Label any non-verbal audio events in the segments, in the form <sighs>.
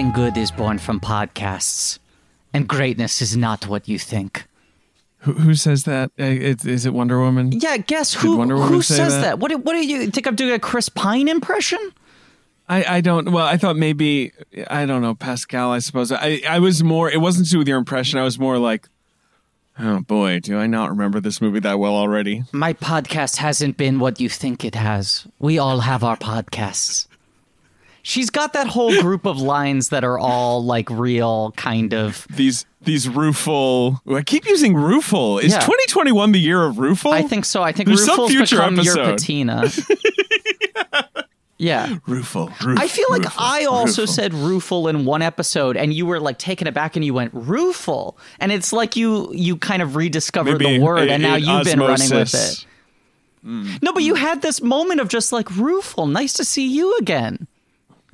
Nothing good is born from podcasts, and greatness is not what you think. Who, who says that? Is, it Wonder Woman? Yeah, guess who who say says that? that? What do, what do you think I'm doing a Chris Pine impression? I, I don't. Well, I thought maybe I don't know Pascal. I suppose I I was more. It wasn't to do with your impression. I was more like, oh boy, do I not remember this movie that well already? My podcast hasn't been what you think it has. We all have our podcasts. She's got that whole group of lines that are all like real kind of These these rueful. I keep using rueful. Is Yeah. 2021 the year of rueful? I think so. I think There's some Rufal's future become your episode. patina. <laughs> yeah. rueful. I feel like rueful, I also rueful. said Rufal in one episode, and you were like taken aback, and you went Rufal, and it's like you you kind of rediscovered Maybe the word, and now you've been running with osmosis. it. No, but you had this moment of just like Rufal, nice to see you again.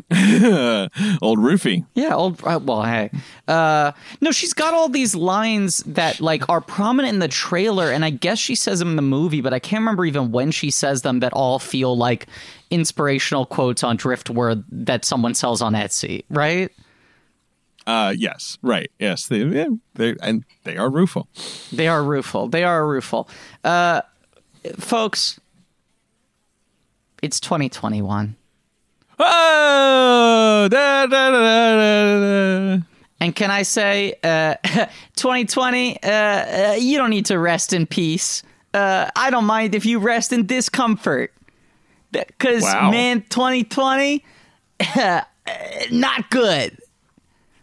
<laughs> Old roofie. Yeah, old. Uh, well, hey, uh, no, she's got all these lines that like are prominent in the trailer, and I guess she says them in the movie, but I can't remember even when she says them. That all feel like inspirational quotes on Driftwood that someone sells on Etsy, right? Uh, yes, right. Yes, they, yeah, they and they are rueful. They are rueful. They are rueful. Uh, folks, it's 2021. Oh, da, da, da, da, da, da. And can I say, uh, <laughs> 2020, uh, uh, you don't need to rest in peace. Uh, I don't mind if you rest in discomfort. Because, Wow. man, 2020, uh, <laughs> not good.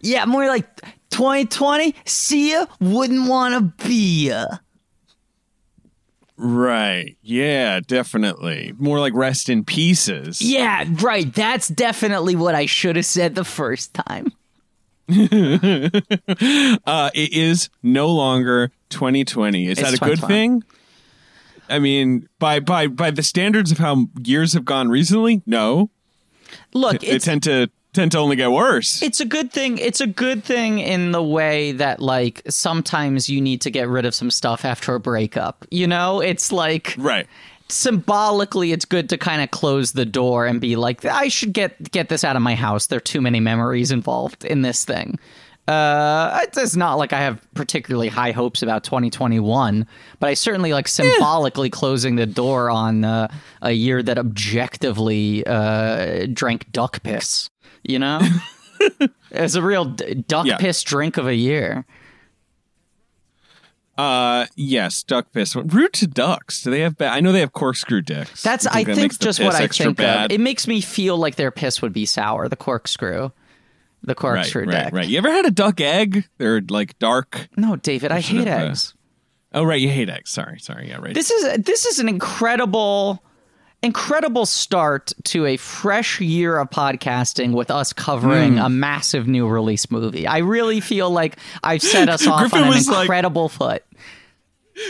Yeah, more like 2020, see ya, wouldn't want to be ya. Right. Yeah, definitely. More like rest in pieces. Yeah, right. That's definitely what I should have said the first time. <laughs> Uh, it is no longer 2020. Is It's that a good thing? I mean, by by by the standards of how years have gone recently, no. Look, They it's tend to tend to only get worse. it's a good thing. It's a good thing in the way that like sometimes you need to get rid of some stuff after a breakup. You know, it's like right. symbolically it's good to kind of close the door and be like I should get get this out of my house. There are too many memories involved in this thing. Uh, it's not like I have particularly high hopes about 2021, but I certainly like symbolically closing the door on uh, a year that objectively uh, drank duck piss. You know, <laughs> it's a real duck Yeah. piss drink of a year. Uh, yes, duck piss. Root to ducks. Do they have bad? I know they have corkscrew dicks. That's You I that think just what I think bad? of. It makes me feel like their piss would be sour. The corkscrew, the corkscrew right, deck. right. You ever had a duck egg? They're like dark. No, David, I hate eggs. Oh, right. You hate eggs. Sorry, sorry. Yeah, right. This is this is an incredible, incredible start to a fresh year of podcasting with us covering Hmm. a massive new release movie. I really feel like I've set us <laughs> off Griffin on an was like- incredible foot.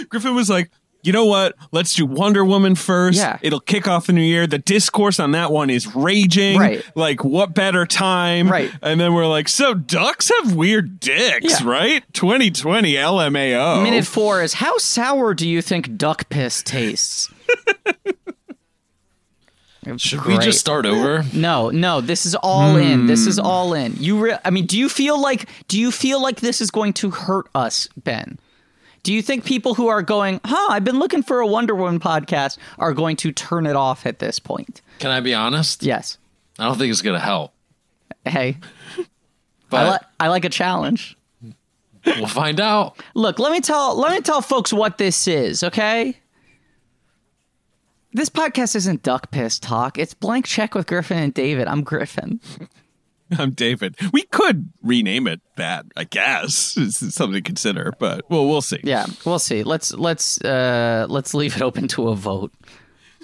Griffin was like, you know what? Let's do Wonder Woman first. Yeah. It'll kick off the new year. The discourse on that one is raging. Right. Like, what better time? Right. And then we're like, so ducks have weird dicks, Yeah. right? 2020 LMAO. Minute four is how sour do you think duck piss tastes? <laughs> Should we just start over? No, no, this is all in. This Hmm. is all in. You re- I mean, do you feel like do you feel like this is going to hurt us, Ben? Do you think people who are going, "Huh, I've been looking for a Wonder Woman podcast," are going to turn it off at this point? Can I be honest? Yes. I don't think it's going to help. Hey, <laughs> But I, li- I like a challenge. we'll find out. Look, let me tell let me tell folks what this is, okay? This podcast isn't duck piss talk. It's blank check with Griffin and David. I'm Griffin. <laughs> I'm David. We could rename it that, I guess. It's something to consider, but well, we'll see. Yeah, we'll see. Let's let's uh let's leave it open to a vote.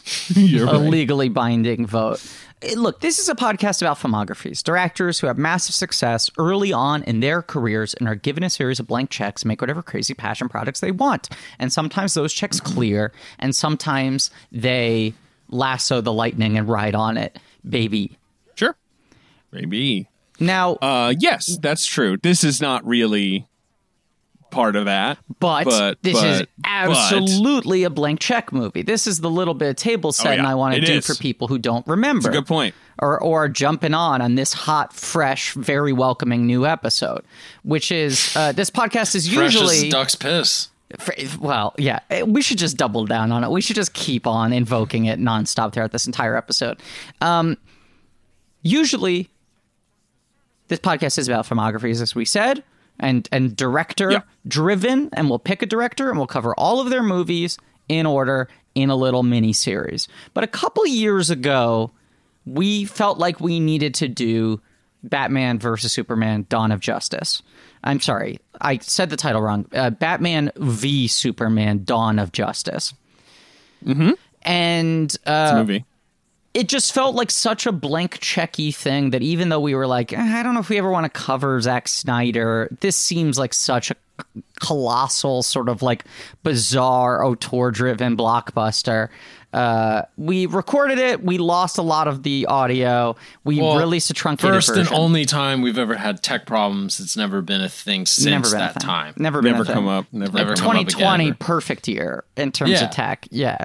<laughs> A right. legally binding vote. Eh, Look, this is a podcast about filmographies. Directors who have massive success early on in their careers and are given a series of blank checks make whatever crazy passion products they want. And sometimes those checks clear, and sometimes they lasso the lightning and ride on it, baby. Sure. Maybe. Now, Uh, yes, that's true. This is not really part of that. But, But- this but- is but- absolutely a blank check movie. This is the little bit of table setting Oh, yeah. I want to do is. for people who don't remember. Good point. or or jumping on on this hot, fresh, very welcoming new episode, which is uh, this podcast is Fresh usually duck's piss. well, yeah. eh, We should just double down on it. We should just keep on invoking it nonstop throughout this entire episode. Um, usually, this podcast is about filmographies, as we said, and and director Yeah. driven, and we'll pick a director and we'll cover all of their movies in order in a little mini series. But a couple years ago, we felt like we needed to do Batman versus Superman: Dawn of Justice. I'm sorry, I said the title wrong. Uh, Batman v Superman: Dawn of Justice. Mm-hmm. And uh, Movie. It just felt like such a blank checky thing that even though we were like, "Eh, I don't know if we ever want to cover Zack Snyder, this seems like such a colossal, sort of like bizarre, auteur driven blockbuster. Uh, we recorded it. We lost a lot of the audio. We Well, released a truncated First version. and only time we've ever had tech problems. It's never been a thing since never been that thing. time. Never been Never a come up. Never, Never come come up. up. 2020, perfect year in terms Yeah. of tech. Yeah,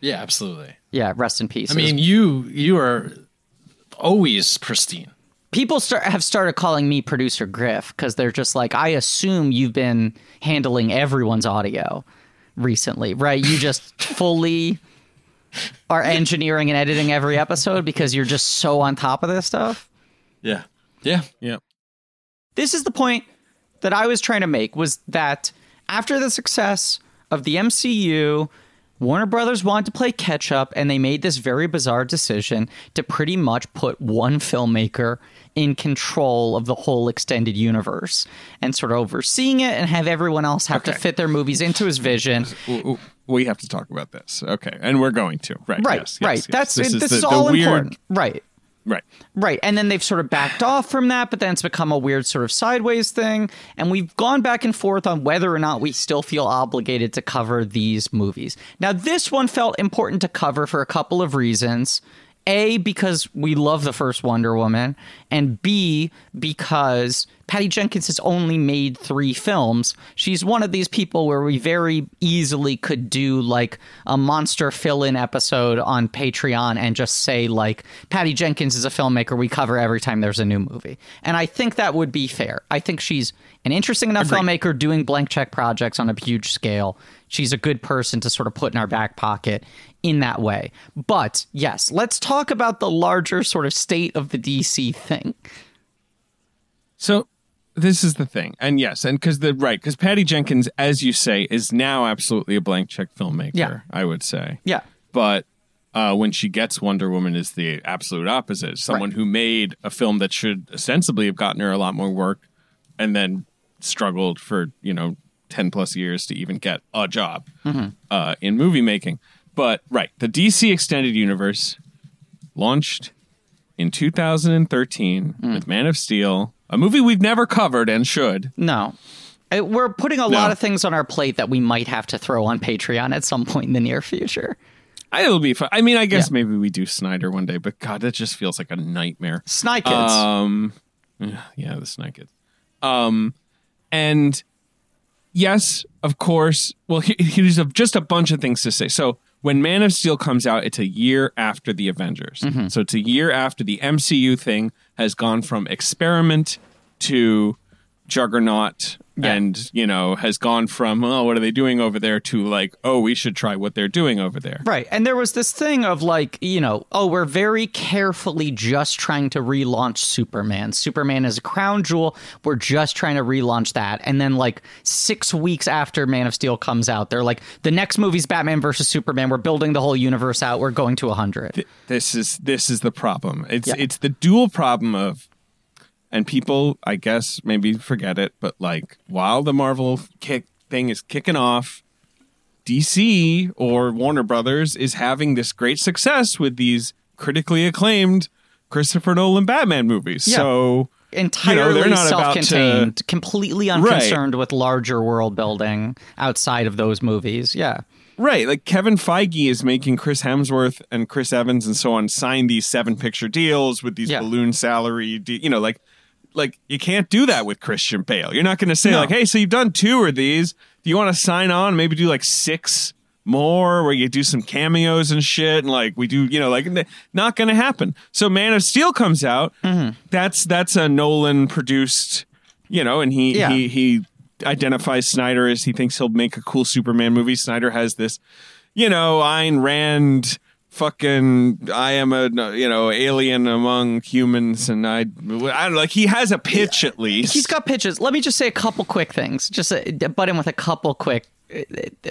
Yeah, absolutely. Yeah. Rest in peace. I mean, you you are always pristine. people start have started calling me producer Griff because they're just like, I assume you've been handling everyone's audio recently, right? You just <laughs> fully are engineering and editing every episode because you're just so on top of this stuff. Yeah. Yeah. Yeah. This is the point that I was trying to make was that after the success of the MCU, Warner Brothers wanted to play catch up and they made this very bizarre decision to pretty much put one filmmaker in control of the whole extended universe and sort of overseeing it and have everyone else have to fit their movies into his vision. <laughs> We have to talk about this. Okay. And we're going to. Right. Right, yes, yes, right. yes. That's this, the- is the all weird- important. Right. Right. Right. And then they've sort of backed off from that, but then it's become a weird sort of sideways thing. And we've gone back and forth on whether or not we still feel obligated to cover these movies. Now, this one felt important to cover for a couple of reasons. A, because we love the first Wonder Woman, and B, because Patty Jenkins has only made three films. She's one of these people where we very easily could do like a monster fill in episode on Patreon and just say, like, Patty Jenkins is a filmmaker we cover every time there's a new movie. And I think that would be fair. I think she's an interesting enough filmmaker doing blank check projects on a huge scale. She's a good person to sort of put in our back pocket in that way. But yes, let's talk about the larger sort of state of the DC thing. So this is the thing. And yes, and because the right, because Patty Jenkins, as you say, is now absolutely a blank check filmmaker, Yeah. I would say. Yeah. But uh, when she gets Wonder Woman is the absolute opposite. Someone who made a film that should ostensibly have gotten her a lot more work and then struggled for, you know, 10 plus years to even get a job uh, in movie making. But right, the DC Extended Universe launched in 2013 with Man of Steel, a movie we've never covered and should. No. Uh, We're putting a lot of things on our plate that we might have to throw on Patreon at some point in the near future. It'll be fun. I mean, I guess Yeah. maybe we do Snyder one day, but God, that just feels like a nightmare. Sny Kids. Um, <sighs> yeah, the Kids. Um, and yes, of course. Well, he- here's a, just a bunch of things to say. So when Man of Steel comes out, it's a year after the Avengers. Mm-hmm. So it's a year after the MCU thing has gone from experiment to juggernaut. And you know has gone from oh what are they doing over there to like oh we should try what they're doing over there Right. And there was this thing of like, you know, oh, we're very carefully just trying to relaunch Superman. Superman is a crown jewel. We're just trying to relaunch that. And then, like, six weeks after Man of Steel comes out, they're like, the next movie's Batman versus Superman. We're building the whole universe out. We're going to 100. this is this is the problem. It's Yeah. it's the dual problem of and people I guess maybe forget it, but like while the Marvel kick thing is kicking off, DC or Warner Brothers is having this great success with these critically acclaimed Christopher Nolan Batman movies. Yeah. So Entirely they're not about to- self-contained, completely unconcerned with larger world building outside of those movies. Yeah. Right, like Kevin Feige is making Chris Hemsworth and Chris Evans and so on sign these seven picture deals with these Yeah. balloon salary, de- you know, like like you can't do that with Christian Bale. You're not going to say No. like, "Hey, so you've done two of these. Do you want to sign on? Maybe do like six more, where you do some cameos and shit, and like we do, you know, like not going to happen." So Man of Steel comes out. Mm-hmm. That's that's a Nolan produced, you know, and he Yeah. he he identifies Snyder as he thinks he'll make a cool Superman movie. Snyder has this, you know, Ayn Rand fucking I am a you know alien among humans and I I don't like he has a pitch at least. He's got pitches. Let me just say a couple quick things. Just uh, butt in with a couple quick uh,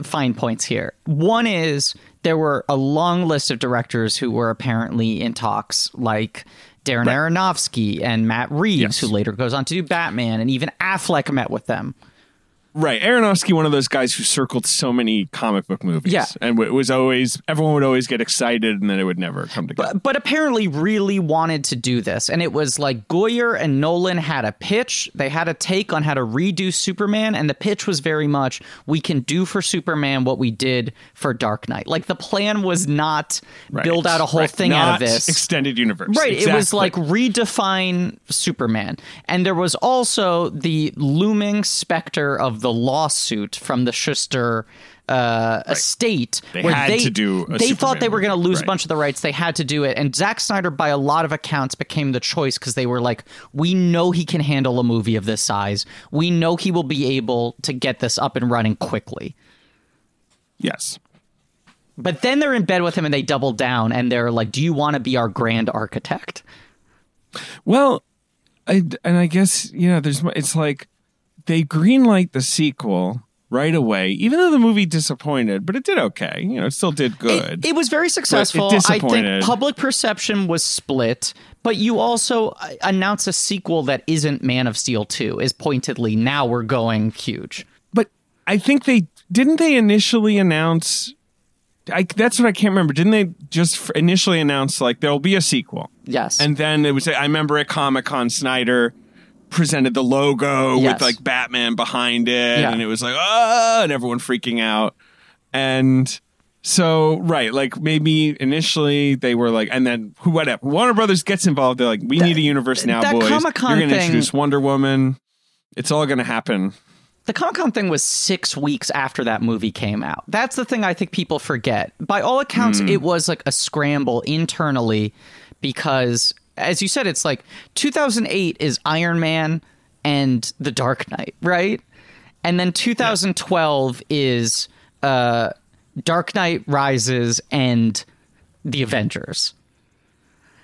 fine points here. One is there were a long list of directors who were apparently in talks, like Darren Aronofsky and Matt Reeves, Yes. who later goes on to do Batman, and even Affleck met with them. Right, Aronofsky, one of those guys who circled so many comic book movies, Yeah. and it was always everyone would always get excited, and then it would never come together. but apparently really wanted to do this. And it was like Goyer and Nolan had a pitch. They had a take on how to redo Superman. And the pitch was very much we can do for Superman what we did for Dark Knight. Like the plan was not Right. build out a whole Right. thing out of this. extended universe. Right. It was like redefine Superman. And there was also the looming specter of the lawsuit from the Shuster uh, estate. They where had they, to do a They thought they were going to lose a bunch of the rights. They had to do it. And Zack Snyder, by a lot of accounts, became the choice because they were like, we know he can handle a movie of this size. We know he will be able to get this up and running quickly. yes. But then they're in bed with him and they double down and they're like, do you want to be our grand architect? Well, I and I guess yeah. There's it's like they greenlight the sequel right away, even though the movie disappointed, but it did okay. You know, it still did good. It, it was very successful. I think public perception was split, but you also uh, announce a sequel that isn't Man of Steel 2 is pointedly now we're going huge. but I think they didn't they initially announce. I, that's what I can't remember. Didn't they just initially announce like there'll be a sequel? Yes. And then it was I remember at Comic Con Snyder presented the logo Yes. with like Batman behind it Yeah. and it was like ah and everyone freaking out. And so right, like maybe initially they were like and then who whatever. Warner Brothers gets involved, they're like, we need a universe now, that boys. Comic-Con You're gonna introduce Wonder Woman. It's all gonna happen. the Comic Con thing was six weeks after that movie came out. That's the thing I think people forget. By all accounts, Hmm. it was like a scramble internally because, as you said, it's like 2008 is Iron Man and The Dark Knight, right? And then 2012 is uh, Dark Knight Rises and The Avengers.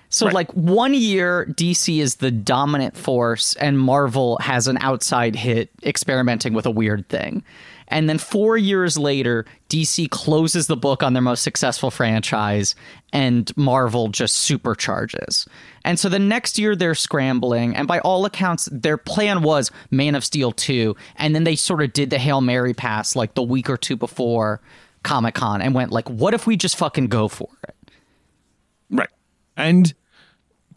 So, Right. like, one year, DC is the dominant force, and Marvel has an outside hit experimenting with a weird thing. And then four years later, DC closes the book on their most successful franchise, and Marvel just supercharges. And so the next year, they're scrambling. And by all accounts, their plan was Man of Steel 2. And then they sort of did the Hail Mary pass like the week or two before Comic Con and went, like, what if we just fucking go for it? Right. And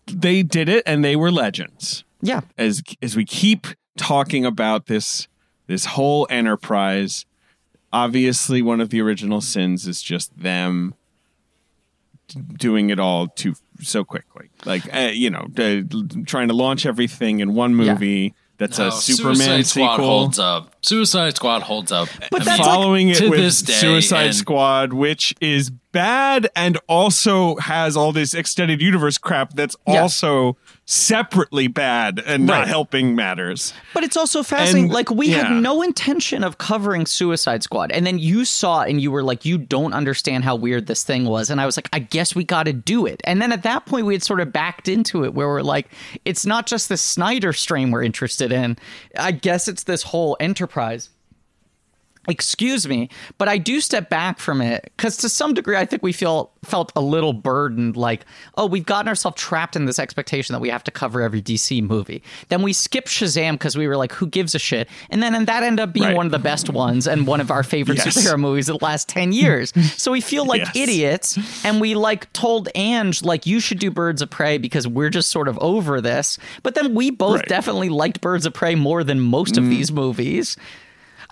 they did it and they were legends. Yeah. as as we keep talking about this this whole enterprise obviously one of the original sins is just them doing it all too so quickly like uh, you know uh, trying to launch everything in one movie that's No, a superman Suicide Squad sequel holds up. Suicide Squad holds up. But I that's mean, like- following it to with this day, Suicide and- Squad, which is bad and also has all this extended universe crap that's Yeah. also separately bad and Right. not helping matters. But it's also fascinating. And- like we yeah. had no intention of covering Suicide Squad, and then you saw it, and you were like, "You don't understand how weird this thing was." And I was like, "I guess we got to do it." And then at that point, we had sort of backed into it, where we're like, "It's not just the Snyder strain we're interested in. I guess it's this whole enterprise." Excuse me but i do step back from it because to some degree i think we feel felt a little burdened like oh we've gotten ourselves trapped in this expectation that we have to cover every dc movie then we skip shazam because we were like who gives a shit and then and that ended up being Right. one of the best ones and one of our favorite Yes. superhero movies of the last 10 <laughs> years so we feel like Yes. idiots and we like told ange like you should do birds of prey because we're just sort of over this but then we both Right. definitely liked birds of prey more than most of mm. these movies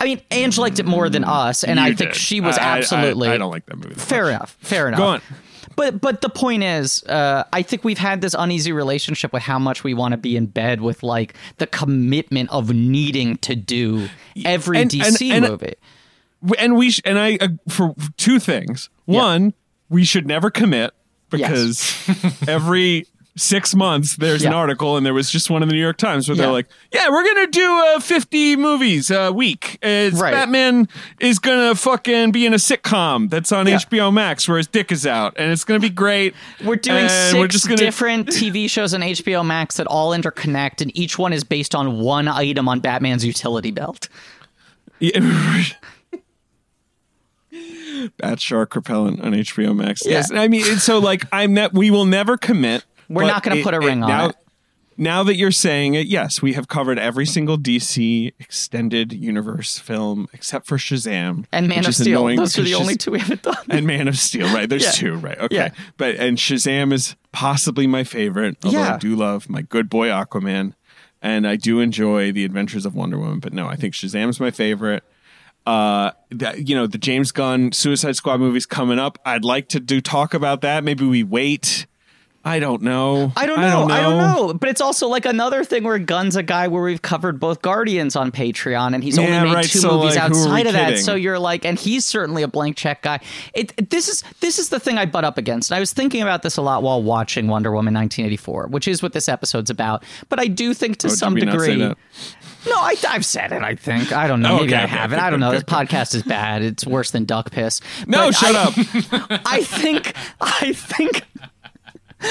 I mean, Ange liked it more than us, and You I think she was I- absolutely. I, I don't like that movie. that Fair much. enough. Fair enough. Go on. But but the point is, uh, I think we've had this uneasy relationship with how much we want to be in bed with like the commitment of needing to do every And- DC and- and- movie. and we sh- and I uh, for two things. One, we should never commit because <laughs> every six months there's an article, and there was just one in the New York Times where Yeah. they're like, "Yeah, we're gonna do uh, 50 movies a week. It's Right. Batman is gonna fucking be in a sitcom that's on Yeah. HBO Max where his dick is out, and it's gonna be great. We're doing six we're just gonna- different <laughs> TV shows on HBO Max that all interconnect, and each one is based on one item on Batman's utility belt. <laughs> Yeah. Bat Shark Repellent on HBO Max. Yes, I mean, it's so like I'm that we will never commit. We're but not gonna put a ring on now, it. Now that you're saying it, yes, we have covered every single DC extended universe film except for Shazam And Man of Steel. annoying Those are the only two we haven't done. And Man of Steel, right? There's Yeah. two, right? Okay, Yeah. but and Shazam is possibly my favorite. Although Yeah. I do love my good boy Aquaman, and I do enjoy the Adventures of Wonder Woman. But no, I think Shazam's my favorite uh that you know the James Gunn Suicide Squad movies coming up. I'd like to do talk about that. Maybe we wait. I don't know. I don't know. I don't know. But it's also like another thing where Gunn's a guy where we've covered both Guardians on Patreon, and he's only made right. two So, movies like, who are we outside of that. So you're like, and he's certainly a blank check guy. It, this is this is the thing I butt up against. And I was thinking about this a lot while watching Wonder Woman 1984, which is what this episode's about. But I do think to Oh, some we not say degree. No, I, I've said it. I think I don't know. Oh, Maybe okay, I haven't. I don't know. This podcast is bad. It's worse than duck piss. No, But shut I- up. <laughs> I think I think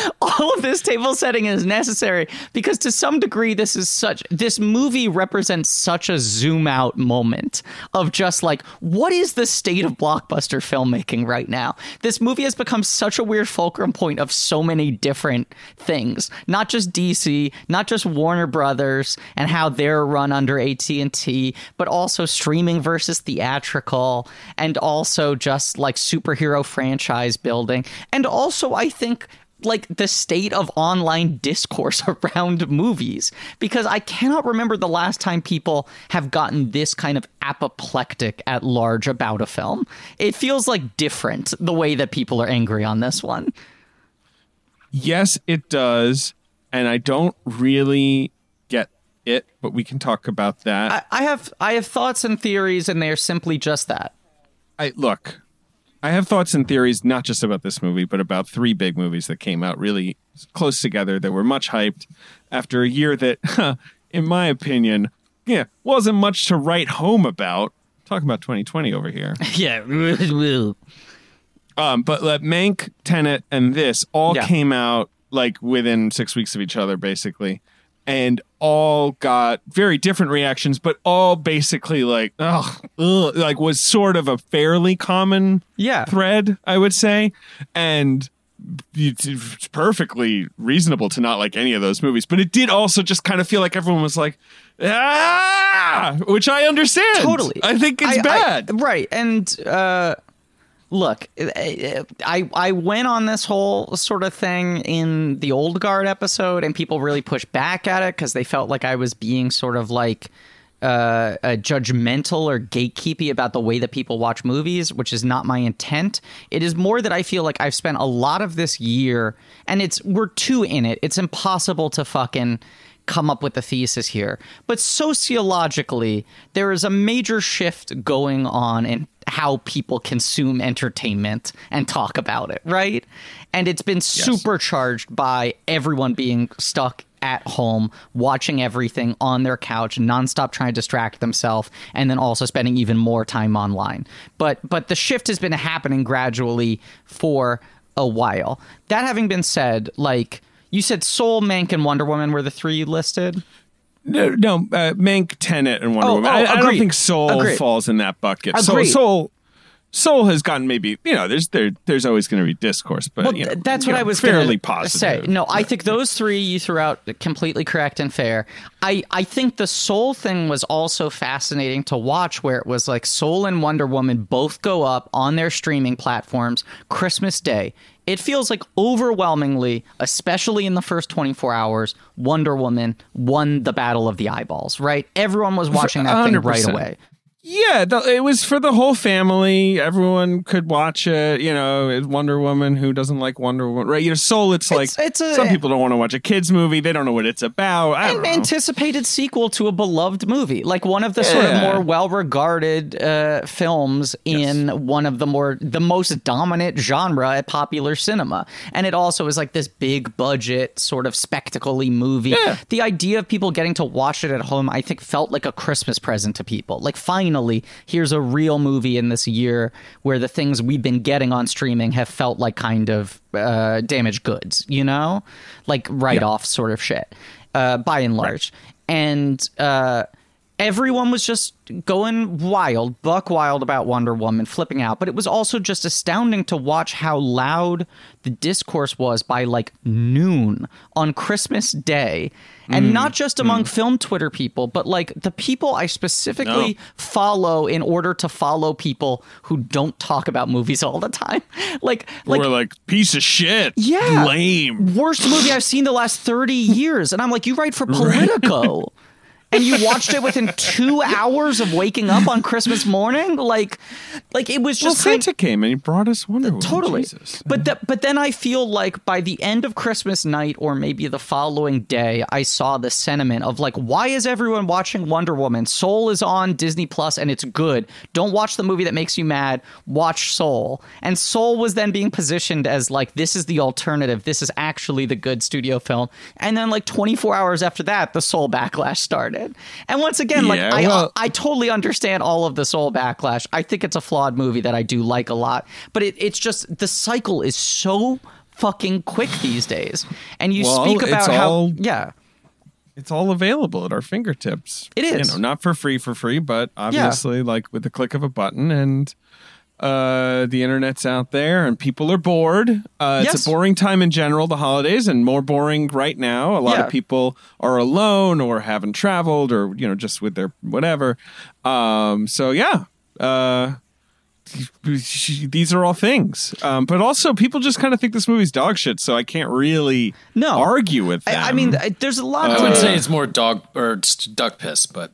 <laughs> all of this table setting is necessary because to some degree this is such this movie represents such a zoom out moment of just like what is the state of blockbuster filmmaking right now? This movie has become such a weird fulcrum point of so many different things not just dc not just warner brothers and how they're run under at&t but also streaming versus theatrical and also just like superhero franchise building. And also i think like the state of online discourse <laughs> around movies because I cannot remember the last time people have gotten this kind of apoplectic at large about a film. It feels like different the way that people are angry on this one. Yes, it does, and I don't really get it, but we can talk about that. I, I have I have thoughts and theories and they are simply just that. I look, I have thoughts and theories not just about this movie, but about three big movies that came out really close together that were much hyped after a year that, huh, <laughs> in my opinion, yeah, wasn't much to write home about. Talking about 2020 over here. <laughs> Yeah. Um, but uh, Mank, Tenet, and this all Yeah. came out like within six weeks of each other, basically, and all got very different reactions, but all basically like, ugh, ugh, like was sort of a fairly common Yeah. thread, I would say, and it's perfectly reasonable to not like any of those movies. But it did also just kind of feel like everyone was like, ah, which I understand. totally I think it's I- I- bad. right and uh look i i went on this whole sort of thing in the old guard episode and people really pushed back at it because they felt like i was being sort of like uh, uh, judgmental or gatekeepy about the way that people watch movies, which is not my intent. It is more that I feel like I've spent a lot of this year, and it's we're two in it. It's impossible to fucking come up with a thesis here. But sociologically, there is a major shift going on in how people consume entertainment and talk about it, right? And it's been supercharged by everyone being stuck at home, watching everything on their couch, nonstop trying to distract themselves, and then also spending even more time online. But but the shift has been happening gradually for a while. That having been said, like you said, Soul, Mank, and Wonder Woman were the three you listed. No, no uh, Mank, Tenet, and Wonder Oh, Woman. oh, I, I don't think Soul Agreed. falls in that bucket. Soul, Agreed. Soul, Soul has gotten maybe you know. There's there there's always going to be discourse, but Well, you know, th- that's you what know, I was fairly positive. say. No, I think those three you threw out completely correct and fair. I I think the Soul thing was also fascinating to watch, where it was like Soul and Wonder Woman both go up on their streaming platforms Christmas Day. It feels like overwhelmingly, especially in the first 24 hours, Wonder Woman won the battle of the eyeballs, right? Everyone was watching that thing right away. Yeah, the, it was for the whole family. Everyone could watch it. You know, Wonder Woman. Who doesn't like Wonder Woman? Right? You know, Soul. It's like it's a- some people don't want to watch a kids movie. They don't know what it's about. I an anticipated sequel to a beloved movie, like one of the sort of more well-regarded uh, films in one of the more the most dominant genre at popular cinema, and it also is like this big budget sort of spectacle-y movie. Yeah. The idea of people getting to watch it at home, I think, felt like a Christmas present to people. Like finally, here's a real movie in this year where the things we've been getting on streaming have felt like kind of uh, damaged goods, you know, like write-off sort of shit uh, by and large. And uh, everyone was just going wild, buck wild about Wonder Woman, flipping out. But it was also just astounding to watch how loud the discourse was by like noon on Christmas Day. And mm. not just among mm. film Twitter people, but like the people I specifically No. follow in order to follow people who don't talk about movies all the time. <laughs> Like, like We're like piece of shit. Yeah. lame. worst movie I've seen the last 30 years. And I'm like, you write for <laughs> Politico. And you watched it within two hours of waking up on Christmas morning, like, like it was Well, just kind- Santa came and he brought us Wonder Woman. totally. Jesus. But th- but then I feel like by the end of Christmas night or maybe the following day, I saw the sentiment of like, why is everyone watching Wonder Woman? Soul is on Disney Plus and it's good. Don't watch the movie that makes you mad. Watch Soul. And Soul was then being positioned as like this is the alternative. This is actually the good studio film. And then like 24 hours after that, the Soul backlash started. And once again, like Yeah, I well- I totally understand all of the soul backlash. I think it's a flawed movie that I do like a lot, but it, it's just the cycle is so fucking quick these days. And you Well, speak about how all- yeah, it's all available at our fingertips. It is. You know, not for free for free, but obviously like with the click of a button and uh the internet's out there and people are bored. Uh it's Yes. a boring time in general, the holidays, and more boring right now. A lot Yeah. of people are alone or haven't traveled or, you know, just with their whatever. Um so yeah. Uh these are all things, um, but also people just kind of think this movie's dog shit. So I can't really No. argue with them. I, I mean, I- there's a lot. I to would say it's more dog or duck piss, but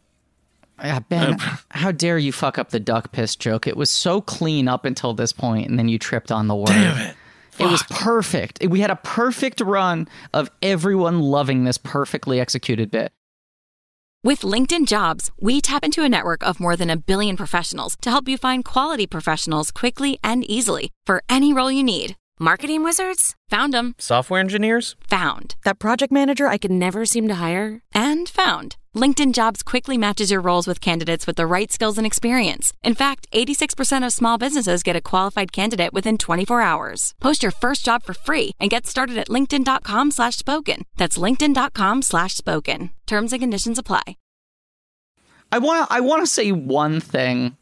Yeah, Ben, uh, <laughs> how dare you fuck up the duck piss joke? It was so clean up until this point, and then you tripped on the word. damn it. It was perfect. We had a perfect run of everyone loving this perfectly executed bit. With LinkedIn Jobs, we tap into a network of more than a billion professionals to help you find quality professionals quickly and easily for any role you need. Marketing wizards? Found them. Software engineers? Found. That project manager I could never seem to hire? And found. LinkedIn Jobs quickly matches your roles with candidates with the right skills and experience. In fact, 86% of small businesses get a qualified candidate within 24 hours. Post your first job for free and get started at linkedin.com slash spoken. That's linkedin.com slash spoken. Terms and conditions apply. I want to I want to say one thing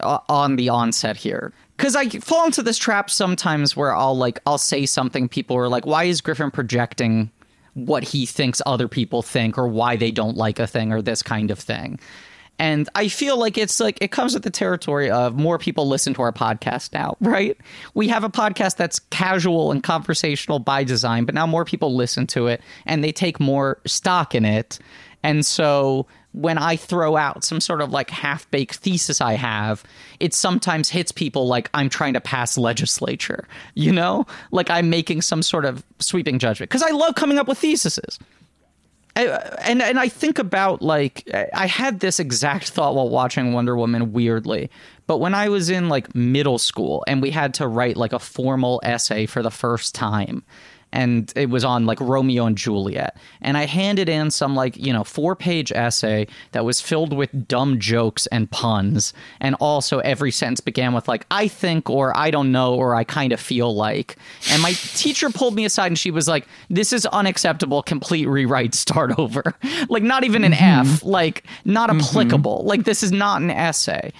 uh, on the onset here cuz I fall into this trap sometimes where I'll like I'll say something people are like why is Griffin projecting what he thinks other people think or why they don't like a thing or this kind of thing. And I feel like it's like it comes with the territory of more people listen to our podcast now, <laughs> right? We have a podcast that's casual and conversational by design, but now more people listen to it and they take more stock in it. And so when I throw out some sort of like half baked thesis I have, it sometimes hits people like I'm trying to pass legislature, you know? Like I'm making some sort of sweeping judgment because I love coming up with theses. I, uh, and and I think about like I had this exact thought while watching Wonder Woman weirdly, but when I was in like middle school and we had to write like a formal essay for the first time and it was on like Romeo and Juliet. And I handed in some like you know 4-page essay that was filled with dumb jokes and puns. And also every sentence began with like I think or I don't know or I kind of feel like. And my teacher pulled me aside and she was like this is unacceptable. Complete rewrite. Start <laughs> over. Like not even an mm-hmm. F. Like not mm-hmm. applicable. Like this is not an essay.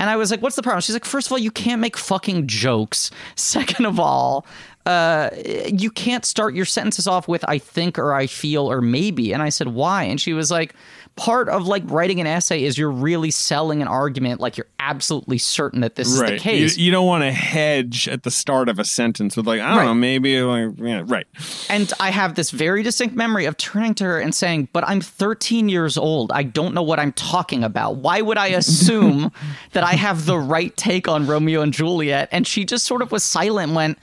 And I was like, what's the problem? She's like, first of all, you can't make fucking jokes. <laughs> Second of all, uh, you can't start your sentences off with I think or I feel or maybe. And I said, why? And she was like, part of like writing an essay is you're really selling an argument like you're absolutely certain that this is the right. You, case. you don't want to hedge at the start of a sentence with like I don't Right. know maybe like yeah right And I have this very distinct memory of turning to her and saying, But I'm 13 years old. I don't know what I'm talking about. Why would I assume <laughs> that I have the right take on Romeo and Juliet? And she just sort of was silent and went,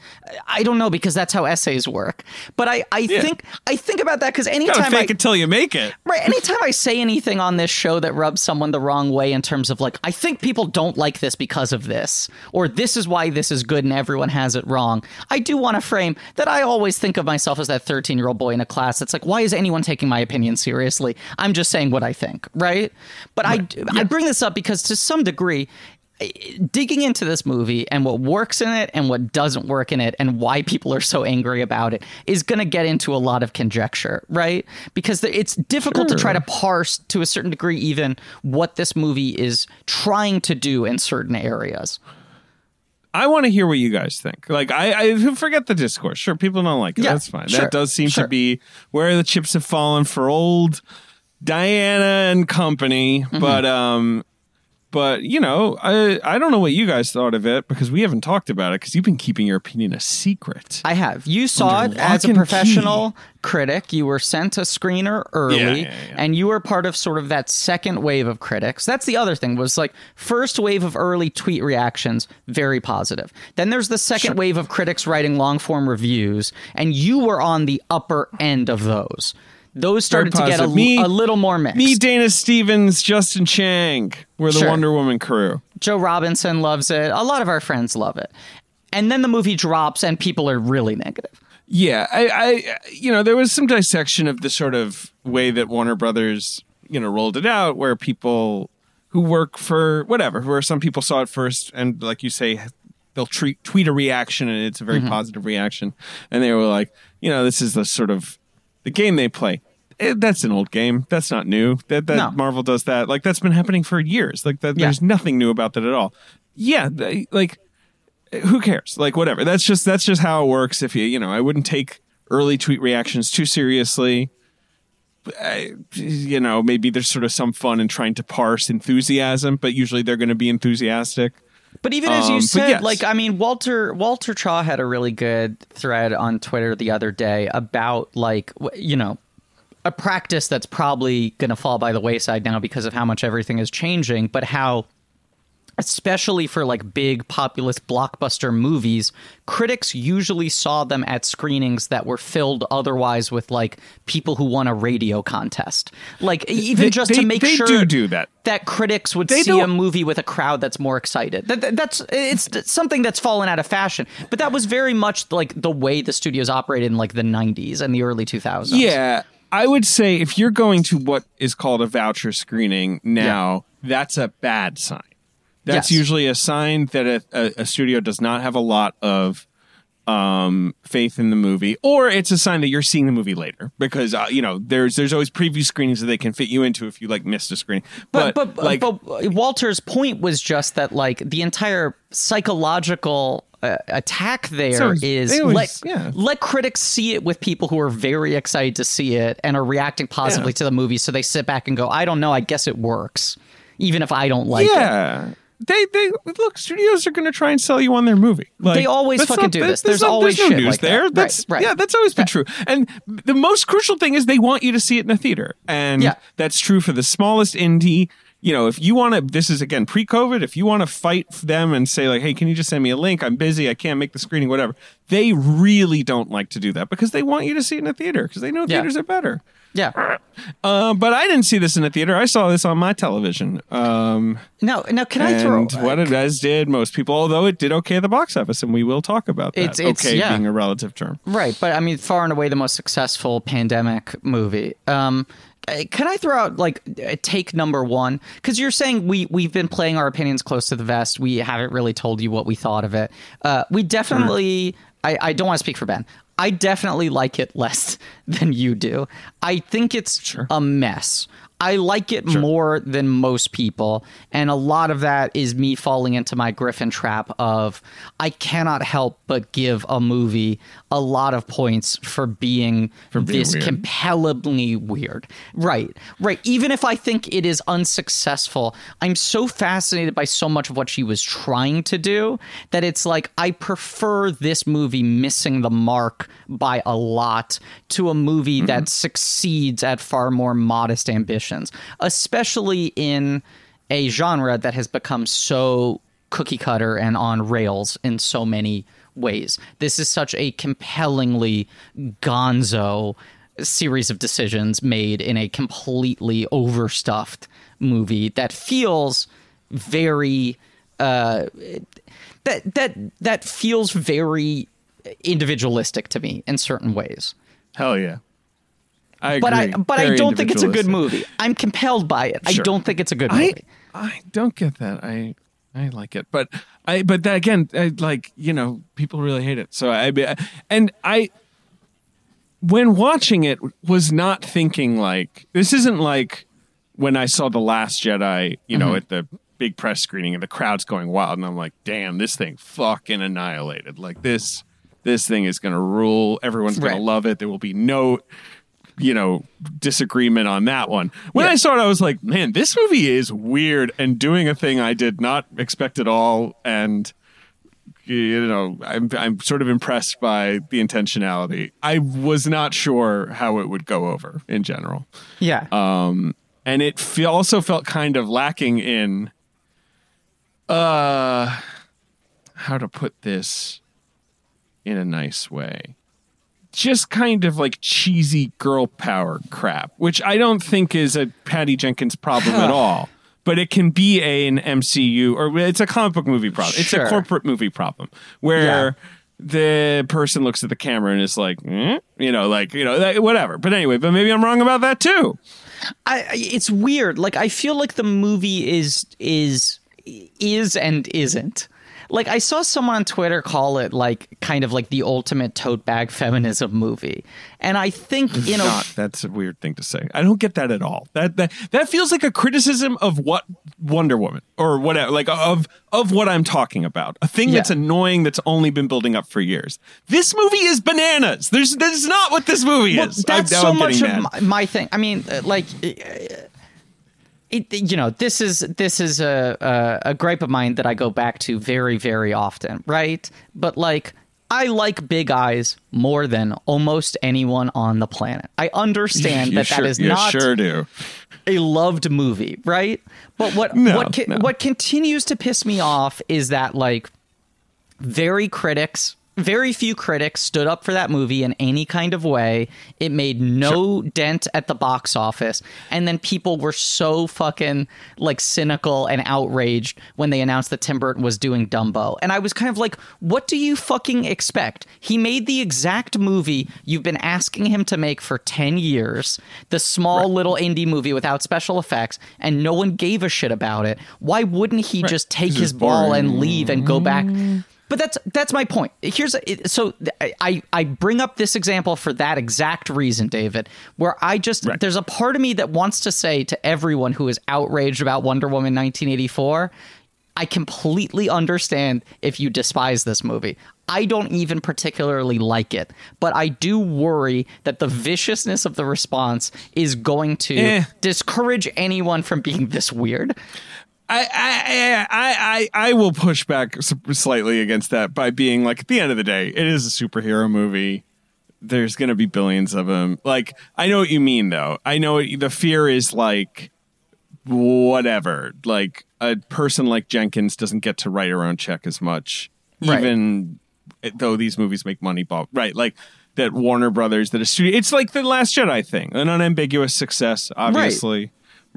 I don't know, because that's how essays work. But I, I think I think about that because anytime I fake it till you make it. Right. Anytime I say anything on this show that rubs someone the wrong way in terms of like, I think people don't like this because of this, or this is why this is good and everyone has it wrong, I do want to frame that I always think of myself as that 13 year old boy in a class that's like, why is anyone taking my opinion seriously? I'm just saying what I think. Right. But I, I bring this up because to some degree, digging into this movie and what works in it and what doesn't work in it and why people are so angry about it is going to get into a lot of conjecture, right? Because it's difficult to try to parse to a certain degree even what this movie is trying to do in certain areas. I want to hear what you guys think. Like, I, I forget the discourse. Sure, people don't like it. Yeah, That's fine. sure, that does seem sure. to be where the chips have fallen for old Diana and company. Mm-hmm. But um, but you know, I I don't know what you guys thought of it because we haven't talked about it because you've been keeping your opinion a secret. I have. You saw Under it as a professional critic. You were sent a screener early, Yeah, yeah, yeah. and you were part of sort of that second wave of critics. That's the other thing was like first wave of early tweet reactions, very positive. Then there's the second wave of critics writing long form reviews, and you were on the upper end of those. Those started to get a. Me- a little more mixed. Me, Dana Stevens, Justin Chang, we're the Sure. Wonder Woman crew. Joe Robinson loves it. A lot of our friends love it. And then the movie drops, and people are really negative. Yeah, I, I, you know, there was some dissection of the sort of way that Warner Brothers, you know, rolled it out, where people who work for whatever, where some people saw it first, and like you say, they'll treat, tweet a reaction, and it's a very mm-hmm. positive reaction, and they were like, you know, this is the sort of the game they play. Eh, that's an old game. That's not new. That that No. Marvel does that. Like that's been happening for years. Like that. Yeah. There's nothing new about that at all. Yeah, they, like who cares? Like whatever. That's just that's just how it works. If you you know, I wouldn't take early tweet reactions too seriously. I, you know, maybe there's sort of some fun in trying to parse enthusiasm, but usually they're going to be enthusiastic. But even as Um, you but said, yes. like I mean, Walter Walter Chaw had a really good thread on Twitter the other day about like you know a practice that's probably going to fall by the wayside now because of how much everything is changing, but how especially for like big populist blockbuster movies, critics usually saw them at screenings that were filled otherwise with like people who won a radio contest. Like even They- just they- to make they sure do do that. that critics would They see a don't- movie with a crowd that's more excited. That, that- that's it's something that's fallen out of fashion. But that was very much like the way the studios operated in like the 90s and the early 2000s. Yeah, I would say if you're going to what is called a voucher screening now, that's a bad sign. That's Yes. usually a sign that a, a, a studio does not have a lot of um, faith in the movie, or it's a sign that you're seeing the movie later because uh, you know there's there's always preview screenings that they can fit you into if you like missed a screening. But But, but, like but Walter's point was just that like the entire psychological uh, attack there So, is always- let yeah. let critics see it with people who are very excited to see it and are reacting positively Yeah. to the movie so they sit back and go I don't know I guess it works even if I don't like it. yeah. They they look. Studios are going to try and sell you on their movie. Like, They always fucking not- do that- this. There's not- always no shit news like there. Right, That's right. yeah. That's always been true. And the most crucial thing is they want you to see it in a theater, and Yeah. that's true for the smallest indie. You know, if you want to, this is again pre-COVID. If you want to fight them and say like, "Hey, can you just send me a link? I'm busy. I can't make the screening. Whatever." They really don't like to do that because they want you to see it in a theater because they know Yeah. theaters are better. Yeah. Uh, but I didn't see this in a theater. I saw this on my television. Um, Now, now, can I throw? what it as did most people, although it did okay at the box office, and we will talk about that. It's- it's- okay yeah. being a relative term. Right, but I mean, far and away the most successful pandemic movie. Um, can I throw out like uh, take number one? Because you're saying we we've been playing our opinions close to the vest. We haven't really told you what we thought of it. Uh, we definitely. I, I don't want to speak for Ben. I definitely like it less <laughs> than you do. I think it's a mess. I like it more than most people, and a lot of that is me falling into my Griffin trap of I cannot help but give a movie a lot of points for being, being this weird. compellingly weird. Right, right. Even if I think it is unsuccessful, I'm so fascinated by so much of what she was trying to do that it's like I prefer this movie missing the mark by a lot to a movie that mm-hmm. succeeds at far more modest ambitions, especially in a genre that has become so cookie cutter and on rails in so many ways. This is such a compellingly gonzo series of decisions made in a completely overstuffed movie that feels very uh that that that feels very individualistic to me in certain ways. Hell yeah. I But I but I don't think it's a good movie. I'm compelled by it. I don't think it's a good I movie. I don't get that. I I like it, but I but that, again, I, like you know, people really hate it. So I and I when watching it was not thinking like this isn't like when I saw the Last Jedi, you know, mm-hmm. at the big press screening and the crowd's going wild, and I'm like, damn, this thing fucking annihilated. Like this this thing is gonna rule. Everyone's gonna Right. love it. There will be no you know disagreement on that one. When I saw it, I was like, man, this movie is weird and doing a thing I did not expect at all, and you know, I'm I'm sort of impressed by the intentionality. I was not sure how it would go over in general, Yeah. um, and it fe- also felt kind of lacking in, uh, how to put this in a nice way just kind of like cheesy girl power crap, which I don't think is a Patty Jenkins problem at all. But it can be a, an MCU or it's a comic book movie problem. It's Sure. a corporate movie problem where the person looks at the camera and is like, eh? you know, like you know, that- whatever. But anyway, but maybe I'm wrong about that too. I- it's weird. Like I feel like the movie is is is and isn't. Like I saw someone on Twitter call it like kind of like the ultimate tote bag <laughs> feminism movie, and I think you know Not that's a weird thing to say. I don't get that at all. That that that feels like a criticism of what Wonder Woman or whatever, like of of what I'm talking about. A thing that's annoying that's only been building up for years. This movie is bananas. There's that's not what this movie Well, is. that's I, now so I'm much of my, my thing. I mean, like, uh, it, you know, this is this is a, a a gripe of mine that I go back to very very often, right? But like. I like Big Eyes more than almost anyone on the planet. I understand <laughs> that sure, that is not sure do. a loved movie, right? But what No, what no. what continues to piss me off is that like very critics very few critics stood up for that movie in any kind of way. It made no dent at the box office. And then people were so fucking like cynical and outraged when they announced that Tim Burton was doing Dumbo. And I was kind of like, what do you fucking expect? He made the exact movie you've been asking him to make for 10 years, the small little indie movie without special effects, and no one gave a shit about it. Why wouldn't he just take his is ball boring. and leave and go back? Mm. But that's that's my point. Here's it- so I I bring up this example for that exact reason, David, where I just Right. there's a part of me that wants to say to everyone who is outraged about Wonder Woman 1984, I completely understand if you despise this movie. I don't even particularly like it, but I do worry that the viciousness of the response is going to Eh. discourage anyone from being this weird. I, I, I, I, will push back slightly against that by being like, at the end of the day, it is a superhero movie. There's going to be billions of them. Like, I know what you mean, though. I know the fear is like, whatever. Like, a person like Jenkins doesn't get to write her own check as much, Right. even eh, though these movies make money. Ball, right? Like that Warner Brothers, that a studio. It's like the Last Jedi thing, an unambiguous success, obviously. Right,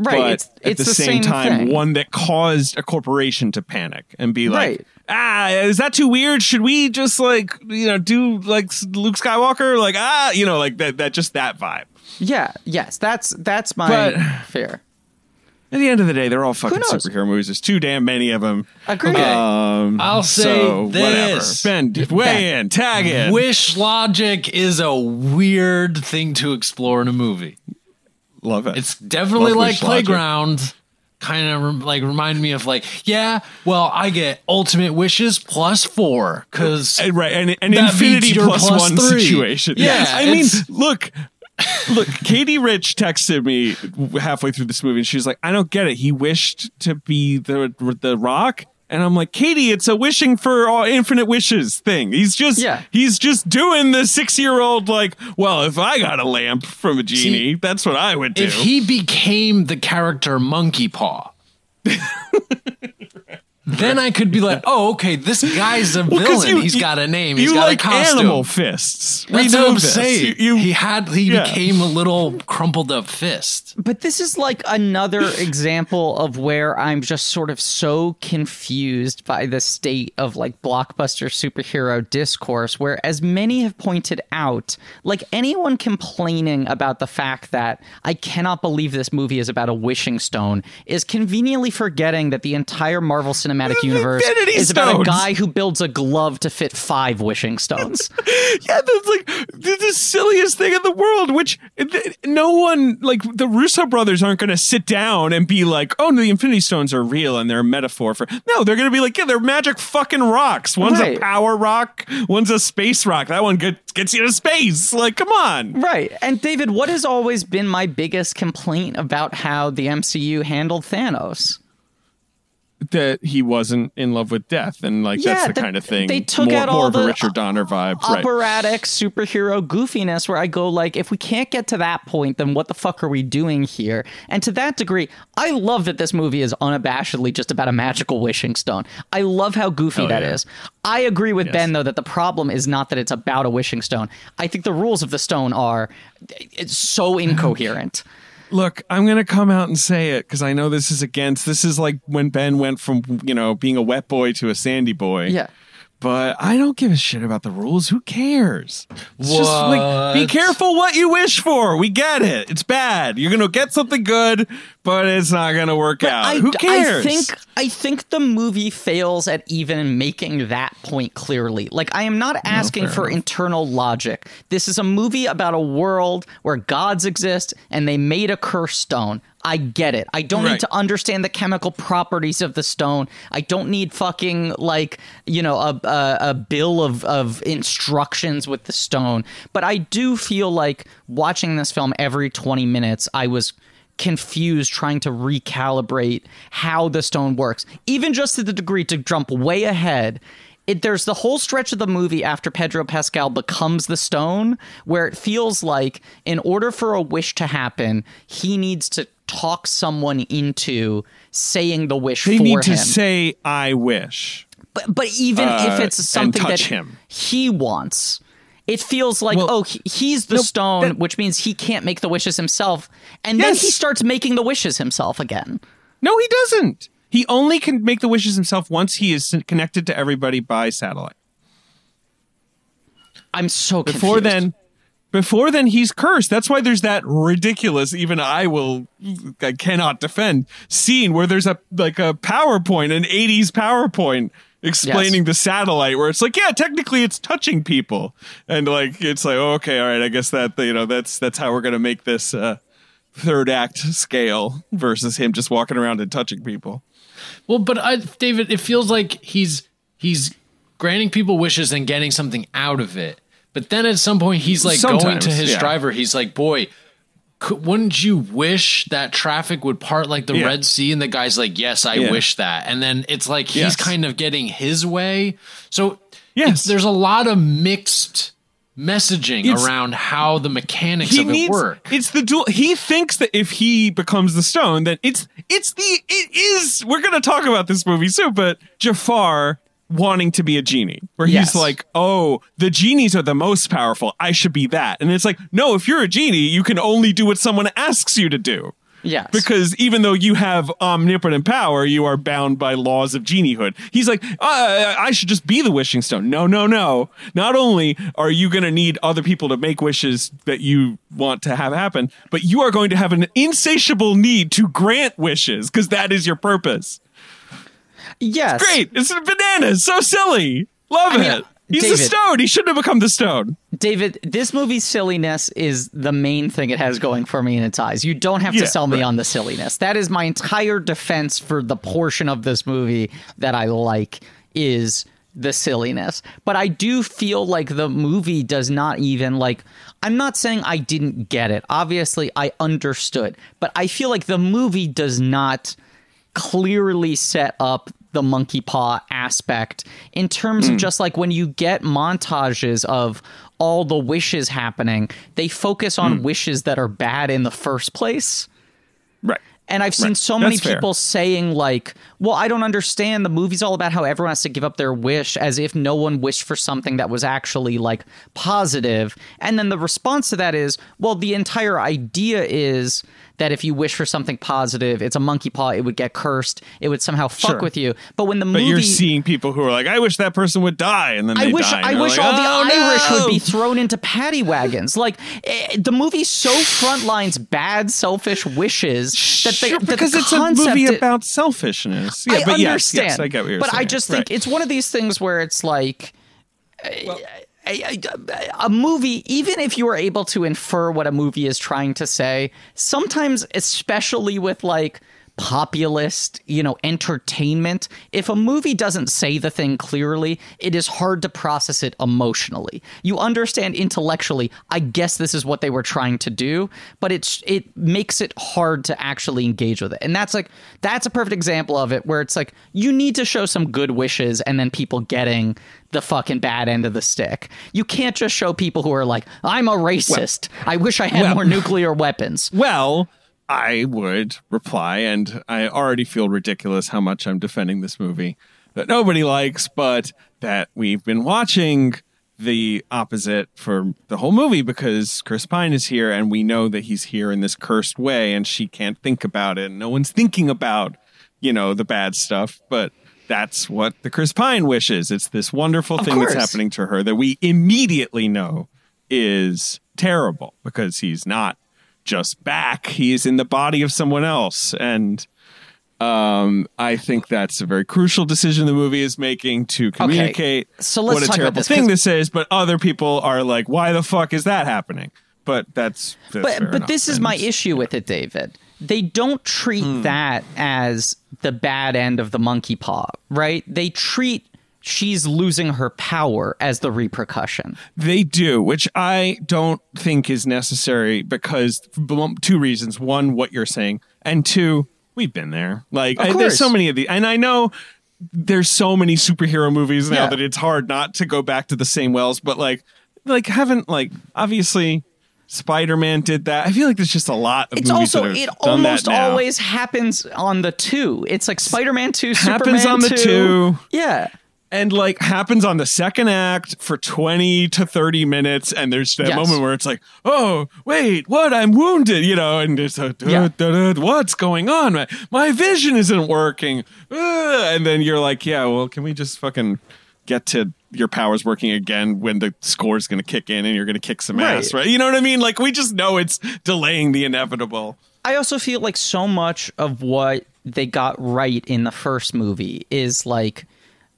But it's- at it's the, the same, same time, thing. one that caused a corporation to panic and be like, Right. ah, is that too weird? Should we just like, you know, do like Luke Skywalker? Like, ah, you know, like that, that just that vibe. Yeah, yes, that's that's my But- fear. At the end of the day, they're all fucking superhero movies. There's too damn many of them. Agreed. Um, I'll say so, this. Whatever. Ben, weigh in, tag in. Wish logic is a weird thing to explore in a movie. Love it. It's definitely Love like wish logic. playground. Kind of rem- like remind me of like, yeah, well, I get ultimate wishes plus four because And, right, and an infinity plus plus one three. situation. Yeah, I mean, look, look. Katie Rich texted me halfway through this movie, and she's like, "I don't get it. He wished to be the the Rock." And I'm like, Katie, it's a wishing for all infinite wishes thing. He's just, Yeah. he's just doing the six year old like, well, if I got a lamp from a genie, that's what I would do. if he became the character Monkey Paw, then I could be like, <laughs> oh, okay, this guy's a 'cause villain. you- He's you- got a name. you He's got like a costume. animal fists. We That's know what I'm this. saying. You, you- he had he Yeah. became a little crumpled up fist. But this is like another <laughs> example of where I'm just sort of so confused by the state of like blockbuster superhero discourse, where, as many have pointed out, like anyone complaining about the fact that I cannot believe this movie is about a wishing stone is conveniently forgetting that the entire Marvel Cinematic Universe Infinity is about a guy who builds a glove to fit five wishing stones. <laughs> Yeah, that's like the, the silliest thing in the world. Which th- no one, like the Russo brothers, aren't going to sit down and be like, "Oh, no, the Infinity Stones are real and they're a metaphor for." No, they're going to be like, "Yeah, they're magic fucking rocks. One's Right. a power rock, one's a space rock. That one gets gets you to space. Like, come on." Right. And David, what has always been my biggest complaint about how the MCU handled Thanos? That he wasn't in love with death, and like Yeah, that's the that- kind of thing. they took more, out more all of a the Richard Donner vibe, right? Operatic superhero goofiness where I go like if we can't get to that point then what the fuck are we doing here? And to that degree, I love that this movie is unabashedly just about a magical wishing stone. I love how goofy oh, that is. yeah. I agree with Yes. Ben though that the problem is not that it's about a wishing stone. I think the rules of the stone are it's so incoherent. Look, I'm going to come out and say it because I know this is against. This is like when Ben went from, you know, being a wet boy to a sandy boy. Yeah. But I don't give a shit about the rules. Who cares? It's just like, be careful what you wish for. We get it. It's bad. You're going to get something good, but it's not going to work out. I, Who cares? I think I think the movie fails at even making that point clearly. Like I am not asking fair for enough. internal logic. This is a movie about a world where gods exist and they made a curse stone. I get it. I don't need to understand the chemical properties of the stone. I don't need fucking like you know a a, a bill of of instructions with the stone. But I do feel like watching this film every twenty minutes, I was confused trying to recalibrate how the stone works, even just to the degree to jump way ahead. It, there's the whole stretch of the movie after Pedro Pascal becomes the stone, where it feels like in order for a wish to happen, he needs to talk someone into saying the wish they need to say, I wish. but, but even uh, if it's something that him. he wants, it feels like Well, oh he's the stone, that- which means he can't make the wishes himself, and then he starts making the wishes himself again. No, he doesn't. He only can make the wishes himself once he is connected to everybody by satellite. I'm so confused. before then before then he's cursed that's why there's that ridiculous even i will i cannot defend scene where there's a like a powerpoint an 80s powerpoint explaining Yes. the satellite where it's like yeah technically it's touching people and like it's like oh, okay all right i guess that you know that's that's how we're gonna make this uh third act scale versus him just walking around and touching people Well, but I, David, it feels like he's he's granting people wishes and getting something out of it. But then at some point, he's like going to his yeah. driver. He's like, "Boy, could, wouldn't you wish that traffic would part like the Yeah. Red Sea?" And the guy's like, "Yes, I Yeah. wish that." And then it's like he's Yes. kind of getting his way. So Yes. there's a lot of mixed messaging It's- around how the mechanics of it needs work. it's the dual he thinks that if he becomes the stone then it's it's the it is we're gonna talk about this movie soon but jafar wanting to be a genie where Yes. he's like oh the genies are the most powerful i should be that and it's like no if you're a genie you can only do what someone asks you to do yes, because even though you have omnipotent power, you are bound by laws of geniehood. He's like, uh, I should just be the wishing stone. No, no, no. Not only are you going to need other people to make wishes that you want to have happen, but you are going to have an insatiable need to grant wishes because that is your purpose. Yes, Great. It's a bananas. So silly. Love I mean, it. Uh, He's David. the stone. He shouldn't have become the stone. David, this movie's silliness is the main thing it has going for me in its eyes. You don't have Yeah, to sell me right. on the silliness. That is my entire defense for the portion of this movie that I like is the silliness. But I do feel like the movie does not even like I'm not saying I didn't get it. Obviously, I understood, but I feel like the movie does not clearly set up the monkey paw aspect in terms Hmm. of just like when you get montages of all the wishes happening, they focus on Hmm. wishes that are bad in the first place. Right. And I've seen Right. so many That's fair. people saying like, "Well, I don't understand. The movie's all about how everyone has to give up their wish as if no one wished for something that was actually like positive." And then the response to that is, "Well, the entire idea is that if you wish for something positive, it's a monkey paw, it would get cursed, it would somehow fuck Sure. with you." But when the But movie you're seeing people who are like, I wish that person would die, and then I wish die. I wish like, all the "Oh, Irish no!" would be thrown into paddy wagons. Like eh, the movie so frontlines bad, selfish wishes that the, Sure, that because the it's a movie it- about selfishness. Yeah, I but understand. yes, I get what you're but saying. I just Right. think it's one of these things where it's like. a, a- a movie, even if you are able to infer what a movie is trying to say, sometimes, especially with like populist, you know, entertainment, if a movie doesn't say the thing clearly, it is hard to process it emotionally. You understand intellectually, I guess this is what they were trying to do, but it's it makes it hard to actually engage with it. And that's like that's a perfect example of it where it's like you need to show some good wishes and then people getting the fucking bad end of the stick. You can't just show people who are like, I'm a racist. I wish I had well- more nuclear weapons. <laughs> Well, I would reply, and I already feel ridiculous how much I'm defending this movie that nobody likes, but that we've been watching the opposite for the whole movie because Chris Pine is here, and we know that he's here in this cursed way, and she can't think about it. And no one's thinking about, you know, the bad stuff, but. That's what the Chris Pine wishes. It's this wonderful thing that's happening to her that we immediately know is terrible because he's not just back. He is in the body of someone else. And um, I think that's a very crucial decision the movie is making to communicate so let's what a talk about terrible this, thing this is. But other people are like, why the fuck is that happening? But that's, that's but but enough. this is And my issue with it, David. They don't treat Hmm. that as the bad end of the monkey paw, right? They treat she's losing her power as the repercussion. They do, which I don't think is necessary because two reasons. One, what you're saying, and two, we've been there. Like, Of I- there's so many of these, and I know there's so many superhero movies now Yeah. that it's hard not to go back to the same wells. But like, like haven't like obviously Spider-Man did that. I feel like there's just a lot of It's movies also it almost always happens on the two. It's like Spider-Man two, Happens Superman on the 2. two. Yeah. And like happens on the second act for 20 to 30 minutes and there's that Yes. moment where it's like oh wait what i'm wounded you know and there's a Yeah. what's going on my, my vision isn't working Ugh. and then you're like yeah well can we just fucking get to your powers working again when the score's going to kick in and you're going to kick some ass Right. right you know what i mean like we just know it's delaying the inevitable I also feel like so much of what they got right in the first movie is like,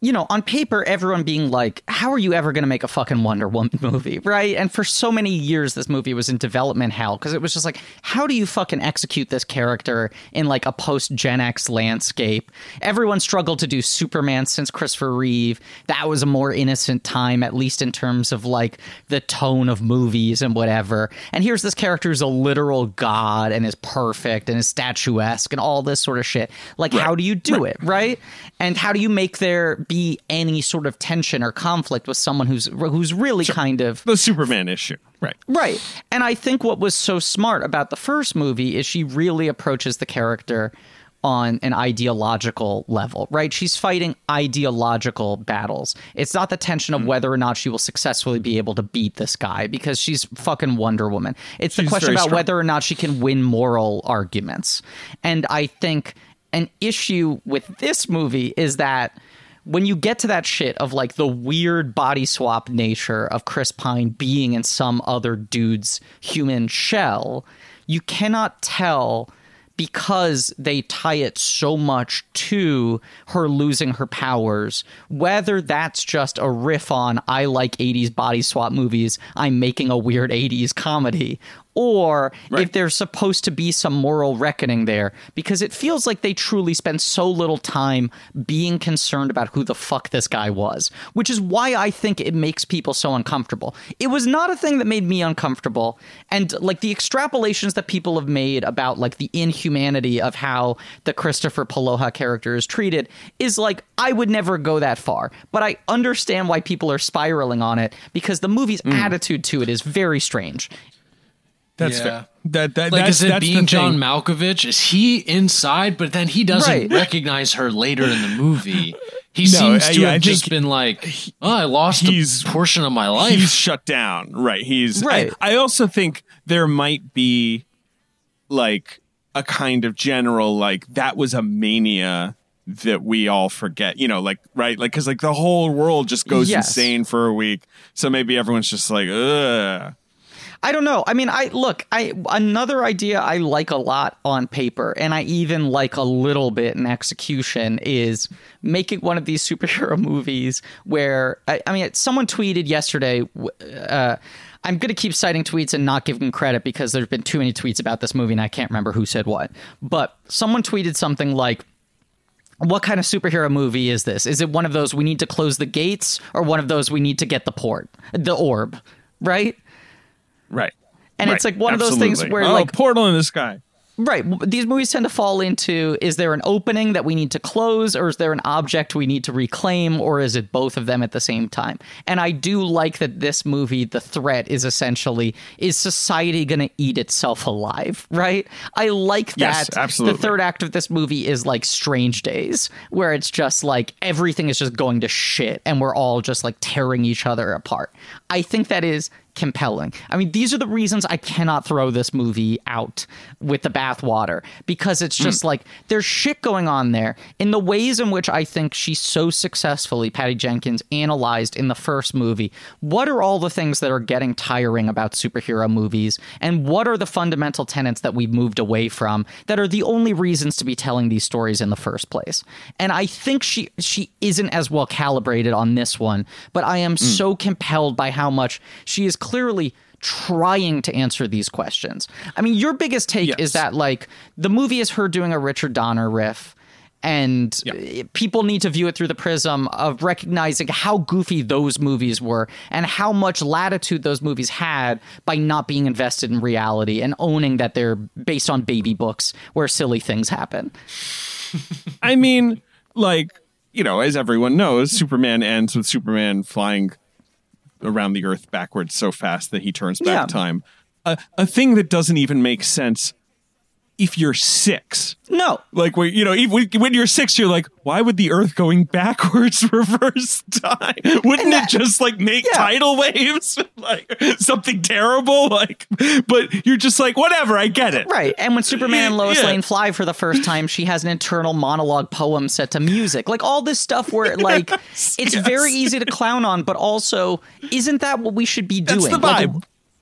you know, on paper, everyone being like, how are you ever going to make a fucking Wonder Woman <laughs> movie? Right. And for so many years, this movie was in development hell because it was just like, how do you fucking execute this character in like a post Gen X landscape? Everyone struggled to do Superman since Christopher Reeve. That was a more innocent time, at least in terms of like the tone of movies and whatever. And here's this character who's a literal god and is perfect and is statuesque and all this sort of shit. Like, how do you do it, right? And how do you make there be any sort of tension or conflict with someone who's who's really kind of the superman issue right Right. And I think what was so smart about the first movie is she really approaches the character on an ideological level, right? She's fighting ideological battles. It's not the tension Hmm. of whether or not she will successfully be able to beat this guy because she's fucking Wonder Woman. It's the question about strong. whether or not she can win moral arguments. And I think an issue with this movie is that when you get to that shit of like the weird body swap nature of Chris Pine being in some other dude's human shell, you cannot tell because they tie it so much to her losing her powers, whether that's just a riff on I like 80s body swap movies, I'm making a weird 80s comedy, or Right. if there's supposed to be some moral reckoning there, because it feels like they truly spend so little time being concerned about who the fuck this guy was, which is why I think it makes people so uncomfortable. It was not a thing that made me uncomfortable, and like the extrapolations that people have made about like the inhumanity of how the Kristoffer Polaha character is treated is like I would never go that far, but I understand why people are spiraling on it because the movie's mm. attitude to it is very strange. That's Yeah. fair. That, that, Like, that's, is it that's being John. Malkovich? Is he inside, but then he doesn't Right. recognize her later in the movie? He <laughs> No, seems uh, to yeah, I have just been like, oh, I lost he's- a portion of my life. He's shut down. Right. He's Right. I, I also think there might be like a kind of general like that was a mania that we all forget. You know, like right, like because like the whole world just goes Yes. insane for a week. So maybe everyone's just like, ugh. I don't know. I mean, I look, I another idea I like a lot on paper and I even like a little bit in execution is making one of these <laughs> superhero movies where I, I mean, someone tweeted yesterday uh I'm going to keep citing tweets and not giving credit because there's been too many tweets about this movie and I can't remember who said what. But someone tweeted something like what kind of superhero movie is this? Is it one of those we need to close the gates or one of those we need to get the port, the orb, right? Right. And Right. it's like one of those things where, oh, like- portal in the sky. Right. These movies tend to fall into is there an opening that we need to close, or is there an object we need to reclaim, or is it both of them at the same time? And I do like that this movie, the threat is essentially is society going to eat itself alive, right? I like that. Yes, absolutely. The third act of this movie is like Strange Days, where it's just like everything is just going to shit and we're all just like tearing each other apart. I think that is compelling. I mean, these are the reasons I cannot throw this movie out with the bathwater because it's hmm. just like there's shit going on there in the ways in which I think she so successfully, Patty Jenkins, analyzed in the first movie. What are all the things that are getting tiring about superhero movies, and what are the fundamental tenets that we've moved away from that are the only reasons to be telling these stories in the first place? And I think she she isn't as well calibrated on this one, but I am hmm. so compelled by how much she is clearly trying to answer these questions. I mean, your biggest take Yes. is that like the movie is her doing a Richard Donner riff and uh, people need to view it through the prism of recognizing how goofy those movies were and how much latitude those movies had by not being invested in reality and owning that they're based on baby books where silly things happen. <laughs> I mean, like, you know, as everyone knows, Superman ends with Superman flying around the earth backwards so fast that he turns back Yeah. time. A, a thing that doesn't even make sense if you're six. No. Like, when, you know, when you're six, you're like, why would the earth going backwards <laughs> reverse time? Wouldn't it just like make Yeah. tidal waves? <laughs> like something terrible? Like, but you're just like, whatever, I get it. Right. And when Superman and Lois Yeah. Lane fly for the first time, she has an internal monologue poem set to music. Like all this stuff where <laughs> like it's very easy to clown on, but also isn't that what we should be doing? That's the Like,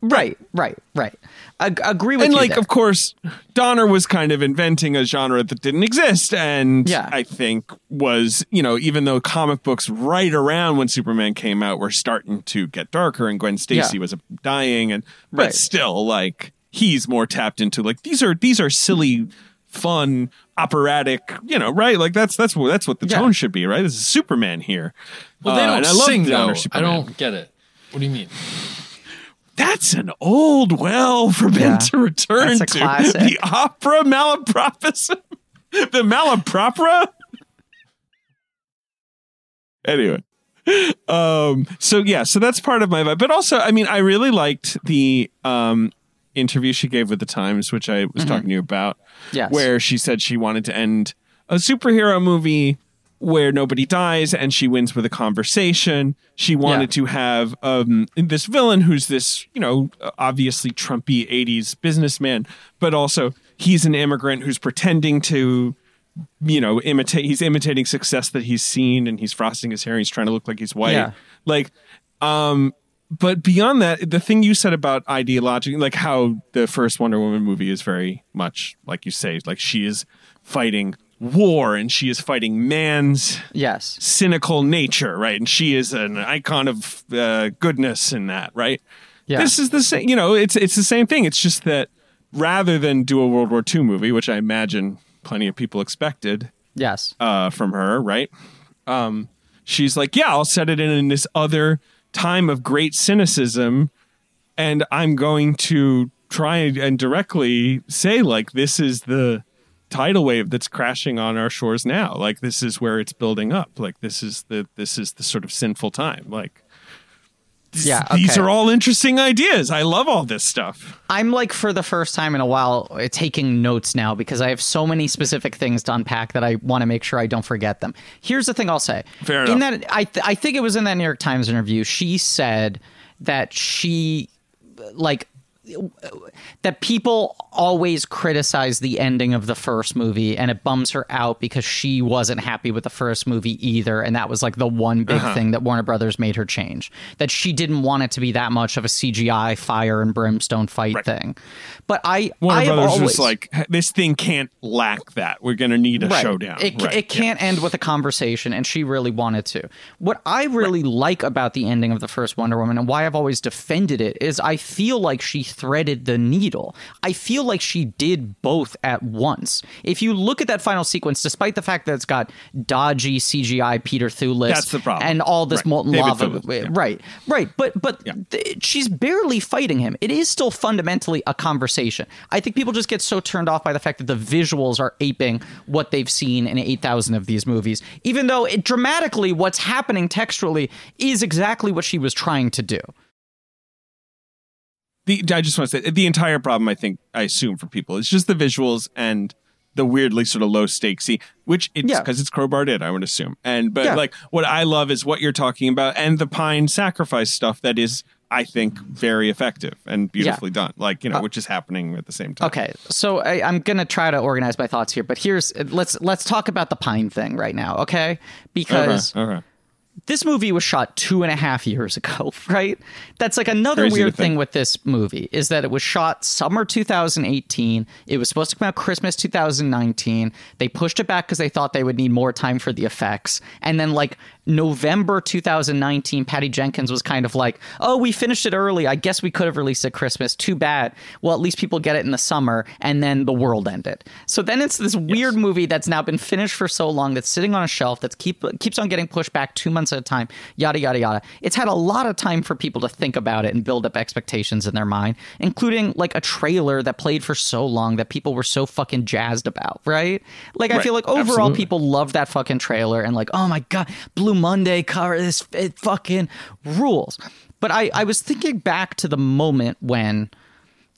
right, right, right. Ag- agree with you. and like there. of course donner was kind of inventing a genre that didn't exist and Yeah. i think was you know even though comic books right around when superman came out were starting to get darker and gwen stacy Yeah. was dying and but Right. still like he's more tapped into like these are these are silly fun operatic you know right like that's that's what that's what the Yeah. tone should be right this is superman here well, they Uh, don't and I love sing Donner though. I don't get it. What do you mean? That's an old well for Ben Yeah. to return That's a to. classic. The opera malapropism. <laughs> the malapropera. anyway. Um so yeah, so that's part of my vibe. But also, I mean, I really liked the um interview she gave with the Times, which I was talking to you about. Yes. Where she said she wanted to end a superhero movie where nobody dies and she wins with a conversation. She wanted to have um, this villain who's this, you know, obviously Trumpy 80s businessman, but also he's an immigrant who's pretending to, you know, imitate, he's imitating success that he's seen and he's frosting his hair. and He's trying to look like he's white. Yeah. Like, um, but beyond that, the thing you said about ideology, like how the first Wonder Woman movie is very much like you say, like she is fighting war and she is fighting man's Yes. cynical nature, right? And she is an icon of uh, goodness in that, right? Yeah. This is the same, you know, it's it's the same thing. It's just that rather than do a World War II movie, which I imagine plenty of people expected Yes. uh, from her, right? Um, she's like, yeah, I'll set it in in this other time of great cynicism, and I'm going to try and directly say like this is the tidal wave that's crashing on our shores now. Like this is where it's building up. Like this is the this is the sort of sinful time. Like Yeah, these are all interesting ideas. I love all this stuff. I'm like for the first time in a while uh, taking notes now because I have so many specific things to unpack that I want to make sure I don't forget them. Here's the thing I'll say. Fair in enough. that I th- I think it was in that New York Times interview she said that she like that people always criticize the ending of the first movie and it bums her out because she wasn't happy with the first movie either and that was like the one big Uh-huh. thing that Warner Brothers made her change that she didn't want it to be that much of a CGI fire and brimstone fight thing but I Warner I Brothers always, was like, this thing can't lack that. We're going to need a Right. showdown. It, Right. it can't end with a conversation, and she really wanted to. What I really like about the ending of the first Wonder Woman and why I've always defended it is I feel like she threaded the needle. I feel like she did both at once. If you look at that final sequence, despite the fact that it's got dodgy CGI Peter Thewlis That's the problem. and all this Right. molten David lava, Thewlis, yeah. right, right, but but Yeah. th- she's barely fighting him. It is still fundamentally a conversation. I think people just get so turned off by the fact that the visuals are aping what they've seen in 8,000 of these movies, even though it dramatically what's happening textually is exactly what she was trying to do. The I just want to say the entire problem I think I assume for people is just the visuals and the weirdly sort of low stakesy, which it's Yeah. because it's crowbarred in, I would assume. And but Yeah. like what I love is what you're talking about and the pine sacrifice stuff that is I think very effective and beautifully done. Like you know, uh, which is happening at the same time. Okay, so I, I'm gonna try to organize my thoughts here, but here's let's let's talk about the Pine thing right now, okay? Because Okay. okay. This movie was shot two and a half years ago, <laughs> right? That's like another Crazy weird thing with this movie is that it was shot summer 2018. It was supposed to come out Christmas 2019. They pushed it back because they thought they would need more time for the effects. And then, like, November 2019, Patty Jenkins was kind of like, oh, we finished it early. I guess we could have released it Christmas. Too bad. Well, at least people get it in the summer. And then the world ended. So then it's this weird movie that's now been finished for so long that's sitting on a shelf that's keep keeps on getting pushed back two months at a time. Yada yada yada. It's had a lot of time for people to think about it and build up expectations in their mind, including like a trailer that played for so long that people were so fucking jazzed about. Right? Like I feel like overall Absolutely. people love that fucking trailer and like oh my god, Blue Monday cover this it fucking rules. But I I was thinking back to the moment when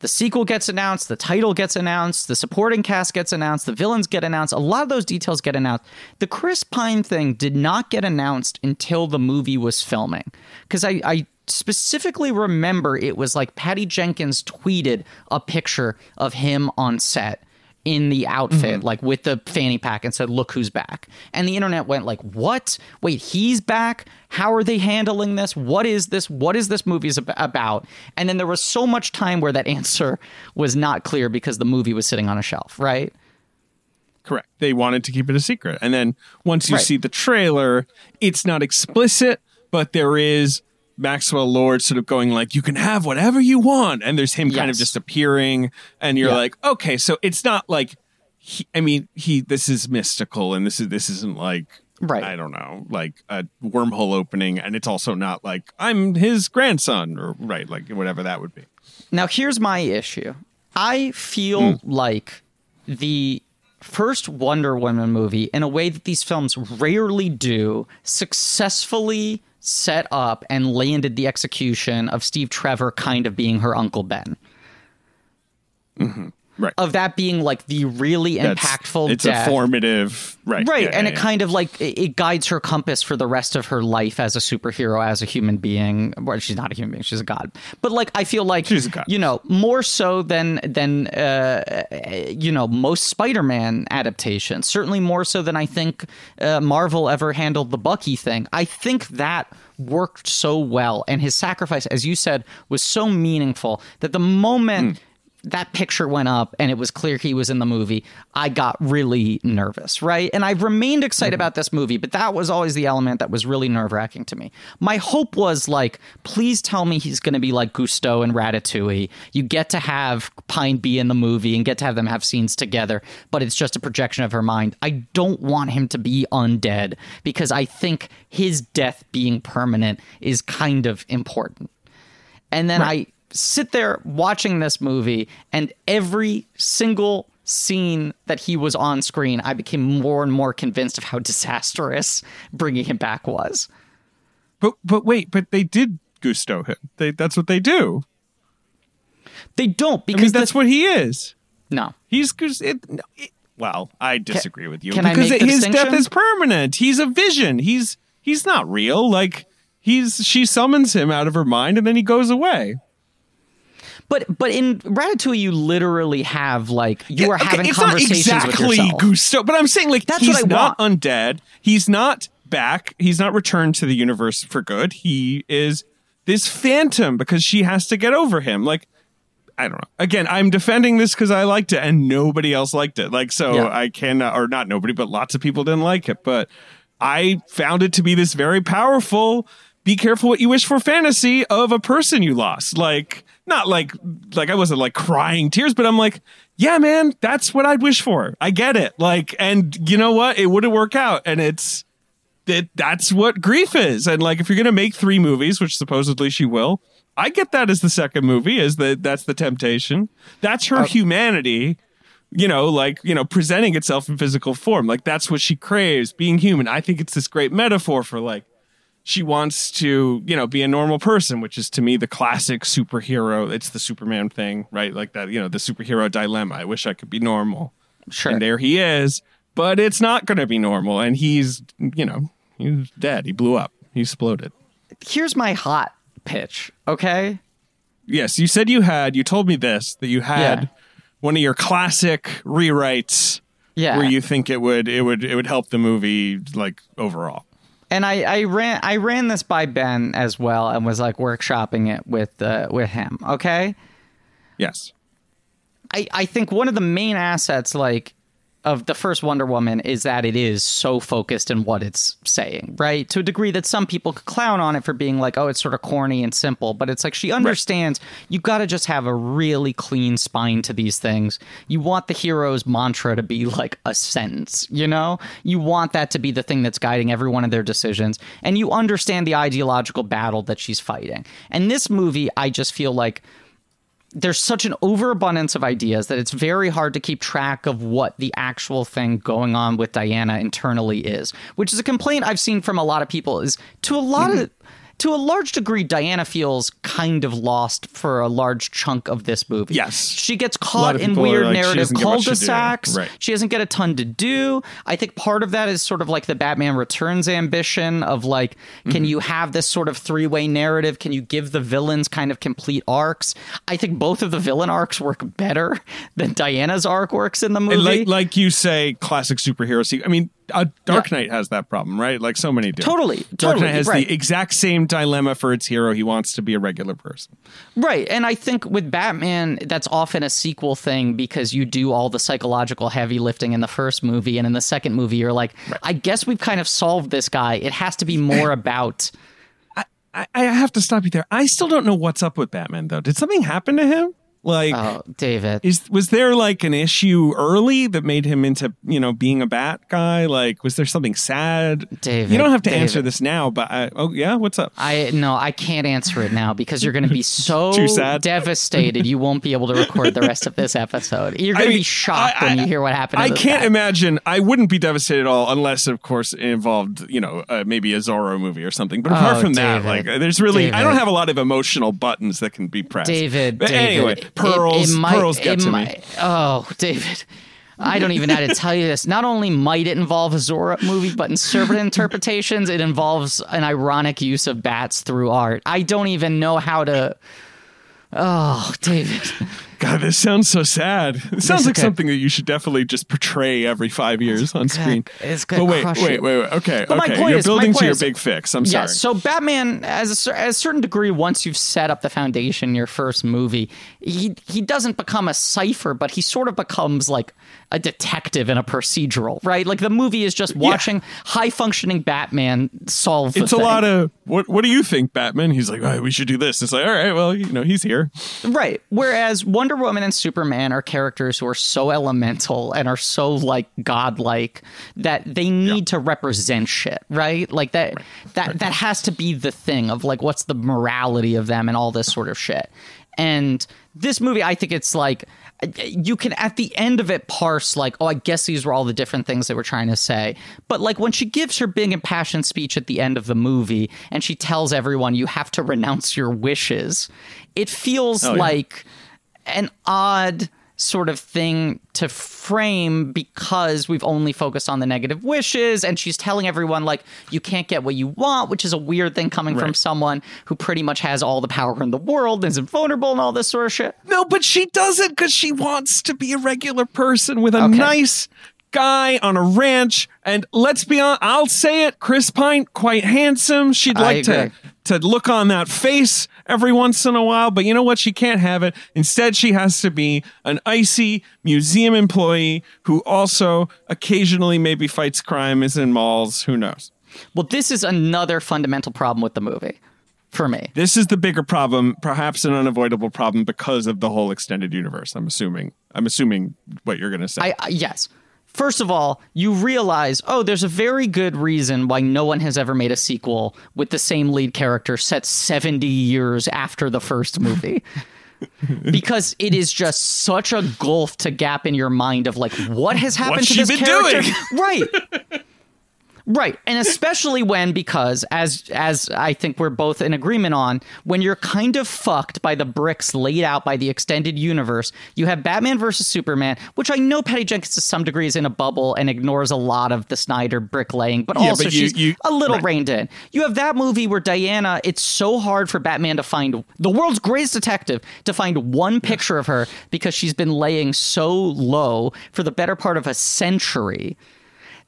the sequel gets announced, the title gets announced, the supporting cast gets announced, the villains get announced. A lot of those details get announced. The Chris Pine thing did not get announced until the movie was filming. Because I, I specifically remember it was like Patty Jenkins tweeted a picture of him on set in the outfit mm-hmm. like with the fanny pack and said look who's back. And the internet went like what? Wait he's back? How are they handling this? What is this? What is this movie ab- about? And then there was so much time where that <laughs> answer was not clear because the movie was sitting on a shelf right? Correct. They wanted to keep it a secret. And then once you Right. see the trailer, it's not explicit, but there is Maxwell Lord sort of going like, you can have whatever you want. And there's him kind of Yes. just appearing. And you're Yeah. like, okay, so it's not like, he, I mean, he, this is mystical and this is, this isn't like, Right. I don't know, like a wormhole opening. And it's also not like, I'm his grandson or right, like whatever that would be. Now, here's my issue. I feel Hmm. like the first Wonder Woman movie, in a way that these films rarely do, successfully set up and landed the execution of Steve Trevor kind of being her Uncle Ben. Mm-hmm. Right. of that being like the really That's- impactful It's death. a formative, right? Right, yeah, and yeah, it yeah. kind of like it, guides her compass for the rest of her life as a superhero, as a human being. Well, she's not a human being; she's a god. But like, I feel like She's a god. You know, more so than than uh, you know most Spider-Man adaptations. Certainly more so than I think uh, Marvel ever handled the Bucky thing. I think that worked so well, and his sacrifice, as you said, was so meaningful that the moment that picture went up and it was clear he was in the movie, I got really nervous, right? And I've remained excited mm-hmm. about this movie, but that was always the element that was really nerve wracking to me. My hope was like, please tell me he's going to be like Gusteau and Ratatouille. You get to have Pine be in the movie and get to have them have scenes together, but it's just a projection of her mind. I don't want him to be undead because I think his death being permanent is kind of important. And then I sit there watching this movie, and every single scene that he was on screen, I became more and more convinced of how disastrous bringing him back was. But but wait, but they did gusto him. They that's what they do. They don't I because mean, that's the- what he is. no. He's it, it, well, I disagree with you can I because the his death is permanent. He's a vision. He's he's not real. Like he's she summons him out of her mind and then he goes away. But but in Ratatouille, you literally have like you Yeah, are okay, having it's conversations not exactly with yourself. Gusteau, but I'm saying like That's he's what I not undead. He's not back. He's not returned to the universe for good. He is this phantom because she has to get over him. Like I don't know. Again, I'm defending this because I liked it and nobody else liked it. Like so, Yeah. I cannot, or not nobody, but lots of people didn't like it. But I found it to be this very powerful. Be careful what you wish for fantasy of a person you lost. Like not like like I wasn't like crying tears, but I'm like, yeah, man, that's what I'd wish for. I get it. Like, and you know what? It wouldn't work out, and it's that that's what grief is. And like, if you're gonna make three movies, which supposedly she will, I get that as the second movie. Is that that's the temptation? That's her uh, humanity. You know, like you know, presenting itself in physical form. Like that's what she craves, being human. I think it's this great metaphor for like she wants to, you know, be a normal person, which is to me the classic superhero. It's the Superman thing, right? Like that, you know, the superhero dilemma. I wish I could be normal. Sure. And there he is, but it's not going to be normal. And he's, you know, he's dead. He blew up. He exploded. Here's my hot pitch, okay? Yes, you said you had, you told me this, that you had Yeah. one of your classic rewrites Yeah. where you think it would, it would, it would help the movie like overall. And I, I ran I ran this by Ben as well and was like workshopping it with uh, with him. Okay, Yes. I I think one of the main assets like of the first Wonder Woman is that it is so focused in what it's saying, right? To a degree that some people could clown on it for being like, oh, it's sort of corny and simple, but it's like she understands you've got to just have a really clean spine to these things. You want the hero's mantra to be like a sentence, you know? You want that to be the thing that's guiding every one of their decisions, and you understand the ideological battle that she's fighting. And this movie, I just feel like there's such an overabundance of ideas that it's very hard to keep track of what the actual thing going on with Diana internally is, which is a complaint I've seen from a lot of people is to a lot of mm-hmm. To a large degree Diana feels kind of lost for a large chunk of this movie. Yes. She gets caught in weird like, narrative doesn't get much to do. cul-de-sacs. She doesn't get a ton to do. I think part of that is sort of like the Batman Returns ambition of like, can mm-hmm. you have this sort of three way narrative? Can you give the villains kind of complete arcs? I think both of the villain arcs work better <laughs> than Diana's arc works in the movie. And like, like you say, classic superhero. I mean, uh, Dark. Knight has that problem, right? Like so many do. Totally, Dark totally, Knight has right. the exact same dilemma for its hero. He wants to be a regular person. Right. And I think with Batman, that's often a sequel thing because you do all the psychological heavy lifting in the first movie. And in the second movie, you're like, I guess we've kind of solved this guy. It has to be more <clears throat> about. I, I have to stop you there. I still don't know what's up with Batman, though. Did something happen to him? Like, Oh, David. is was there like an issue early that made him into you know being a bat guy? Like, was there something sad? David, you don't have to David. answer this now, but I, oh yeah, what's up? I no, I can't answer it now because you're going to be <laughs> so devastated you won't be able to record the rest of this episode. You're going to be shocked I- when I- you hear what happened. I can't guy. imagine. I wouldn't be devastated at all, unless, of course, it involved you know uh, maybe a Zorro movie or something. But apart Oh, from that, like there's really I don't have a lot of emotional buttons that can be pressed. David, But David, anyway, pearls. might- pearls get it to me. Oh, David. I don't even know how to tell you this. Not only might it involve a Zorro movie, but in certain interpretations, it involves an ironic use of bats through art. I don't even know how to. Oh, David. God, this sounds so sad. It sounds like okay. something that you should definitely just portray every five years on screen. it's gonna but wait, wait, wait, wait. Okay, But my okay. point You're is- building to your is- big fix. I'm sorry. Yeah, so Batman, as a, at a certain degree, once you've set up the foundation, in your first movie, he he doesn't become a cipher, but he sort of becomes like a detective in a procedural, right? Like the movie is just watching high functioning Batman solve. The it's a thing. lot of what? What do you think, Batman? He's like, oh, we should do this. It's like, all right, well, you know, he's here. Right. Whereas Wonder Woman and Superman are characters who are so elemental and are so like godlike that they need to represent shit, right? Like that that that has to be the thing of like what's the morality of them and all this sort of shit. And this movie, I think it's like you can at the end of it parse like, oh, I guess these were all the different things they were trying to say. But like when she gives her big impassioned speech at the end of the movie and she tells everyone you have to renounce your wishes, it feels oh, yeah. like an odd sort of thing to frame because we've only focused on the negative wishes and she's telling everyone like you can't get what you want which is a weird thing coming from someone who pretty much has all the power in the world and is invulnerable and all this sort of shit No, but she doesn't because she wants to be a regular person with a Okay. nice guy on a ranch. And let's be honest, I'll say it, Chris Pine, quite handsome. She'd like to to look on that face every once in a while, but you know what? She can't have it. Instead, she has to be an icy museum employee who also occasionally maybe fights crime, is in malls. Who knows? well this is another fundamental problem with the movie for me This is the bigger problem, perhaps an unavoidable problem because of the whole extended universe. I'm assuming. I'm assuming what you're going to say. I, I yes. First of all, you realize, oh, there's a very good reason why no one has ever made a sequel with the same lead character set 70 years after the first movie. <laughs> because it is just such a gulf to gap in your mind of like what has happened What's to this character doing? right <laughs> Right. And <laughs> especially when because as as I think we're both in agreement on, when you're kind of fucked by the bricks laid out by the extended universe, you have Batman versus Superman, which I know Patty Jenkins to some degree is in a bubble and ignores a lot of the Snyder bricklaying, but Yeah, also but you- she's you- a little right. reined in. You have that movie where Diana, it's so hard for Batman to find the world's greatest detective to find one picture of her because she's been laying so low for the better part of a century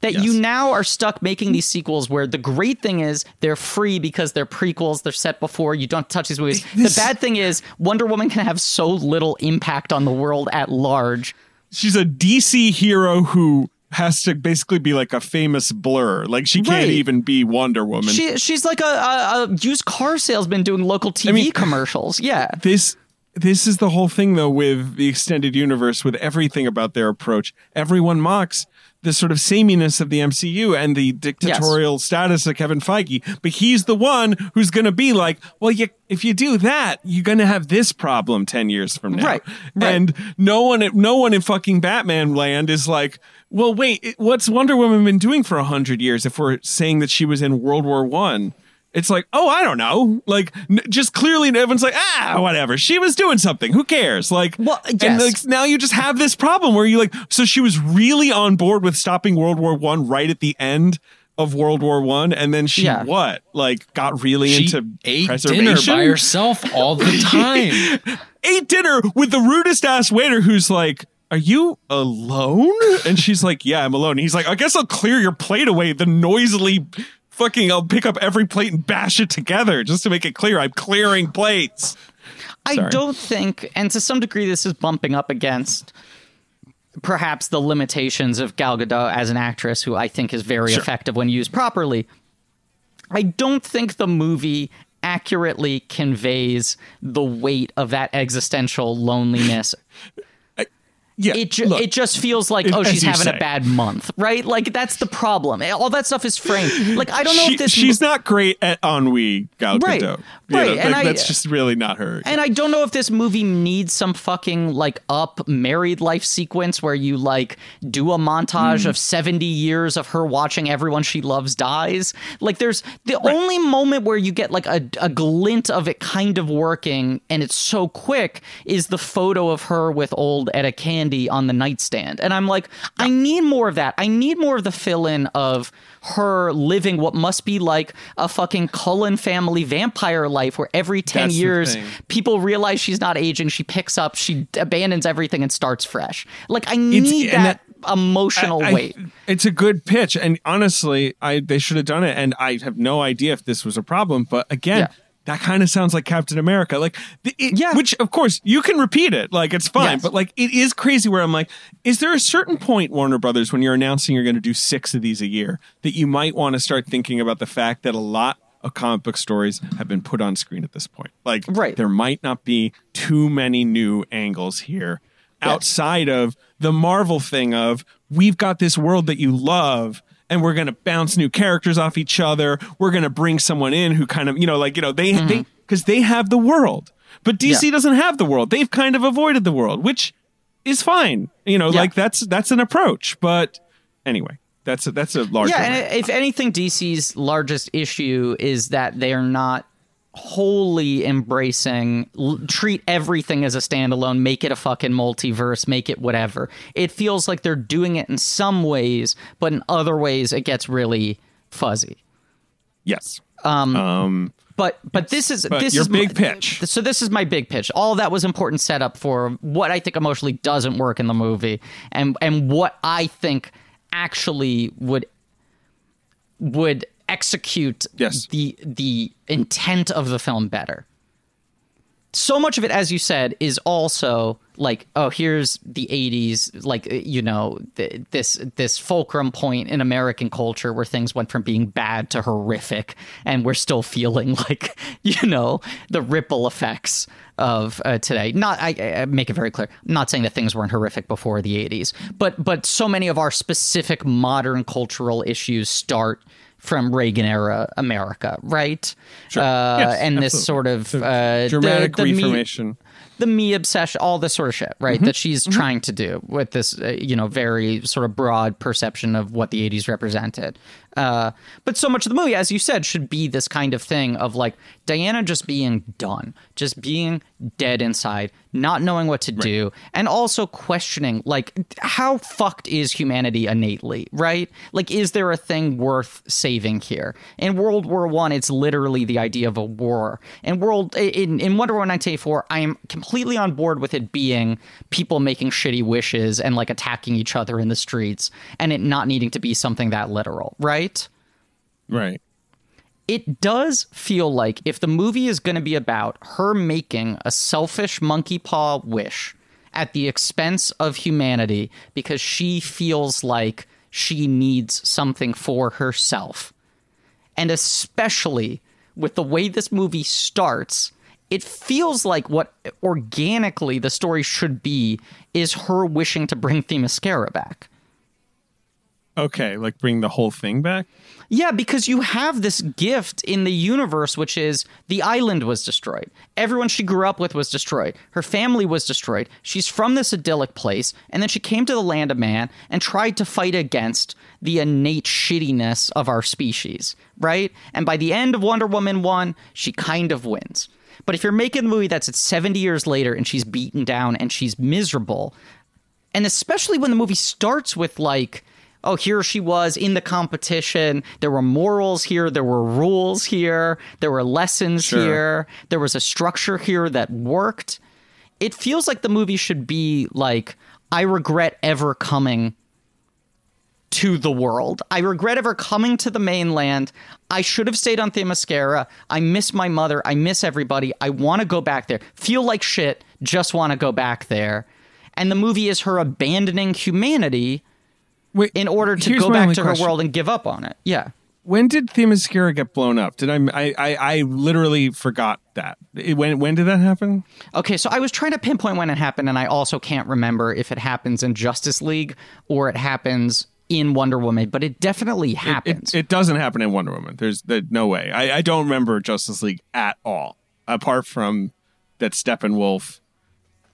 that you now are stuck making these sequels where the great thing is they're free because they're prequels, they're set before, you don't touch these movies. <laughs> This- the bad thing is Wonder Woman can have so little impact on the world at large. She's a DC hero who has to basically be like a famous blur. Like she can't Right. even be Wonder Woman. She she's like a, a, a used car salesman doing local TV mean- commercials. Yeah. this this is the whole thing though with the extended universe with everything about their approach. Everyone mocks the sort of sameness of the MCU and the dictatorial status of Kevin Feige, but he's the one who's going to be like, well, you, if you do that, you're going to have this problem 10 years from now. Right, right. And no one no one in fucking Batman land is like, well, wait, what's Wonder Woman been doing for a hundred years? If we're saying that she was in World War One, it's like, oh, I don't know. Like, n- just clearly, everyone's like, ah, whatever. She was doing something. Who cares? Like, Well, and yes. like, now you just have this problem where you like, so she was really on board with stopping World War One right at the end of World War One, and then she Yeah. what? Like, got really She into ate preservation. dinner by herself all the <laughs> time. ate dinner with the rudest ass waiter who's like, Are you alone? And she's like, Yeah, I'm alone. And he's like, I guess I'll clear your plate away. The noisily fucking, I'll pick up every plate and bash it together just to make it clear I'm clearing plates. I Sorry. don't think, and to some degree, this is bumping up against perhaps the limitations of Gal Gadot as an actress, who I think is very Sure. effective when used properly. I don't think the movie accurately conveys the weight of that existential loneliness. <laughs> Yeah, it ju- look, it just feels like it- oh she's having say. a bad month, right? Like that's the problem. All that stuff is framed. Like I don't know She- if this she's not great at ennui, Gal Right, Gadot. You right, know, and like, I- that's just really not her. And I don't know if this movie needs some fucking like up married life sequence where you like do a montage Hmm. of 70 years of her watching everyone she loves dies. Like there's the only moment where you get like a, a glint of it kind of working and it's so quick is the photo of her with old Etta Candy on the nightstand. And I'm like, I need more of that. I need more of the fill in of her living what must be like a fucking Cullen family vampire life where every 10 That's years people realize she's not aging she picks up she abandons everything and starts fresh like i need and that, emotional I- weight It's a good pitch, and honestly, I they should have done it. And I have no idea if this was a problem, but again. Yeah. That kind of sounds like Captain America, like it, Yeah. Which, of course, you can repeat it, like it's fine. Yes. But like, it is crazy. Where I'm like, is there a certain point, Warner Brothers, when you're announcing you're going to do six of these a year, that you might want to start thinking about the fact that a lot of comic book stories have been put on screen at this point? Like, Right. there might not be too many new angles here outside of the Marvel thing of we've got this world that you love and we're going to bounce new characters off each other. We're going to bring someone in who kind of, you know, like, you know, they, they, because they have the world. But DC Mm-hmm. Yeah. doesn't have the world. They've kind of avoided the world, which is fine. You know, Yeah. like that's that's an approach. But anyway, that's a, that's a large. yeah and if anything dc's largest issue is that they are not wholly embracing l- treat everything as a standalone make it a fucking multiverse make it whatever it feels like they're doing it in some ways but in other ways it gets really fuzzy yes. Um. But but this is But this your is big my- pitch. So this is my big pitch. All that was important setup for what I think emotionally doesn't work in the movie, and and what I think actually would would execute Yes. the the intent of the film better. So much of it, as you said, is also like, oh, here's the '80s, like you know, th- this this fulcrum point in American culture where things went from being bad to horrific, and we're still feeling <laughs> like, you know, the ripple effects of uh, today. Not, I, I make it very clear. I'm not saying that things weren't horrific before the '80s, but but so many of our specific modern cultural issues start from Reagan era America, right? Uh, Yes, and this absolutely. sort of uh, Dramatic the, the me- reformation. the me obsession, all this sort of shit, right? Mm-hmm. That she's trying to do with this, uh, you know, very sort of broad perception of what the 80s represented. Uh, but so much of the movie, as you said, should be this kind of thing of like Diana just being done, just being dead inside, not knowing what to do, and also questioning, like, how fucked is humanity innately, right? Like, is there a thing worth saving here? In World War One, it's literally the idea of a war. In World in, in Wonder Woman 1984, I am completely on board with it being people making shitty wishes and like attacking each other in the streets, and it not needing to be something that literal, right? Right. Right. it does feel like if the movie is going to be about her making a selfish monkey paw wish at the expense of humanity because she feels like she needs something for herself, and especially with the way this movie starts, it feels like what organically the story should be is her wishing to bring Themyscira back. Okay, like bring the whole thing back. Yeah, because you have this gift in the universe, which is the island was destroyed. Everyone she grew up with was destroyed. Her family was destroyed. She's from this idyllic place, and then she came to the land of man and tried to fight against the innate shittiness of our species, right? And by the end of Wonder Woman 1, she kind of wins. But if you're making a movie that's at 70 years later and she's beaten down and she's miserable, and especially when the movie starts with like oh here she was in the competition there were morals here there were rules here there were lessons Sure. here there was a structure here that worked it feels like the movie should be like i regret ever coming to the world. I regret ever coming to the mainland. I should have stayed on Themyscira. I miss my mother. I miss everybody. I want to go back there. Feel like shit. Just want to go back there. And the movie is her abandoning humanity Wait, in order to go back to question. her world and give up on it. Yeah. when did Themyscira get blown up? Did I, I? I I literally forgot that. It- when when did that happen? Okay, so I was trying to pinpoint when it happened, and I also can't remember if it happens in Justice League or it happens in Wonder Woman, but it definitely It, happens. it doesn't happen in Wonder Woman. There's the, no way. I, I don't remember Justice League at all, apart from that Steppenwolf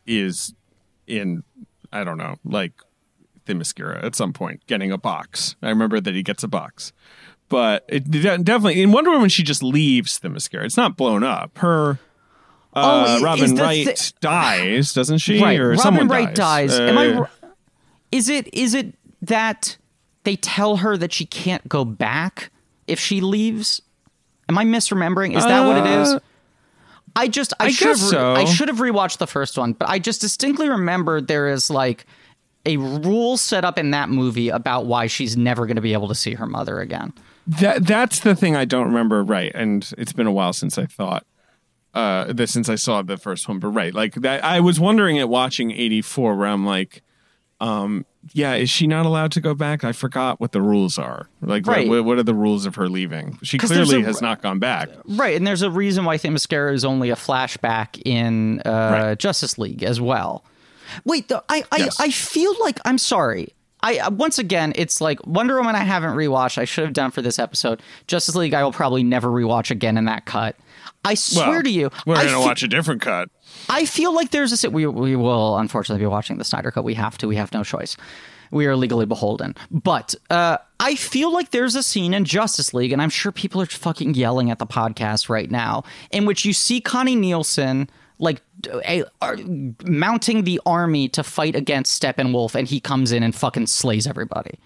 is in I don't know, like Themyscira at some point getting a box. I remember that he gets a box, but it definitely in Wonder Woman she just leaves Themyscira. It's not blown up. Her. Oh, Uh, is Robin Wright thi- dies, doesn't she? right, Or Robin someone Wright dies. Am I? Uh, Is it? Is it that they tell her that she can't go back if she leaves? Am I misremembering? Is that what it is? Uh, I just I, I should have so. I should have rewatched the first one, but I just distinctly remember there is like a rule set up in that movie about why she's never going to be able to see her mother again. That that's the thing I don't remember right, and it's been a while since I thought uh that since I saw the first one. But right, like that, I was wondering at watching eighty four, where I'm like, um, yeah, is she not allowed to go back? I forgot what the rules are. Like, Right. what, what are the rules of her leaving? She clearly a- has not gone back. Right, and there's a reason why Themyscira is only a flashback in uh, Right. Justice League as well. Wait, though, I I, Yes. I feel like I'm sorry. I uh, once again, it's like Wonder Woman. I haven't rewatched. I should have done for this episode. Justice League. I will probably never rewatch again in that cut. I swear Well, to you, we're I gonna fe- watch a different cut. I feel like there's a we we will unfortunately be watching the Snyder cut. We have to. We have no choice. We are legally beholden. But uh, I feel like there's a scene in Justice League, and I'm sure people are fucking yelling at the podcast right now, in which you see Connie Nielsen like a, uh, mounting the army to fight against Steppenwolf, and he comes in and fucking slays everybody.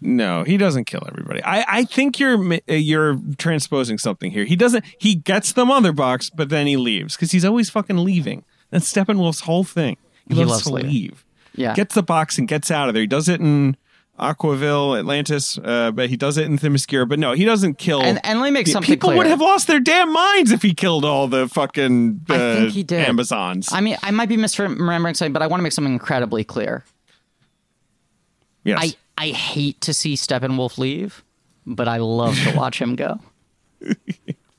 No, he doesn't kill everybody. I, I think you're uh, you're transposing something here. He doesn't. He gets the mother box, but then he leaves because he's always fucking leaving. That's Steppenwolf's whole thing. He, He loves, loves to leaving. leave. Yeah. gets the box and gets out of there. He does it in Aquaville, Atlantis, uh, but he does it in Themyscira. But no, he doesn't kill. And- and let me make something People would have lost their damn minds if he killed all the fucking uh, I think he did. Amazons. I mean, I might be misremembering something, but I want to make something incredibly clear. yes. I I hate to see Steppenwolf leave, but I love to watch him go. <laughs>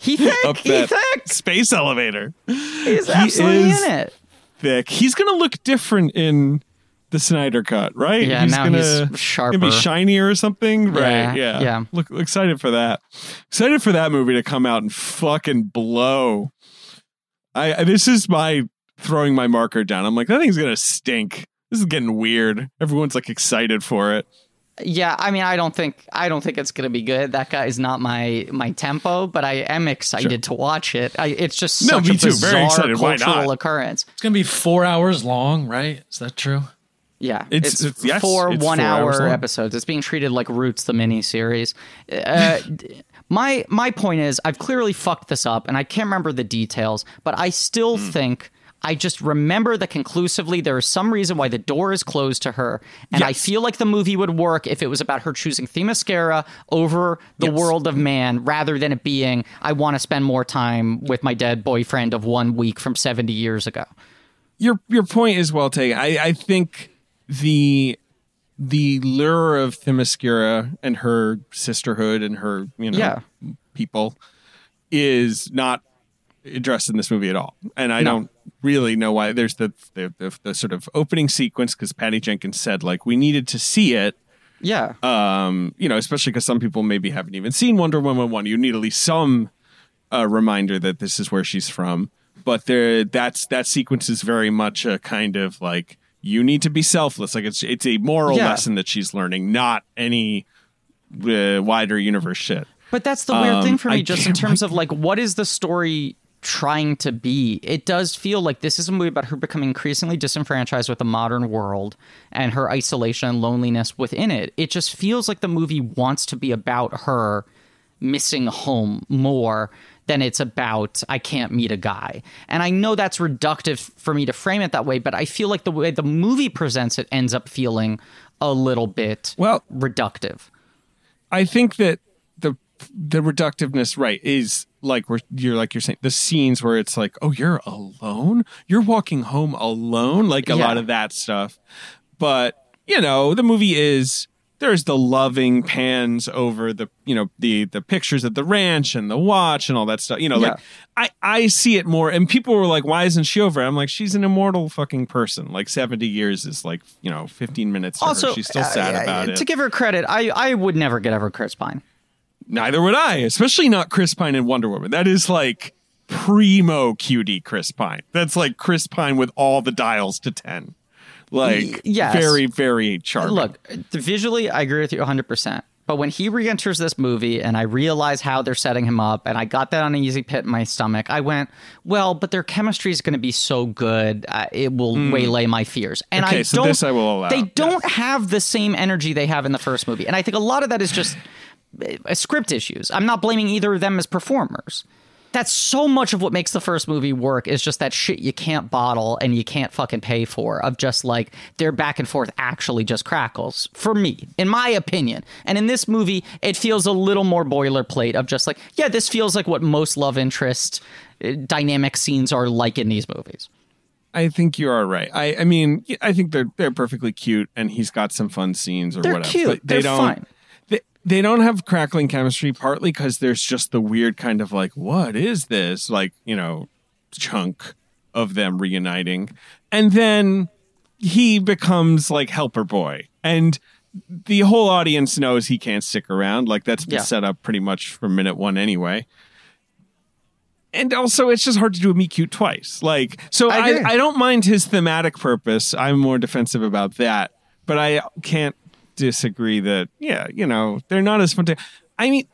He thick. Up He thick. space elevator. He's absolutely is- in it. thick. He's gonna look different in the Snyder cut, right? Yeah, he's now gonna, he's gonna be shinier or something, right? Yeah, yeah. Look, excited for that. Excited for that movie to come out and fucking blow. I this is my throwing my marker down. I'm like that thing's gonna stink. This is getting weird. Everyone's like excited for it. Yeah, I mean, I don't think I don't think it's gonna be good. That guy is not my my tempo, but I am excited to watch it. I, it's just No, such me a too. Very bizarre excited. Why not? occurrence. It's gonna be four hours long, right? Is that true? Yeah, It's- it's, it's- yes, four it's one four hours hour long. episodes. It's being treated like Roots, the mini series. Uh, <laughs> my my point is, I've clearly fucked this up, and I can't remember the details, but I still Hmm. think. I just remember that conclusively there is some reason why the door is closed to her, and I feel like the movie would work if it was about her choosing Themyscira over the Yes. world of man, rather than it being I want to spend more time with my dead boyfriend of one week from seventy years ago. your your point is well taken. I, I think the the lure of Themyscira and her sisterhood and her you know Yeah. people is not addressed in this movie at all, and I No. don't really know why. There's the the, the, the sort of opening sequence because Patty Jenkins said like we needed to see it. Yeah, Um, you know, especially because some people maybe haven't even seen Wonder Woman one. You need at least some uh, reminder that this is where she's from. But there, that's that sequence is very much a kind of like you need to be selfless. Like it's it's a moral Yeah. lesson that she's learning, not any uh, wider universe shit. But that's the weird Um, thing for me, I just in terms of like, what is the story trying to be? It does feel like this is a movie about her becoming increasingly disenfranchised with the modern world and her isolation and loneliness within it. It just feels like the movie wants to be about her missing home more than it's about I can't meet a guy. And I know that's reductive for me to frame it that way, but I feel like the way the movie presents it ends up feeling a little bit Well- reductive. I think that the the reductiveness, right, is like where you're like you're saying the scenes where it's like, oh, you're alone, you're walking home alone, like a Yeah. lot of that stuff. But you know, the movie is there's the loving pans over the you know the the pictures at the ranch and the watch and all that stuff. You know, like I I see it more. And people were like, "Why isn't she over?" I'm like, "She's an immortal fucking person. Like 70 years is like you know 15 minutes. To Also, she's still sad uh, about to it. give her credit, I I would never get over Chris Pine. Neither would I, especially not Chris Pine in Wonder Woman. That is like primo cutie Chris Pine. That's like Chris Pine with all the dials to 10. Like yes. very very charming. Look, visually, I agree with you 100%. But when he re enters this movie and I realize how they're setting him up, and I got that on an easy pit in my stomach, I went, well, but their chemistry is going to be so good, uh, it will waylay my fears. And. Okay, I so don't, this I will allow, They don't have the same energy they have in the first movie. And I think a lot of that is just uh, script issues. I'm not blaming either of them as performers. That's so much of what makes the first movie work is just that shit you can't bottle and you can't fucking pay for of just like their back and forth actually just crackles for me in my opinion and in this movie it feels a little more boilerplate of just like yeah this feels like what most love interest uh, dynamic scenes are like in these movies I think you are right. I, I mean, I think they're they're perfectly cute, and he's got some fun scenes or They're whatever. cute. But they They're don't. fine. They, they don't have crackling chemistry, partly because there's just the weird kind of like, what is this? Like, you know, chunk of them reuniting, and then he becomes like helper boy, and the whole audience knows he can't stick around. Like that's been Yeah. set up pretty much from minute one anyway and also it's just hard to do a meet cute twice like so I I. I, don't mind his thematic purpose i'm more defensive about that but i can't disagree that yeah you know they're not as fun to i mean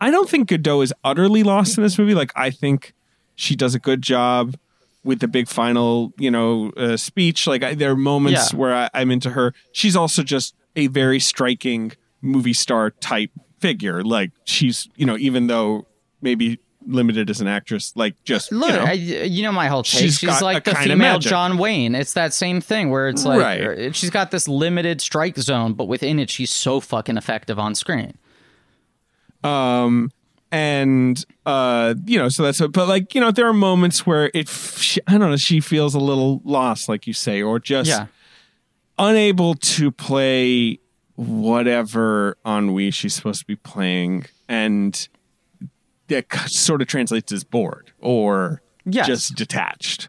i don't think Gadot is utterly lost in this movie. Like i think she does a good job with the big final you know uh, speech. Like I, there are moments Yeah. where I, i'm into her. She's also just a very striking movie star type figure. Like she's you know even though maybe limited as an actress like just Look, you know, I, you know my whole take. She's like a the kind female. John Wayne. It's that same thing where it's like Right. er, she's got this limited strike zone, but within it, she's so fucking effective on screen. um and uh you know so that's a, but like you know there are moments where it she, i don't know she feels a little lost like you say or just Yeah, unable to play whatever ennui she's supposed to be playing and that sort of translates as bored or Yes. just detached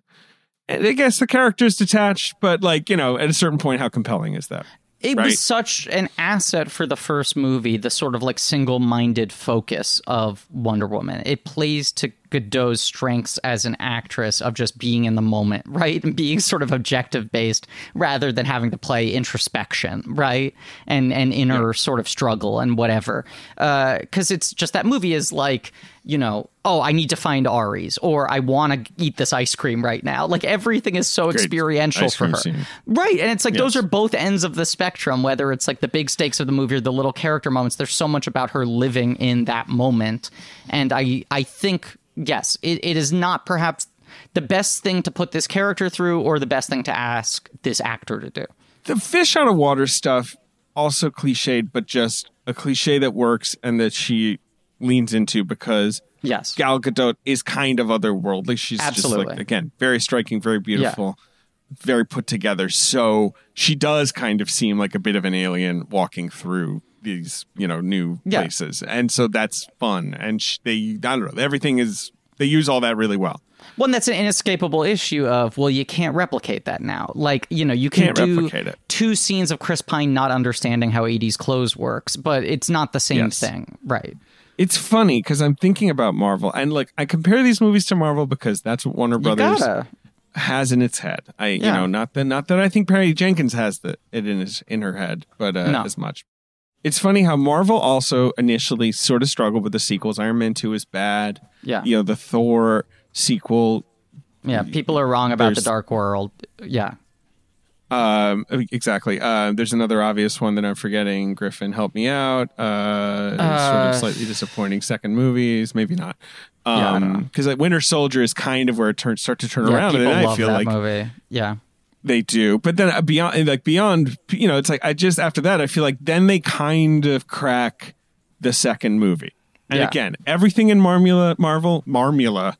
and i guess the character's detached but like you know at a certain point how compelling is that it Right. was such an asset for the first movie. The sort of like single-minded focus of Wonder Woman. It plays to Gadot's strengths as an actress of just being in the moment, <laughs> right, and being sort of objective based rather than having to play introspection, right, and and inner sort of struggle and whatever. Uh, because it's just that movie is like you know, oh, I need to find Ares, or I want to eat this ice cream right now. Like everything is so experiential ice for her, scene. right? And it's like those are both ends of the spectrum. Whether it's like the big stakes of the movie or the little character moments, there's so much about her living in that moment, and I I think yes, it, it is not perhaps the best thing to put this character through, or the best thing to ask this actor to do. the fish out of water stuff also cliched but just a cliche that works and that she leans into because Yes, Gal Gadot is kind of otherworldly. She's just Absolutely. like again very striking, very beautiful, very put together. So she does kind of seem like a bit of an alien walking through these you know new Yeah. places, and so that's fun. And sh- they I don't know everything is they use all that really well. One that's an inescapable issue of well, you can't replicate that now. Like you know, you can Can't do replicate it. two scenes of Chris Pine not understanding how '80s clothes works, but it's not the same Yes. thing, right? It's funny because I'm thinking about Marvel, and like I compare these movies to Marvel because that's what Warner Brothers has in its head. I you know not that not that I think Patty Jenkins has the it in his in her head, but uh, No. as much. It's funny how Marvel also initially sort of struggled with the sequels. Iron Man two is bad. Yeah. you know the Thor sequel. Yeah, people are wrong about the Dark World. Yeah, Um, exactly. Uh, there's another obvious one that I'm forgetting. Griffin, help me out. Uh, sort Uh, of slightly disappointing second movies, maybe not. Yeah, I don't know. Um, because like Winter Soldier is kind of where it turns start to turn yeah. around, and I feel that like movie. Yeah, They do, but then uh, beyond, like beyond, you know, it's like I just after that, I feel like then they kind of crack the second movie, and Yeah. again, everything in Marmula, Marvel, Marmula,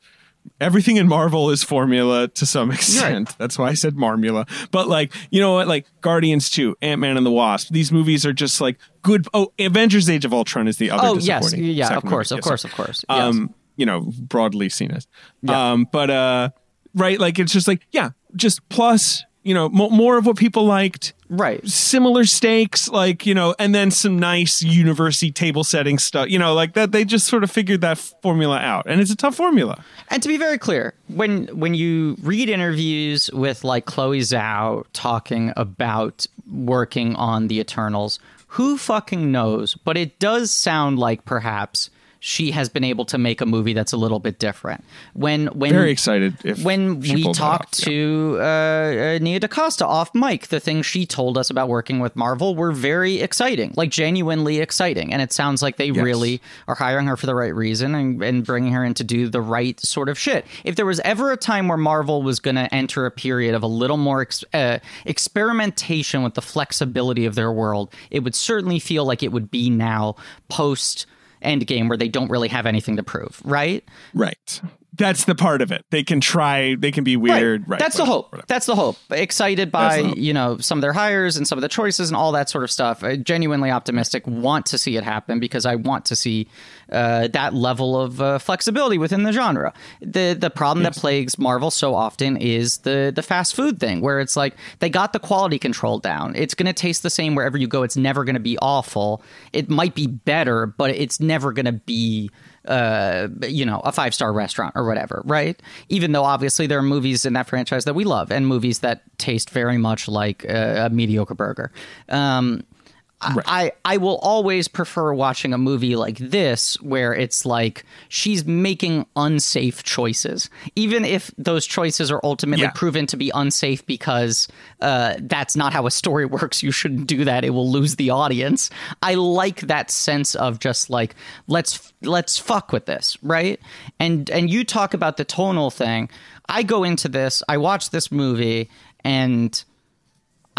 everything in Marvel is formula to some <laughs> extent. That's why I said Marmula. But like, you know what? Like Guardians 2, Ant Man and the Wasp. These movies are just like good. Oh, Avengers: Age of Ultron is the other. Oh yes, yeah, of course, of course, of course. Yes. Um, you know, broadly seen as. Um, but uh, right, like it's just like yeah, just plus. You know, mo- more of what people liked right. similar stakes, like you know, and then some nice university table setting stuff. You know, like that. They just sort of figured that formula out, and it's a tough formula. And to be very clear, when when you read interviews with like Chloe Zhao talking about working on the Eternals, who fucking knows? But it does sound like perhaps she has been able to make a movie that's a little bit different. When when Very excited when we talked off, yeah. to uh, uh, Nia DaCosta off mic, the things she told us about working with Marvel were very exciting, like genuinely exciting. And it sounds like they really are hiring her for the right reason and, and bringing her in to do the right sort of shit. If there was ever a time where Marvel was going to enter a period of a little more ex- uh, experimentation with the flexibility of their world, it would certainly feel like it would be now post. Endgame, where they don't really have anything to prove, right? Right. That's the part of it. They can try. They can be weird. Right. That's the hope. whatever. That's the hope. Excited by hope. you know some of their hires and some of the choices and all that sort of stuff. Uh, genuinely optimistic. Want to see it happen because I want to see uh, that level of uh, flexibility within the genre. The the problem that plagues Marvel so often is the the fast food thing, where it's like they got the quality control down. It's going to taste the same wherever you go. It's never going to be awful. It might be better, but it's never going to be uh, you know, a five star restaurant or whatever, right? Even though obviously there are movies in that franchise that we love and movies that taste very much like a, a mediocre burger. Um, I, I will always prefer watching a movie like this where it's like she's making unsafe choices, even if those choices are ultimately Yeah. proven to be unsafe because uh, that's not how a story <laughs> works. You shouldn't do that; it will lose the audience. I like that sense of just like let's let's fuck with this, right? And and you talk about the tonal thing. I go into this. I watch this movie and.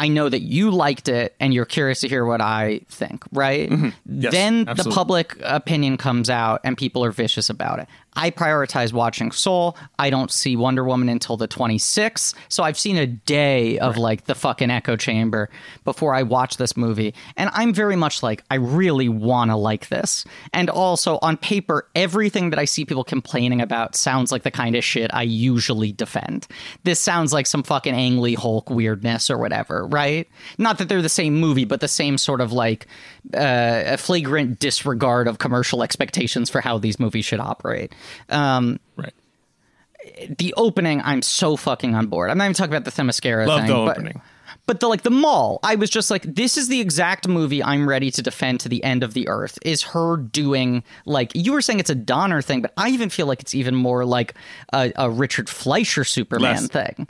I know that you liked it and you're curious to hear what I think, right? Mm-hmm. Yes, then the public opinion comes out and people are vicious about it. I prioritize watching Soul. I don't see Wonder Woman until the 26th. So I've seen a day of like the fucking echo chamber before I watch this movie. And I'm very much like, I really want to like this. And also on paper, everything that I see people complaining about sounds like the kind of shit I usually defend. This sounds like some fucking Ang Lee Hulk weirdness or whatever, right? Not that they're the same movie, but the same sort of like uh, a flagrant disregard of commercial expectations for how these movies should operate. Um, Right. the opening, I'm so fucking on board. I'm not even talking about the Themyscira Love thing. the but- opening. But the like the mall, I was just like, this is the exact movie I'm ready to defend to the end of the earth. Is her doing like you were saying it's a Donner thing, but I even feel like it's even more like a, a Richard Fleischer Superman Less. thing.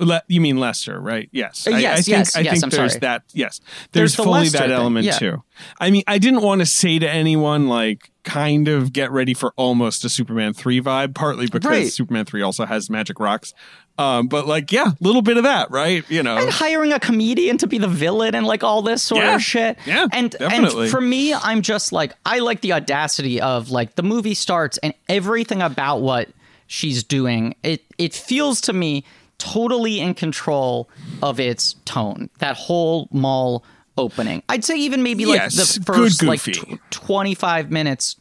Le- you mean Lester, right? Yes. Uh, I- yes, I, think, yes, I yes, think I'm there's sorry. that. Yes. There's There's, the fully that element yeah. too. I mean, I didn't want to say to anyone like kind of get ready for almost a Superman 3 vibe, partly because Right. Superman 3 also has magic rocks. Um, but like, yeah, a little bit of that, right? You know. and hiring a comedian to be the villain and like all this sort Yeah. of shit. Yeah, and definitely. and for me, I'm just like I like the audacity of like the movie starts and everything about what she's doing. It it feels to me totally in control of its tone. That whole mall opening. I'd say even maybe like the first like goofy. tw- 25 minutes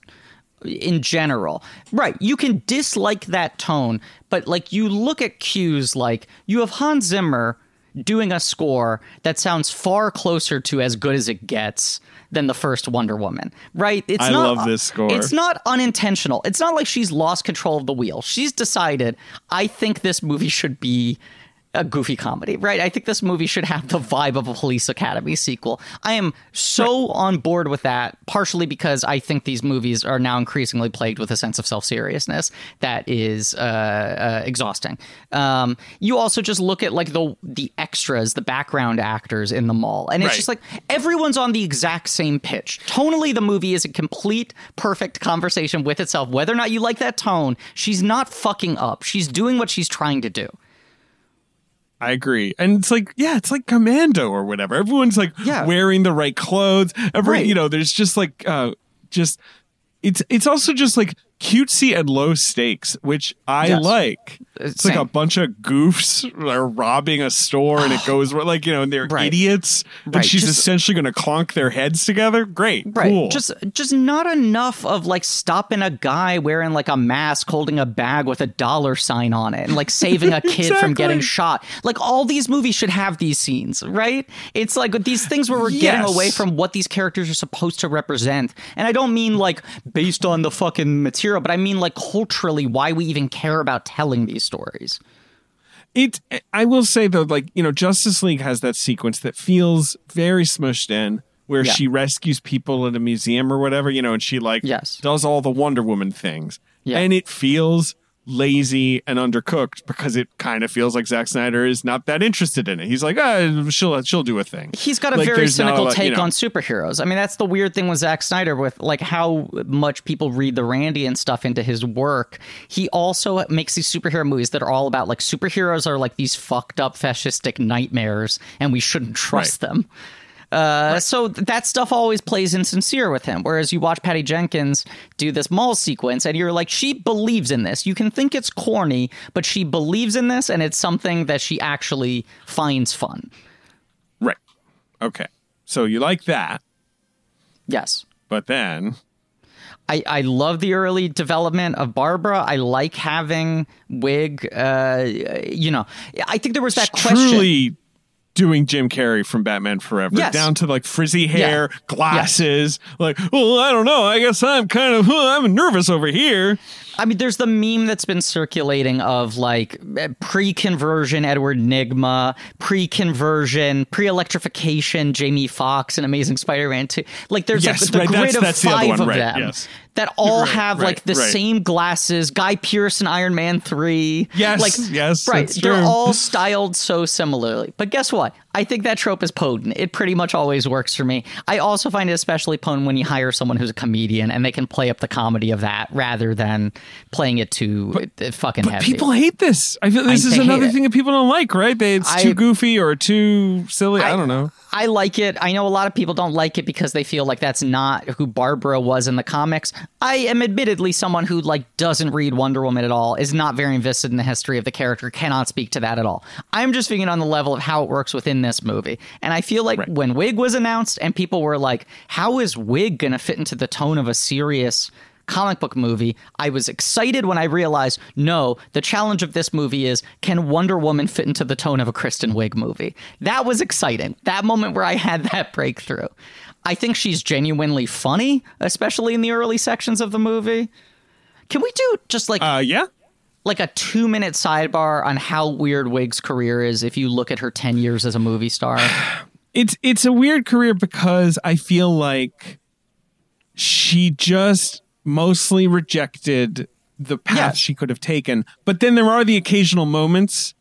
in general. Right. You can dislike that tone, but like you look at cues like you have Hans Zimmer doing a score that sounds far closer to as good as it gets than the first Wonder Woman. Right? It's I not love this score. It's not unintentional. It's not like she's lost control of the wheel. She's decided I think this movie should be a goofy comedy, right? I think this movie should have the vibe of a Police Academy sequel. I am so on board with that, partially because I think these movies are now increasingly plagued with a sense of self seriousness that is uh, uh, exhausting. Um, you also just look at like the the extras, the background actors in the mall, and it's Right. just like everyone's on the exact same pitch. Tonally, the movie is a complete, perfect conversation with itself. Whether or not you like that tone, she's not fucking up. She's doing what she's trying to do. I agree. And it's like, yeah, it's like commando or whatever. Everyone's like Yeah. wearing the right clothes. Every Right. you know, there's just like uh just it's it's also just like cutesy and low stakes, which I Yes. like. It's like a bunch of goofs are robbing a store and it <sighs> goes like, you know, and they're Right. idiots. And Right, she's just- essentially going to clonk their heads together. Great. Right. Cool. Just just not enough of like stopping a guy wearing like a mask holding a bag with a dollar sign on it and like saving a <laughs> kid from getting shot. Like all these movies should have these scenes, right? It's like these things where we're getting away from what these characters are supposed to represent. And I don't mean like based on the fucking material, but I mean like culturally why we even care about telling these stories. it i will say though like you know justice league has that sequence that feels very smushed in where Yeah. she rescues people at a museum or whatever you know and she like Yes. does all the wonder woman things Yeah. and it feels lazy and undercooked because it kind of feels like Zack Snyder is not that interested in it. He's like, ah, she'll she'll do a thing. He's got a Like, very cynical lot- you take know. on superheroes. I mean, that's the weird thing with Zack Snyder, with like how much people read the Randian stuff into his work. He also makes these superhero movies that are all about like superheroes are like these fucked up fascistic nightmares, and we shouldn't trust them. Uh, So that stuff always plays insincere with him. Whereas you watch Patty Jenkins do this mall sequence, and you're like, she believes in this. You can think it's corny, but she believes in this, and it's something that she actually finds fun. Right. Okay. So you like that, Yes. but then I, I love the early development of Barbara. I like having Wiig. Uh, you know, I think there was that question. Doing Jim Carrey from Batman Forever, Yes. down to like frizzy hair, Yeah. glasses. Like, well, I don't know. I guess I'm kind of <laughs> I'm nervous over here. I mean, there's the meme that's been circulating of like pre-conversion Edward Nygma, pre-conversion, pre-electrification Jamie Foxx and Amazing Spider-Man 2. Like there's Yes, like the right, grid that's- of that's the five one, of right, them yes. that all Right, have right, like the right. same glasses. Guy Pearce and Iron Man 3. Yes, like yes, right. They're true. all <laughs> styled so similarly. But guess what? I think that trope is potent. It pretty much always works for me. I also find it especially potent when you hire someone who's a comedian and they can play up the comedy of that rather than playing it too uh, fucking But heavy. people hate this. I feel this I- is another it. thing that people don't like, right? They, it's I- too goofy or too silly. I, don't know. I like it. I know a lot of people don't like it because they feel like that's not who Barbara was in the comics. I am admittedly someone who like doesn't read Wonder Woman at all, is not very invested in the history of the character, cannot speak to that at all. I'm just thinking on the level of how it works within this movie. And I feel like Right. when Wiig was announced and people were like, how is Wiig going to fit into the tone of a serious comic book movie, I was excited when I realized no, the challenge of this movie is can Wonder Woman fit into the tone of a Kristen Wiig movie? That was exciting. That moment where I had that <laughs> breakthrough. I think she's genuinely funny, especially in the early sections of the movie. Can we do just like Uh, yeah. like a two minute sidebar on how weird Wiig's career is if you look at her ten years as a movie star? <sighs> It's it's a weird career because I feel like she just mostly rejected the path Yeah. she could have taken. But then there are the occasional moments,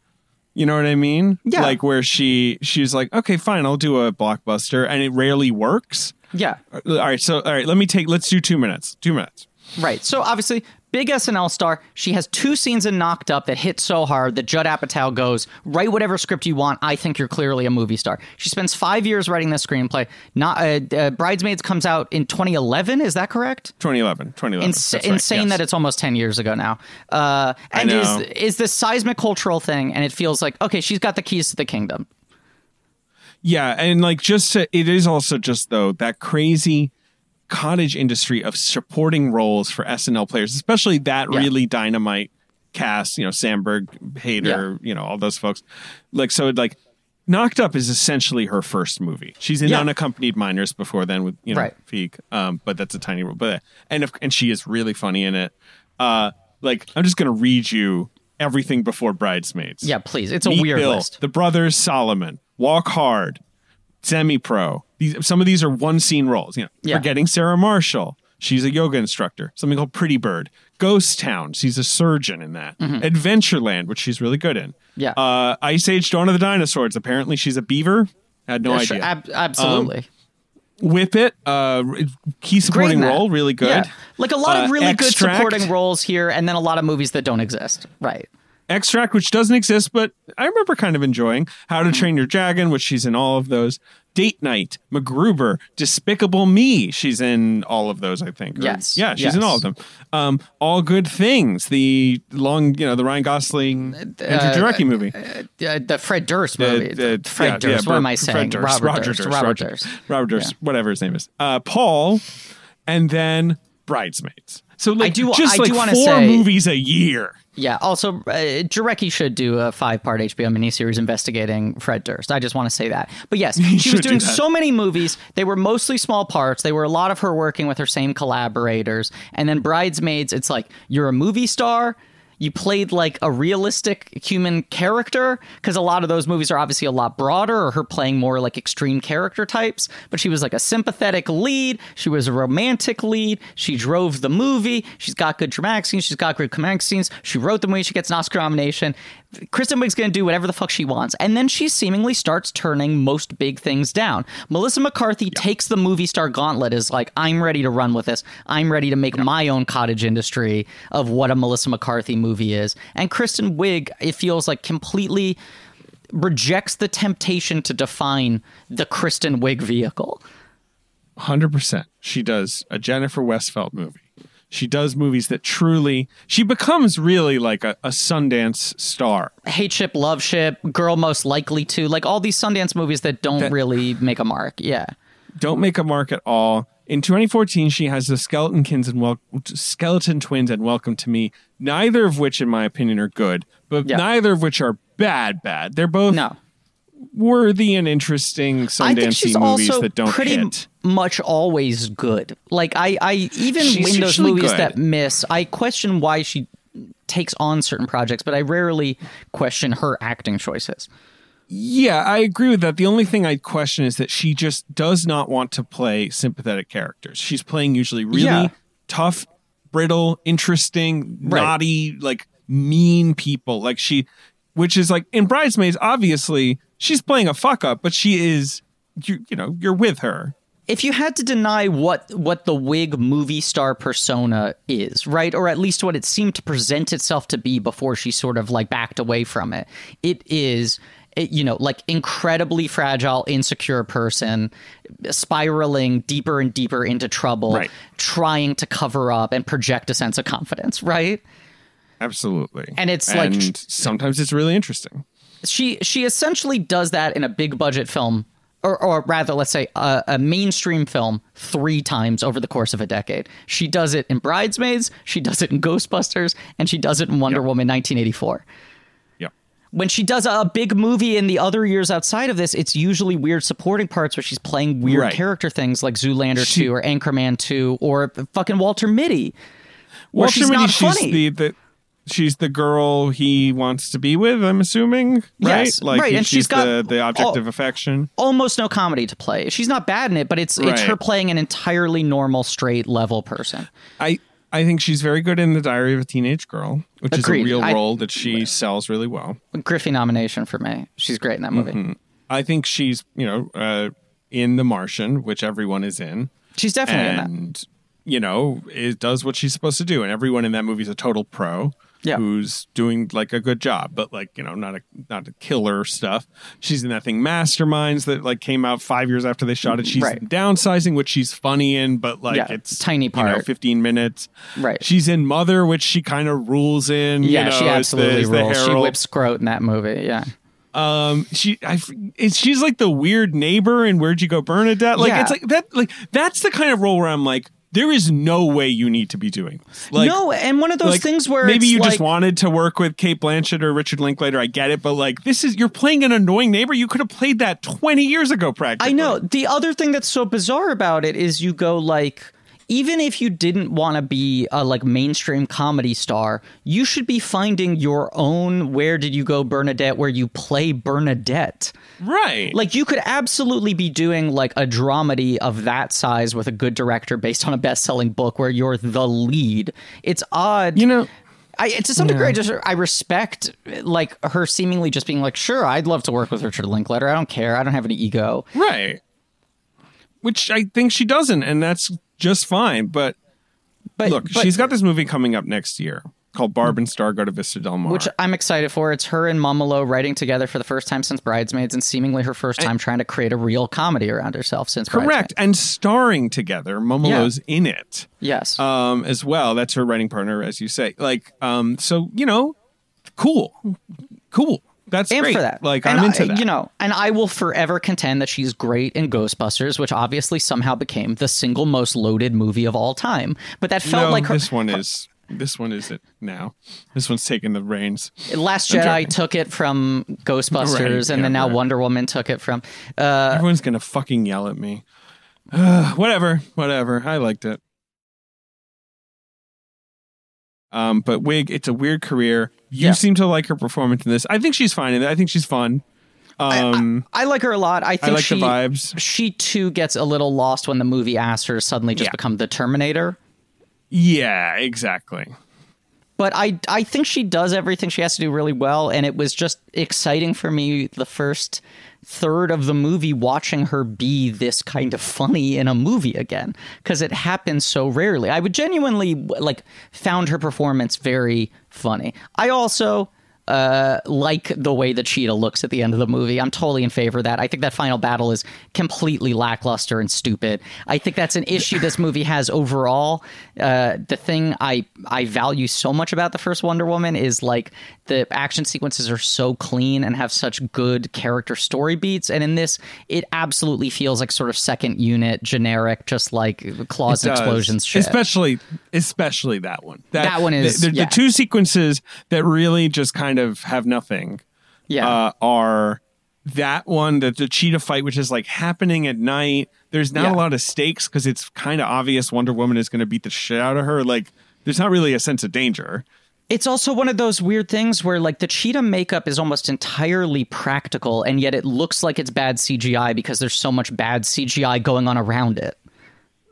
you know what I mean? Yeah. Like where she she's like, "Okay, fine, I'll do a blockbuster." And it rarely works. yeah. All right, so all right, let me take let's do 2 minutes. 2 minutes. Right. So obviously, big SNL star. She has two scenes in Knocked Up that hit so hard that Judd Apatow goes, "Write whatever script you want. I think you're clearly a movie star." She spends five years writing this screenplay. Not uh, uh, Bridesmaids comes out in 2011. Is that correct? 2011. 2011. Ins- That's right, insane yes. that it's almost 10 years ago now. Uh, and is is this seismic cultural thing, and it feels like okay, she's got the keys to the kingdom. Yeah, and like just to, it is also just though that crazy cottage industry of supporting roles for SNL players, especially that Yeah. really dynamite cast. You know, Samberg, Hader, you know, all those folks. Like so, like Knocked Up is essentially her first movie. She's in Yeah. Unaccompanied Minors before then with you know Right. Um, but that's a tiny role. But and if, and she is really funny in it. Uh, like I'm just gonna read you everything before Bridesmaids. Yeah, please. It's a Meet weird Bill, list. The Brothers Solomon, Walk Hard, Semi Pro. These some of these are one scene roles. You know, Yeah. forgetting Sarah Marshall. She's a yoga instructor. Something called Pretty Bird. Ghost Town. She's a surgeon in that. Adventureland, which she's really good in. Mm-hmm. Yeah. Uh, Ice Age: Dawn of the Dinosaurs. Apparently, she's a beaver. Had no Yeah, idea. sure, ab- absolutely. Whip It. Uh, key supporting role. Really good. Yeah. Like a lot Uh, of really good supporting roles here, and then a lot of movies that don't exist. Right. Extract, which doesn't exist, but I remember kind of enjoying How Mm-hmm. to Train Your Dragon, which she's in all of those. Date Night, MacGruber, Despicable Me. She's in all of those, I think. Or- Yes, yeah, she's yes. in all of them. Um, all good things. The long, you know, the Ryan Gosling, Andrew Jarecki movie. Uh, the Fred Durst movie. Uh, uh, Fred yeah, Durst. yeah, what am I saying? Durst, Robert Roger Durst. Durst, Robert Roger Durst. Robert Durst, whatever his name is. Uh, Paul, and then Bridesmaids. So like do- just I like do four say- movies a year. Yeah. Also, uh, Jarecki should do a five-part HBO miniseries investigating Fred Durst. I just want to say that. But yes, <laughs> she was should do doing so many movies. They were mostly small parts. They were a lot of her working with her same collaborators. And then Bridesmaids, it's like you're a movie star. You played like a realistic human character because a lot of those movies are obviously a lot broader, or her playing more like extreme character types. But she was like a sympathetic lead. She was a romantic lead. She drove the movie. She's got good dramatic scenes. She's got good comedic scenes. She wrote the movie. She gets an Oscar nomination. Kristen Wiig's going to do whatever the fuck she wants. And then she seemingly starts turning most big things down. Melissa McCarthy takes the movie star gauntlet as like, I'm ready to run with this. I'm ready to make my own cottage industry of what a Melissa McCarthy movie is. And Kristen Wiig, it feels like completely rejects the temptation to define the Kristen Wiig vehicle. Hundred percent. She does a Jennifer Westfeldt movie. She does movies that truly. She becomes really like a, a Sundance star. Hateship, Love Ship, Girl Most Likely to, like all these Sundance movies that don't That- really make a mark. Yeah. Don't make a mark at all. In 2014, she has the Skeleton Kins and wel- Skeleton Twins and Welcome to Me. Neither of which, in my opinion, are good, but Yeah. neither of which are bad. Bad. They're both No. worthy and interesting Sundance movies that don't pretty hit. Much always good. Like I, I even She's in those movies good. that miss, I question why she takes on certain projects, but I rarely question her acting choices. Yeah, I agree with that. The only thing I question is that she just does not want to play sympathetic characters. She's playing usually really Yeah. tough, brittle, interesting, Right. naughty, like mean people. Like she, which is like in Bridesmaids, obviously she's playing a fuck up, but she is, you, you know, you're with her. If you had to deny what what the Wiig movie star persona is, right, or at least what it seemed to present itself to be before she sort of like backed away from it, it is. You know, like incredibly fragile, insecure person, spiraling deeper and deeper into trouble, Right. trying to cover up and project a sense of confidence, right? Absolutely. And it's like- sometimes it's really interesting. she she essentially does that in a big budget film or, or rather let's say a, a mainstream film three times over the course of a decade she does it in bridesmaids she does it in ghostbusters and she does it in wonder woman 1984 Yeah. when she does a big movie in the other years outside of this it's usually weird supporting parts where she's playing weird Right. character things like zoolander She- 2 or anchorman 2 or fucking walter mitty Walter she's Mitty, not she's funny the, the she's the girl he wants to be with. I'm assuming, right? Yes, like right, he- and she's, she's got the, the object all- of affection. almost no comedy to play. She's not bad in it, but it's it's her playing an entirely normal, straight level person. I I think she's very good in the Diary of a Teenage Girl, which Agreed. is a real I- role that she sells really well. Griffey nomination for me. She's great in that movie. Mm-hmm. I think she's you know uh, in The Martian, which everyone is in, She's definitely in that. and you know it does what she's supposed to do, and everyone in that movie is a total pro. Yeah. Who's doing like a good job, but like you know, not a not a killer stuff. She's in that thing Masterminds that like came out five years after they shot it. She's Right. Downsizing, which she's funny in, but like Yeah, it's tiny you know, part. fifteen minutes. Right. She's in Mother, which she kind of rules in. you Yeah, know, she as the- absolutely as rules. She whips Scroat in that movie. Yeah. Um, she, I, it's, she's like the weird neighbor in Where'd You Go, Bernadette? Like Yeah. it's like that. Like that's the kind of role where I'm like, there is no way you need to be doing. Like, no, and one of those like, things where maybe you like, just wanted to work with Cate Blanchett or Richard Linklater. I get it, but like this is you're playing an annoying neighbor. You could have played that 20 years ago, practically. I know. The other thing that's so bizarre about it is you go like even if you didn't want to be a like mainstream comedy star, you should be finding your own where did you go Bernadette where you play Bernadette. right? Like you could absolutely be doing like a dramedy of that size with a good director based on a best-selling book where you're the lead. It's odd. you know, I to some degree I just I respect like her seemingly just being like, "Sure, I'd love to work with Richard Linklater. I don't care. I don't have any ego." right? Which I think she doesn't, and that's just fine. But But look, but- she's got this movie coming up next year called Barb and Star Go to Vista Del Mar. which I'm excited for. It's her and Mumolo writing together for the first time since Bridesmaids, and seemingly her first time trying to create a real comedy around herself since Bridesmaids. correct and starring together. Mumolo's in it. Yes. um, as well. That's her writing partner, as you say. Like, um, so you know, cool, cool. That's great. for that, Like, And I'm into I- that. You know, and I will forever contend that she's great in Ghostbusters, which obviously somehow became the single most loaded movie of all time. But that felt no, like her this one is. This one is it now. This one's taking the reins. Last I'm Jedi joking. took it from Ghostbusters, Right, and yeah, then now right. Wonder Woman took it from. Uh, Everyone's gonna fucking yell at me. Ugh, <sighs> whatever, whatever. I liked it. Um, but Wiig, it's a weird career. You Yeah. seem to like her performance in this. I think she's fine in it. I think she's fun. Um, I like her a lot. I I, think like she, the vibes. She too gets a little lost when the movie asks her to suddenly just Yeah. become the Terminator. Yeah, exactly. But I I think she does everything she has to do really well, and it was just exciting for me the first third of the movie watching her be this kind of funny in a movie again because it happens so rarely. I would genuinely like found her performance very funny. I also uh, like the way the cheetah looks at the end of the movie. I'm totally in favor of that. I think that final battle is completely lackluster and stupid. I think that's an issue this movie has overall. Uh, the thing I I value so much about the first Wonder Woman is like the action sequences are so clean and have such good character story beats, and in this, it absolutely feels like sort of second unit generic, just like claws and explosions shit. Especially, especially that one. That one is- the, the, yeah. the two sequences that really just kind of have nothing. yeah. Uh, are that one the, the cheetah fight, which is like happening at night. There's not Yeah. a lot of stakes because it's kind of obvious Wonder Woman is going to beat the shit out of her. Like, there's not really a sense of danger. It's also one of those weird things where like the cheetah makeup is almost entirely practical and yet it looks like it's bad CGI because there's so much bad CGI going on around it.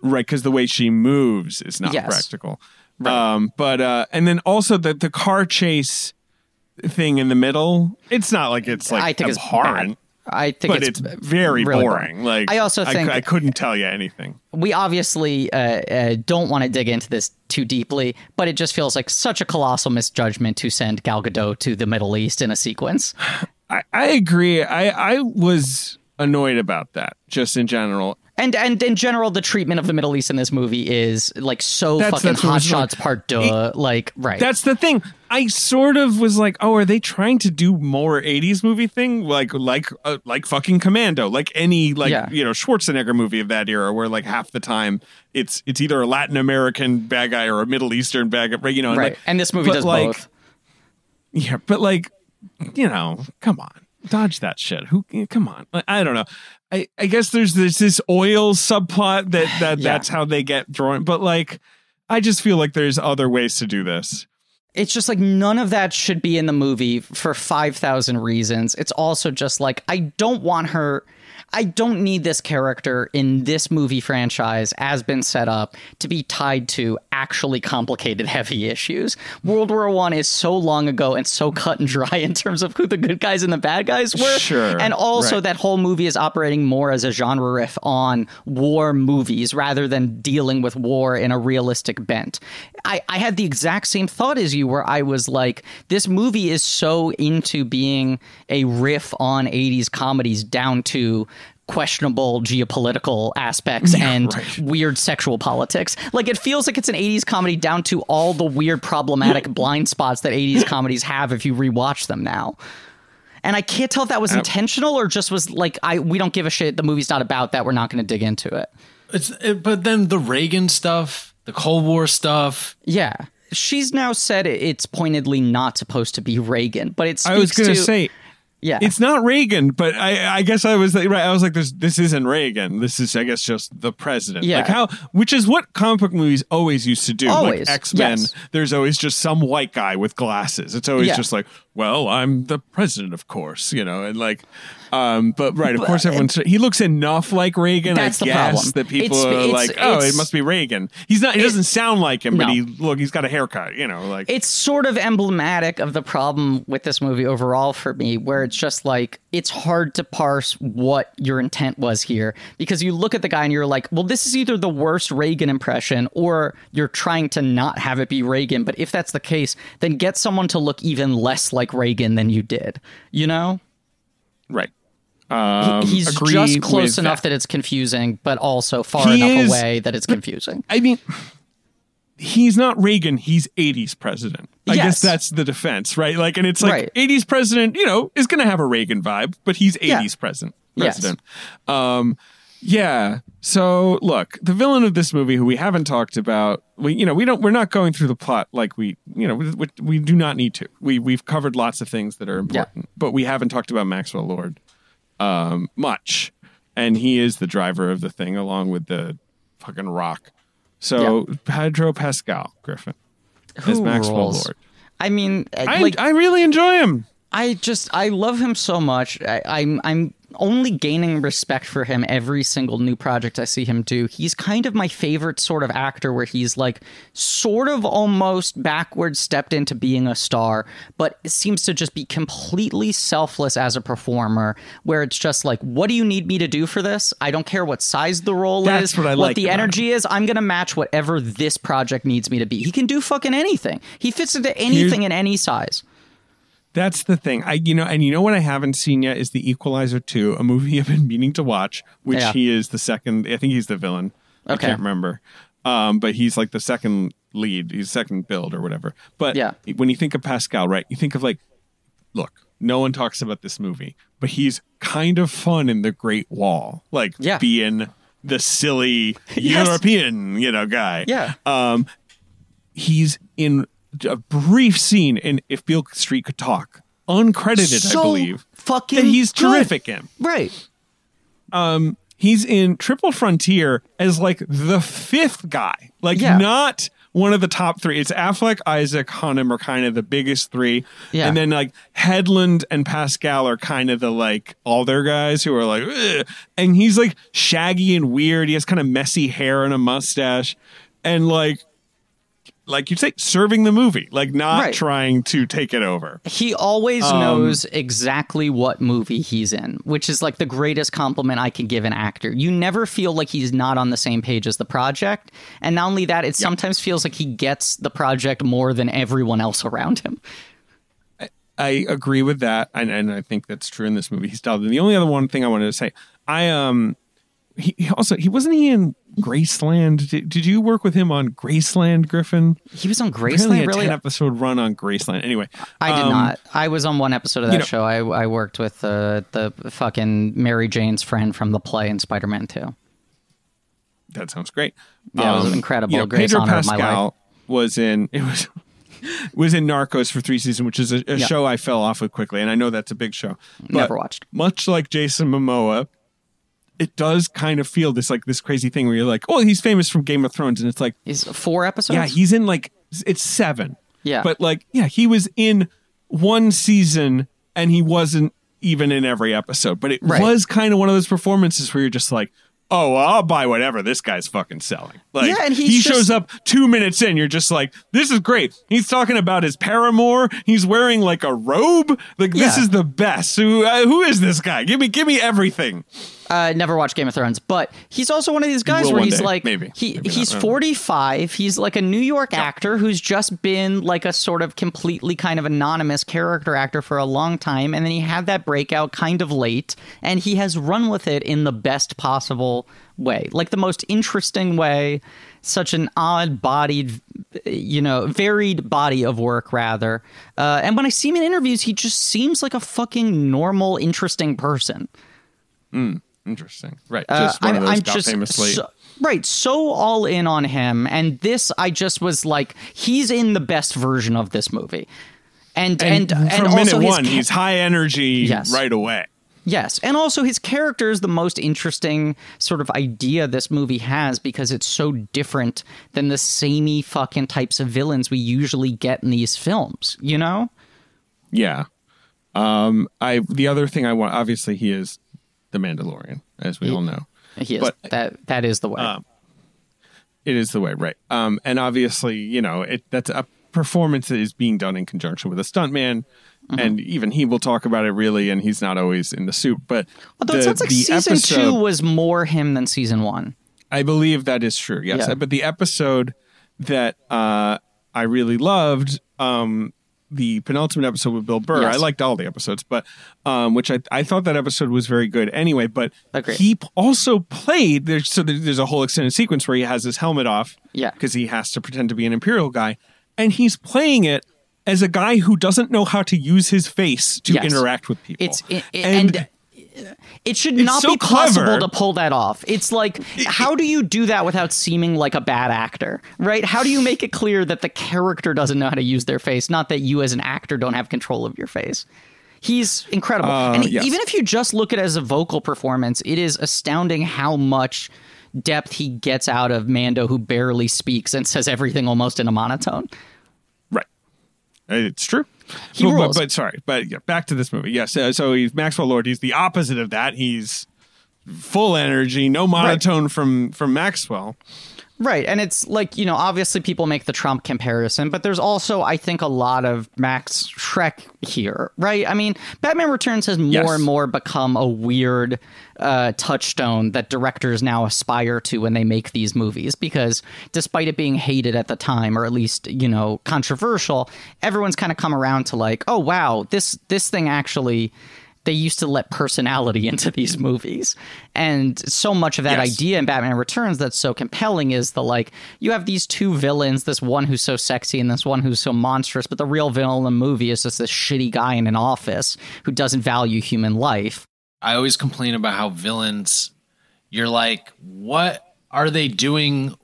right because the way she moves is not Yes. practical um but uh and then also the the car chase thing in the middle it's not like it's like I think it's abhorrent bad. I think but it's, it's, very really boring boring. like I also think- I, couldn't tell you anything we obviously uh, uh, don't want to dig into this too deeply, but it just feels like such a colossal misjudgment to send Gal Gadot to the Middle East in a sequence. <sighs> i i agree i i was annoyed about that just in general And and in general, the treatment of the Middle East in this movie is like so That's- fucking that's hot it's like. shots part duh. like right. that's the thing i sort of was like oh are they trying to do more 80s movie thing like like uh, like fucking commando like any like Yeah. you know schwarzenegger movie of that era where like half the time it's it's either a latin american bad guy or a middle eastern bad guy you know and, right. like, and this movie does like, both. yeah but like you know come on dodge that shit who come on i don't know i i guess there's this this oil subplot that <sighs> that Yeah. that's how they get drawn but like i just feel like there's other ways to do this it's just like none of that should be in the movie for 5000 reasons it's also just like i don't want her i don't need this character in this movie franchise as been set up to be tied to actually complicated <laughs> heavy issues world war one is so long ago and so cut and dry in terms of who the good guys and the bad guys were Sure, and also right. that whole movie is operating more as a genre riff on war movies rather than dealing with war in a realistic bent. I, I had the exact same thought as you, where I was like, this movie is so into being a riff on 80s comedies down to questionable geopolitical aspects and right. weird sexual politics. Like it feels like it's an 80s comedy down to all the weird problematic blind spots that 80s comedies have if you rewatch them now. And I can't tell if that was intentional or just was like I we don't give a shit. The movie's not about that. We're not going to dig into it. It's it, but then the Reagan stuff, the Cold War stuff. Yeah, she's now said it's pointedly not supposed to be Reagan, but it speaks I was going to say yeah. it's not Reagan, but I, I guess I was like, right. I was like, this, this isn't Reagan. This is, I guess, just the president. Yeah. Like how, which is what comic book movies always used to do. Always, Like X Men, yes. there's always just some white guy with glasses. It's always Yeah. just like, well, I'm the president, of course, you know, and like, Um, but right, of course, everyone's he looks enough like Reagan. That's I the guess problem. that people It's- are it's- like, oh, it must be Reagan. He's not. He doesn't sound like him, but No. he look. He's got a haircut. You know, like it's sort of emblematic of the problem with this movie overall for me where it's just like it's hard to parse what your intent was here because you look at the guy and you're like well this is either the worst reagan impression or you're trying to not have it be reagan but if that's the case then get someone to look even less like reagan than you did you know right. Um, he's just close enough that. it's confusing but also far He enough is- away that it's confusing I mean, he's not Reagan. He's 80s president. I Yes. guess that's the defense, right? Like, and it's like Right. 80s president, you know, is going to have a Reagan vibe, but he's 80s Yeah. president. Yes. Um, yeah. So look, the villain of this movie, who we haven't talked about, we you know we don't we're not going through the plot like we you know we, we, we do not need to. We we've covered lots of things that are important, but we haven't talked about Maxwell Lord um, much, and he is the driver of the thing along with the fucking Rock. So Pedro Pascal Griffin as Who Maxwell rules? Lord. i mean I, like I really enjoy him. I just I love him so much. I, I'm I'm only gaining respect for him every single new project I see him do. He's kind of my favorite sort of actor where he's like sort of almost backward stepped into being a star, but it seems to just be completely selfless as a performer. Where it's just like, what do you need me to do for this? I don't care what size the role That's is, what I like the energy is. I'm gonna match whatever this project needs me to be. He can do fucking anything. He fits into anything in any size. That's the thing. I you know, and you know what I haven't seen yet is the Equalizer 2, a movie <laughs> I've been meaning to watch, which Yeah. he is the second I think he's the villain. I can't remember. Um, but he's like the second lead, he's second build or whatever. But Yeah. when you think of Pascal, right, you think of like look, no one talks about this movie, but he's kind of fun in the Great Wall. Like Yeah. being the silly <laughs> Yes. European, you know, guy Yeah. Um, he's in a brief scene in If Beale Street Could Talk, uncredited, So I believe. fucking that he's good. terrific in. Right. Um, He's in Triple Frontier as like the fifth guy, like Yeah. not one of the top three. It's Affleck, Isaac, Hunnam are kind of the biggest three, Yeah. and then like Hedlund and Pascal are kind of the like all their guys who are like, "Ugh." and he's like shaggy and weird. He has kind of messy hair and a mustache, and like. Like you say, serving the movie, like not Right. trying to take it over. He always Um, knows exactly what movie he's in, which is like the greatest compliment I can give an actor. You never feel like he's not on the same page as the project. And not only that, it sometimes feels like he gets the project more than everyone else around him. I agree with that, and, and I think that's true in this movie. He's dialed in. The only other one thing I wanted to say, I um, he, he also he wasn't he in Graceland? Did, did you work with him on Graceland, Griffin? He was on Graceland, a really? ten episode run on Graceland. Anyway, I did um, not. I was on one episode of that you know- show. I, I worked with uh, the fucking Mary Jane's friend from the play in Spider Man 2. That sounds great. Um, Yeah, it was incredible. You know, Greatest Pedro honor of my Pascal life. was in it was <laughs> was in Narcos for three seasons, which is a, a Yeah. show I fell off with quickly, and I know that's a big show. But Never watched. Much like Jason Momoa, it does kind of feel this like this crazy thing where you're like, oh, he's famous from Game of Thrones, and it's like, Is four episodes? yeah, he's in like it's seven. Yeah. but like, yeah, he was in one season, and he wasn't even in every episode. But it Right. was kind of one of those performances where you're just like. Oh, well, I'll buy whatever this guy's fucking selling. Like, Yeah, and he's he just- shows up two minutes in. You're just like, this is great. He's talking about his paramour. He's wearing like a robe. Like, this is the best. Who, uh, who is this guy? Give me, give me everything. Uh, never watched Game of Thrones, but he's also one of these guys where he's day. like, Maybe. he maybe he's I don't 45. He's like a New York actor who's just been like a sort of completely kind of anonymous character actor for a long time, and then he had that breakout kind of late, and he has run with it in the best possible way, like the most interesting way. Such an odd-bodied, you know, varied body of work, rather. Uh, and when I see him in interviews, he just seems like a fucking normal, interesting person. Interesting. Right. Uh, Just one of I'm- those I'm got just famously. so- right, so all in on him, and this I just was like, he's in the best version of this movie, and and and, and, from minute one, ca- he's high energy Yes. right away. yes, and also his character is the most interesting sort of idea this movie has because it's so different than the samey fucking types of villains we usually get in these films, you know? Yeah. Um, I the other thing I want, obviously, he is the Mandalorian, as we all know. He is. But- that that is the way. Um, It is the way, right? Um, and obviously, you know, it that's a performance that is being done in conjunction with a stuntman, Mm-hmm. and even he will talk about it really, and he's not always in the suit. But Although it the- sounds like season two was more him than season one. I believe that is true. Yes, Yeah. but the episode that uh, I really loved, um, the penultimate episode with Bill Burr. Yes. I liked all the episodes, but um, which I, I thought that episode was very good anyway. But Agreed. he also played. There's so there's a whole extended sequence where he has his helmet off, Yeah. because he has to pretend to be an imperial guy, and he's playing it as a guy who doesn't know how to use his face to Yes. interact with people. It's it, it- and, and, it should not so be possible to pull that off. It's like how do you do that without seeming like a bad actor, right? How do you make it clear that the character doesn't know how to use their face, not that you as an actor don't have control of your face? He's incredible. and Uh, yes. even if you just look at it as a vocal performance, it is astounding how much depth he gets out of Mando who barely speaks and says everything almost in a monotone. Right. It's true. He but, but- rules. But, sorry, but yeah, back to this movie. Yes, uh, so he's Maxwell Lord. He's the opposite of that. He's full energy, no monotone from from Maxwell. Right. And it's like, you know, obviously people make the Trump comparison, but there's also, I think, a lot of Max Shreck here, right? I mean, Batman Returns has more Yes. and more become a weird uh, touchstone that directors now aspire to when they make these movies because despite it being hated at the time, or at least, you know, controversial, everyone's kind of come around to like, oh, wow, this, this thing actually they used to let personality <laughs> into these movies. And so much of that Yes. idea in Batman Returns that's so compelling is the like, you have these two villains, this one who's so sexy and this one who's so monstrous, but the real villain in the movie is just this shitty guy in an office who doesn't value human life. I always complain about how villains, you're like, what are they doing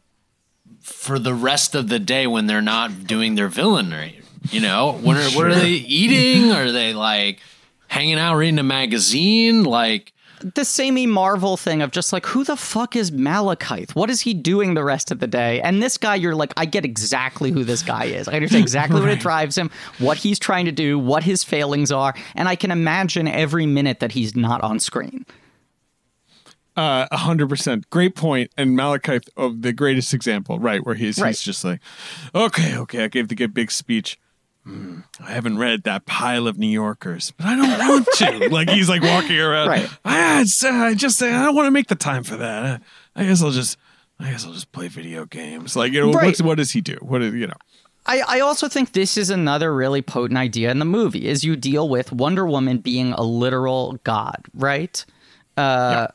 for the rest of the day when they're not doing their villainy? You know, what are what are <laughs> they eating? Are they like hanging out reading a magazine? Like, The samey Marvel thing of just like, who the fuck is Malekith? What is he doing the rest of the day? And this guy, you're like, I get exactly who this guy is. I understand exactly what it <laughs> drives him, what he's trying to do, what his failings are, and I can imagine every minute that he's not on screen. Uh, A hundred percent. Great point. And Malekith of the greatest example, right? Where he's Right. he's just like, okay, okay, I gave the big speech. Hmm, I haven't read that pile of New Yorkers, but I don't want to. <laughs> like he's like walking around. Right. I, uh, I just I don't want to make the time for that. Uh, I guess I'll just I guess I'll just play video games. Like you know, Right. what's, what does he do? What is you know? I, I also think this is another really potent idea in the movie is you deal with Wonder Woman being a literal god, right? Uh,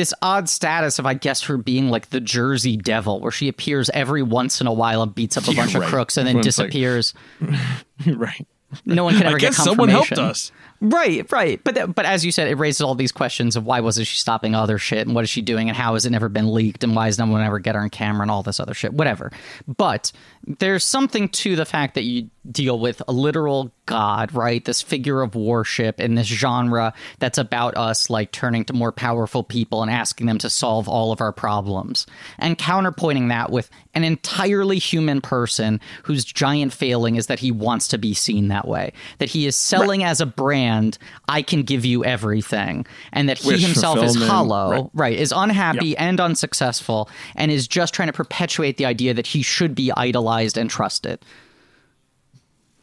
This odd status of, I guess, her being like the Jersey Devil, where she appears every once in a while and beats up a Yeah, bunch right. of crooks and then Everyone's like- disappears. <laughs> right. no one can ever I get guess someone helped us. Right, right. But th- but as you said, it raises all these questions of why wasn't she stopping other shit and what is she doing and how has it never been leaked and why has no one ever get her on camera and all this other shit, whatever. But there's something to the fact that you deal with a literal god, right? This figure of worship in this genre that's about us like turning to more powerful people and asking them to solve all of our problems. And counterpointing that with an entirely human person whose giant failing is that he wants to be seen that way. That he is selling as a brand, I can give you everything. And that he Wish himself is hollow, right. right. is unhappy and unsuccessful, and is just trying to perpetuate the idea that he should be idolized and trusted.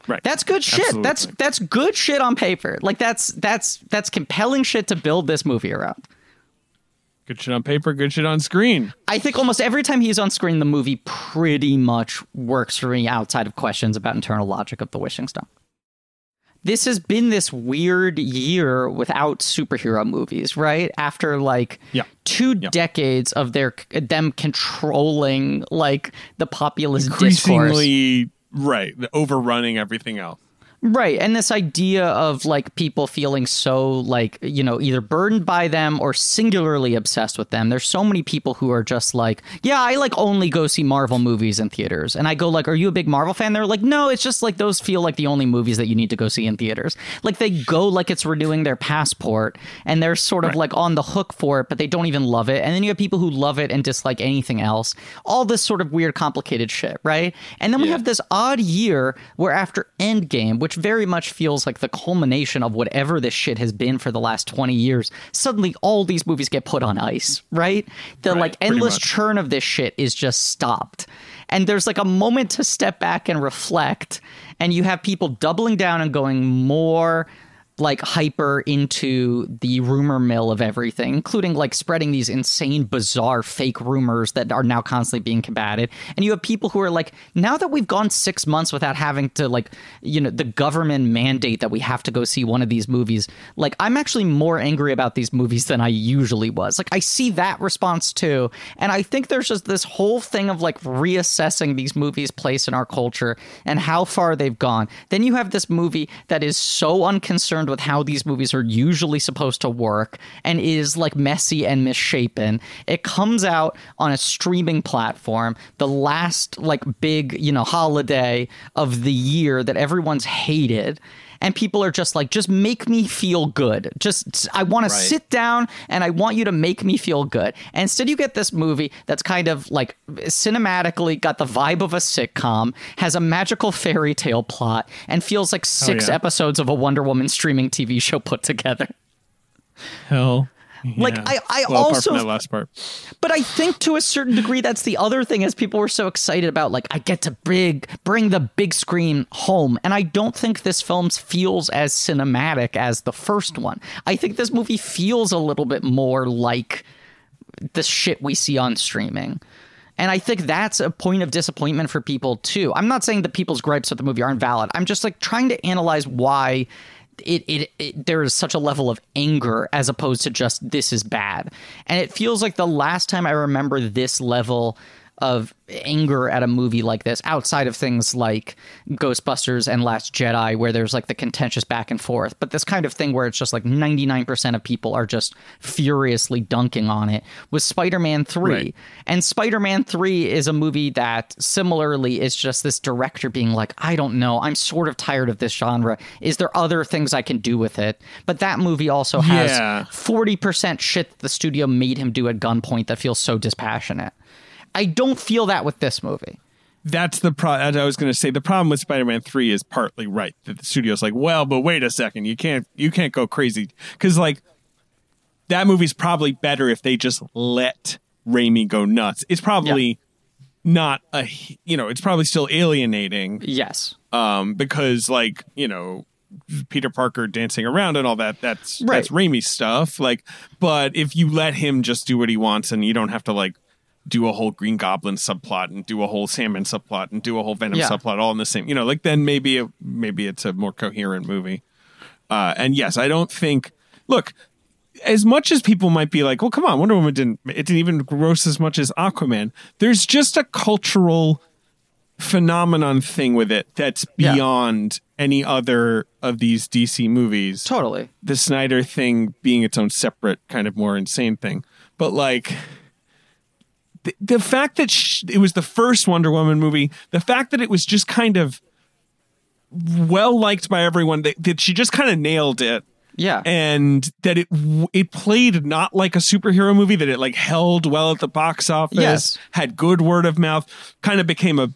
Right. That's good shit. Absolutely. That's that's good shit on paper. Like that's that's that's compelling shit to build this movie around. good shit on paper. Good shit on screen. I think almost every time he's on screen, the movie pretty much works for me outside of questions about internal logic of the wishing stone. This has been this weird year without superhero movies, right? After like Yeah. two Yeah. decades of their them controlling like the populist discourse. Right. the Overrunning everything else. Right. And this idea of like people feeling so like, you know, either burdened by them or singularly obsessed with them. There's so many people who are just like, yeah, I like only go see Marvel movies in theaters. And I go like, are you a big Marvel fan? They're like, no, it's just like those feel like the only movies that you need to go see in theaters. Like they go like it's renewing their passport and they're sort of like on the hook for it, but they don't even love it. And then you have people who love it and dislike anything else. All this sort of weird, complicated shit, right? And then we have this odd year where after Endgame, which very much feels like the culmination of whatever this shit has been for the last 20 years, suddenly all these movies get put on ice, right? The Right, like endless churn of this shit is just stopped. And there's like a moment to step back and reflect, and you have people doubling down and going more like hyper into the rumor mill of everything, including like spreading these insane, bizarre fake rumors that are now constantly being combated. And you have people who are like, now that we've gone six months without having to like, you know, the government mandate that we have to go see one of these movies, like I'm actually more angry about these movies than I usually was. Like I see that response too. And I think there's just this whole thing of like reassessing these movies' place in our culture and how far they've gone. Then you have this movie that is so unconcerned with how these movies are usually supposed to work and is like messy and misshapen. It comes out on a streaming platform, the last like big, you know, holiday of the year that everyone's hated. And people are just like, just make me feel good. Just, I want to sit down and I want you to make me feel good. And instead, you get this movie that's kind of like cinematically got the vibe of a sitcom, has a magical fairy tale plot, and feels like oh, six yeah. episodes of a Wonder Woman streaming TV show put together. Hell. Like, yeah. I- I well, apart also- from that last part. But I think to a certain degree, that's the other thing is people were so excited about like I get to big bring the big screen home, and I don't think this film feels as cinematic as the first one. I think this movie feels a little bit more like the shit we see on streaming. And I think that's a point of disappointment for people too. I'm not saying that people's gripes with the movie aren't valid. I'm just like trying to analyze why it, it, it there is such a level of anger as opposed to just this is bad. And it feels like the last time I remember this level of anger at a movie like this outside of things like Ghostbusters and Last Jedi where there's like the contentious back and forth. But this kind of thing where it's just like 99% of people are just furiously dunking on it was Spider-Man 3 Right. and Spider-Man 3 is a movie that similarly is just this director being like I don't know. I'm sort of tired of this genre. Is there other things I can do with it? But that movie also has Yeah. 40% shit the studio made him do at gunpoint that feels so dispassionate I don't feel that with this movie. That's the problem. As I was going to say, the problem with Spider-Man Three is partly right that the studio's like, well, but wait a second, you can't you can't go crazy because like that movie's probably better if they just let Raimi go nuts. It's probably not a you know it's probably still alienating Yes. um because like you know Peter Parker dancing around and all that that's Right. that's Raimi stuff like but if you let him just do what he wants and you don't have to like do a whole Green Goblin subplot and do a whole Sandman subplot and do a whole Venom Yeah. subplot all in the same you know like then maybe it, maybe it's a more coherent movie uh and yes I don't think look as much as people might be like, well, come on, Wonder Woman didn't, it didn't even gross as much as Aquaman. There's just a cultural phenomenon thing with it that's Yeah. beyond any other of these DC movies. Totally. The Snyder thing being its own separate, kind of more insane thing. But like, the, the fact that sh- it was the first Wonder Woman movie, the fact that it was just kind of well liked by everyone, that, that she just kind of nailed it Yeah. and that it it played not like a superhero movie that it like held well at the box office Yes. had good word of mouth kind of became a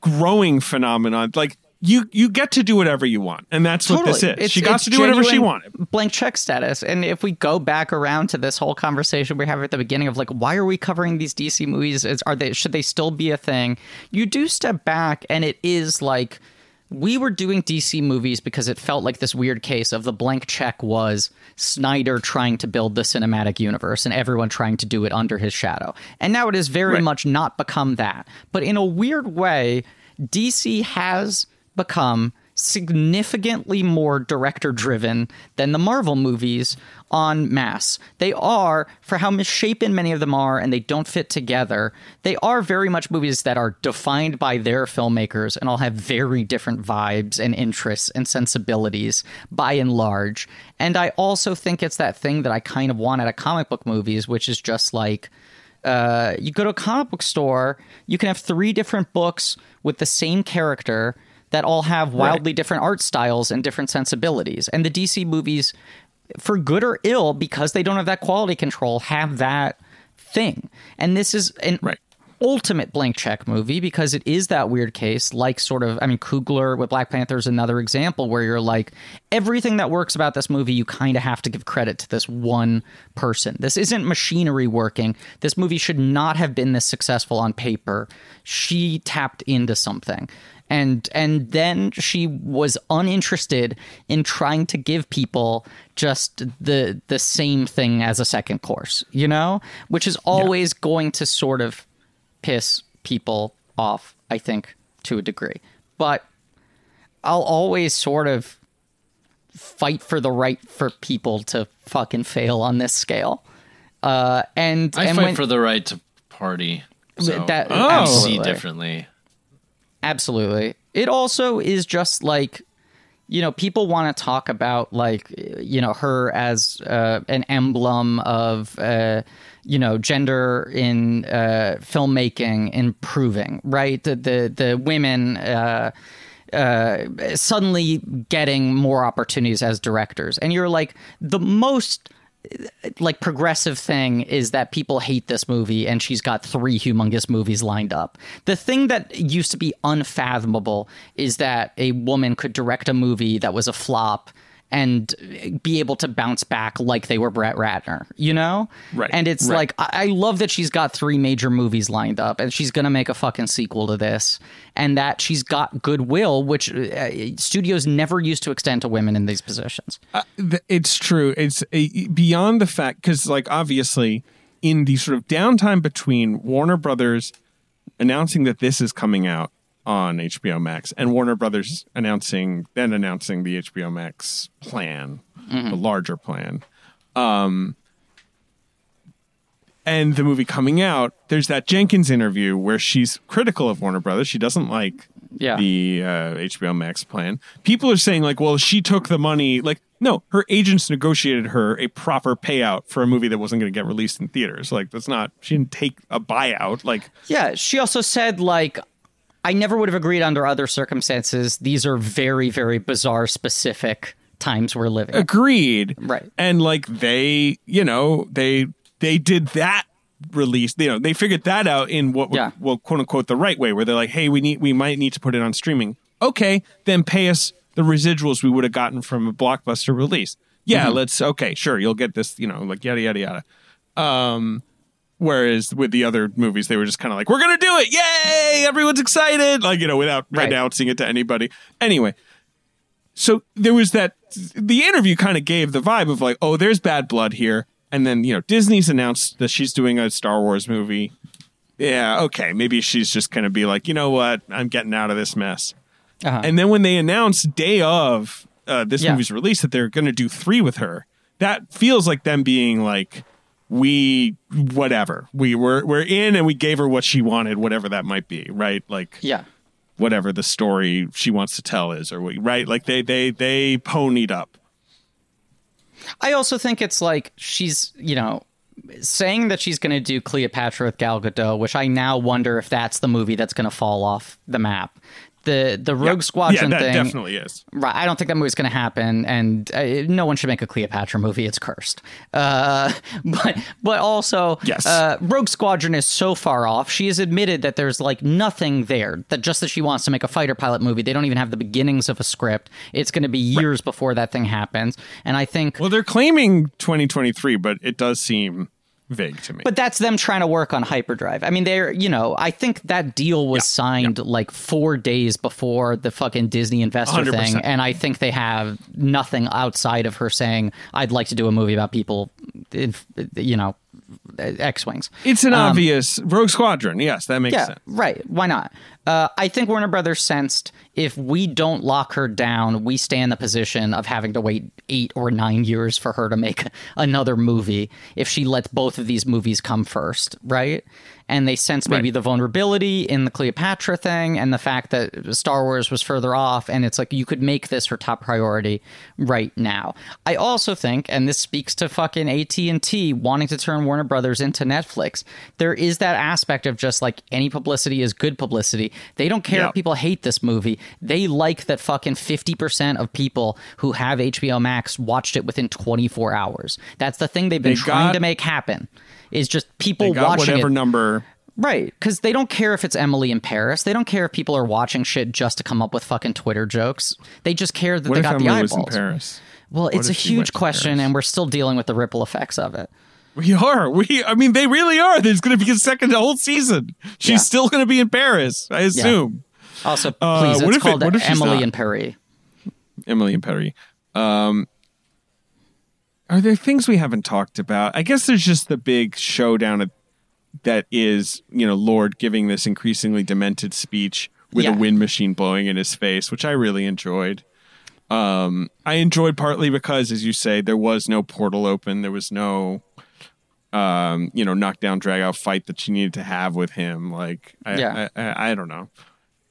growing phenomenon like you you get to do whatever you want and that's what this is It's- she got to do whatever she wanted Blank check status. And if we go back around to this whole conversation we have at the beginning of like, why are we covering these DC movies? Is, are they should they still be a thing? You do step back, and it is like we were doing DC movies because it felt like this weird case of the blank check was Snyder trying to build the cinematic universe and everyone trying to do it under his shadow. And now it has very Right. much not become that. But in a weird way, DC has become significantly more director driven than the Marvel movies on mass. They are, for how misshapen many of them are and they don't fit together, they are very much movies that are defined by their filmmakers and all have very different vibes and interests and sensibilities by and large. And I also think it's that thing that I kind of want out of comic book movies, which is just like uh, you go to a comic book store, you can have three different books with the same character that all have wildly different art styles and different sensibilities. And the DC movies, for good or ill, because they don't have that quality control, have that thing. And this is an Right. ultimate blank check movie because it is that weird case, like sort of, I mean, Coogler with Black Panther is another example where you're like, everything that works about this movie, you kind of have to give credit to this one person. This isn't machinery working. This movie should not have been this successful on paper. She tapped into something and and then she was uninterested in trying to give people just the the same thing as a second course you know? Which is always yeah. going to sort of piss people off i think to a degree. But i'll always sort of fight for the right for people to fucking fail on this scale. Uh and i and fight when, for the right to party so that I see differently Absolutely. It also is just like you know people want to talk about like you know her as uh, an emblem of uh, you know gender in uh, filmmaking improving right the the, the women uh, uh, suddenly getting more opportunities as directors and you're like the most like progressive thing is that people hate this movie and she's got three humongous movies lined up. The thing that used to be unfathomable is that a woman could direct a movie that was a flop and be able to bounce back like they were Brett Ratner, you know? Right. And it's right. like, I love that she's got three major movies lined up and she's to make a fucking sequel to this and that she's got goodwill, which uh, studios never used to extend to women in these positions. Uh, it's true. It's a, beyond the fact, because, like, obviously, in the sort of downtime between Warner Brothers announcing that this is coming out on HBO Max, and Warner Brothers announcing then announcing the HBO Max plan, mm-hmm. the larger plan. Um, and the movie coming out, there's that Jenkins interview where she's critical of Warner Brothers. She doesn't like yeah. the uh, HBO Max plan. People are saying like, well, she took the money. Like, no, her agents negotiated her a proper payout for a movie that wasn't going to get released in theaters. Like, that's not. She didn't take a buyout. Like, yeah, she also said like, I never would have agreed under other circumstances. These are very, very bizarre, specific times we're living. Agreed. Right. And like they, you know, they they did that release. You know, they figured that out in what yeah. well, quote unquote, the right way, where they're like, hey, we need we might need to put it on streaming. Okay, then pay us the residuals we would have gotten from a blockbuster release. Yeah, mm-hmm. let's okay, sure, you'll get this, you know, like yada yada yada. Um Whereas with the other movies, they were just kind of like, "We're gonna do it! Yay! Everyone's excited!" Like you know, without right. announcing it to anybody. Anyway, so there was that. The interview kind of gave the vibe of like, "Oh, there's bad blood here," and then you know, Disney's announced that she's doing a Star Wars movie. Yeah, okay, maybe she's just gonna be like, you know what, I'm getting out of this mess. Uh-huh. And then when they announced day of uh, this yeah. movie's release that they're gonna do three with her, that feels like them being like we whatever we were we're in and we gave her what she wanted whatever that might be right like yeah whatever the story she wants to tell is or we, right like they they they ponied up i also think it's like she's you know saying that she's going to do Cleopatra with Gal Gadot, which I now wonder if that's the movie that's going to fall off the map the the Rogue Squadron yeah, that thing definitely is. Right, I don't think that movie's going to happen, and uh, no one should make a Cleopatra movie. It's cursed. Uh, <laughs> but but also, yes, uh, Rogue Squadron is so far off. She has admitted that there's like nothing there. That just that she wants to make a fighter pilot movie. They don't even have the beginnings of a script. It's going to be years right. before that thing happens. And I think well, they're claiming 2023, but it does seem vague to me. But that's them trying to work on hyperdrive. I mean, they're, you know, I think that deal was yeah, signed yeah. like four days before the fucking Disney investor 100%. thing. And I think they have nothing outside of her saying, I'd like to do a movie about people, you know, X Wings. It's an um, obvious Rogue Squadron. Yes, that makes yeah, sense. Right. Why not? Uh, I think Warner Brothers sensed if we don't lock her down, we stay in the position of having to wait eight or nine years for her to make <laughs> another movie if she lets both of these movies come first, right? And they sense maybe right. the vulnerability in the Cleopatra thing and the fact that Star Wars was further off and it's like you could make this her top priority right now. I also think and this speaks to fucking AT&T wanting to turn Warner Brothers into Netflix. There is that aspect of just like any publicity is good publicity. They don't care yep. if people hate this movie. They like that fucking 50% of people who have HBO Max watched it within 24 hours. That's the thing they've been they trying got- to make happen is just people watching whatever it. number Right, because they don't care if it's Emily in Paris. They don't care if people are watching shit just to come up with fucking Twitter jokes. They just care that What they got Emily the was in eyeballs. Paris? Well, it's a if she went huge question, and we're still dealing with the ripple effects of it. We are. We. I mean, they really are. There's going to be a second whole season. She's Yeah. still going to be in Paris, I assume. Also, Uh, please, what it's if it- what if Emily not? in Paris. Emily and Perry. Um, are there things we haven't talked about? I guess there's just the big showdown at, that is, you know, Lord giving this increasingly demented speech with Yeah. a wind machine blowing in his face, which I really enjoyed. Um, I enjoyed partly because, as you say, there was no portal open. There was no, um, you know, knockdown, drag out fight that she needed to have with him. Like, I, Yeah. I, I, I don't know.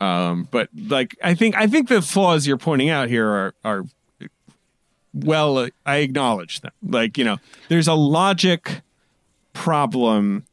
Um, but like, I think, I think the flaws you're pointing out here are, are well, I acknowledge them. Like, you know, there's a logic problem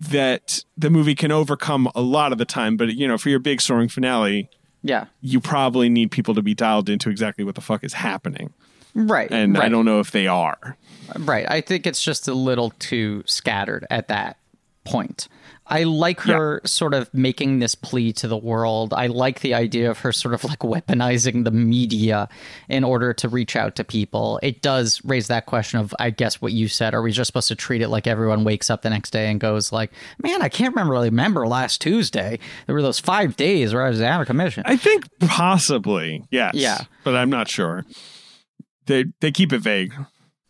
that the movie can overcome a lot of the time. But, you know, for your big soaring finale, Yeah, you probably need people to be dialed into exactly what the fuck is happening. right. And I don't know if they are. Right. I think it's just a little too scattered at that point. I like her sort of making this plea to the world. I like the idea of her sort of like weaponizing the media in order to reach out to people. It does raise that question of, I guess, what you said. Are we just supposed to treat it like everyone wakes up the next day and goes like, "Man, I can't remember really remember last Tuesday. There were those five days where I was out of commission." I think possibly, yes. Yeah. But I'm not sure. They they keep it vague.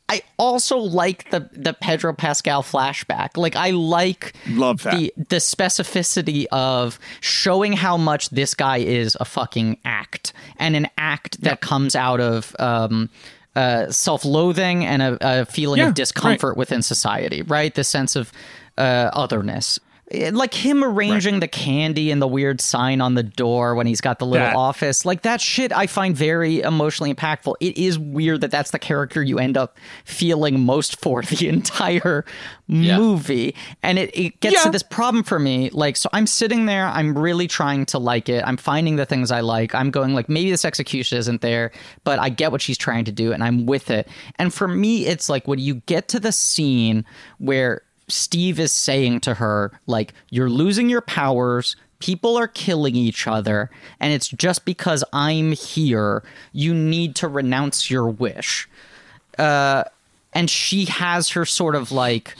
I also like the the Pedro Pascal flashback. Like I like Love that. the the specificity of showing how much this guy is a fucking act and an act that comes out of um uh, self-loathing and a, a feeling Yeah, of discomfort within society, right? The sense of uh, otherness. Eh, Like him arranging the candy and the weird sign on the door when he's got the little That- office, like that shit, I find very emotionally impactful. It is weird that that's the character you end up feeling most for <laughs> the entire movie, and it, it gets to this problem for me. Like, so I'm sitting there, I'm really trying to like it. I'm finding the things I like. I'm going like maybe this execution isn't there, but I get what she's trying to do, and I'm with it. And for me, it's like when you get to the scene where Steve is saying to her, like, you're losing your powers. People are killing each other, and it's just because I'm here. You need to renounce your wish. Uh, and she has her sort of like,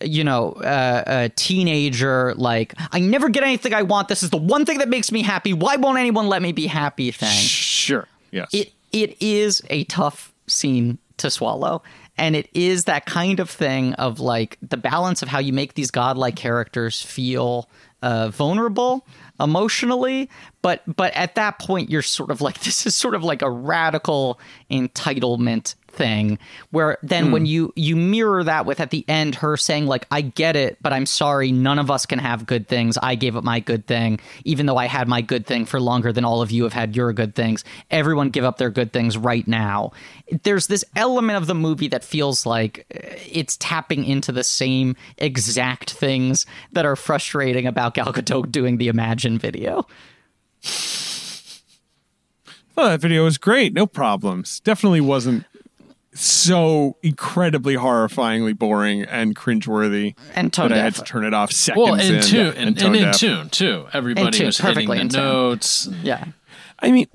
you know, uh, a teenager, like, I never get anything I want. This is the one thing that makes me happy. Why won't anyone let me be happy thing? Sure. Yes. it it is a tough scene to swallow and it is that kind of thing of like the balance of how you make these godlike characters feel uh, vulnerable emotionally. But but at that point you're sort of like <laughs> this is sort of like a radical entitlement thing where then when you you mirror that with at the end her saying like I get it but I'm sorry. None of us can have good things. I gave up my good thing even though I had my good thing for longer than all of you have had your good things. Everyone give up their good things right now. There's this element of the movie that feels like uh, it's tapping into the same exact things that are frustrating about Gal Gadot doing the Imagine video. Oh, that video was great. No problems. Definitely wasn't so incredibly horrifyingly boring and cringeworthy And tone that I had to turn it off seconds Well, in. in tune, and, tone and in deaf. tune too. Everybody tune, was hitting the notes. yeah I mean,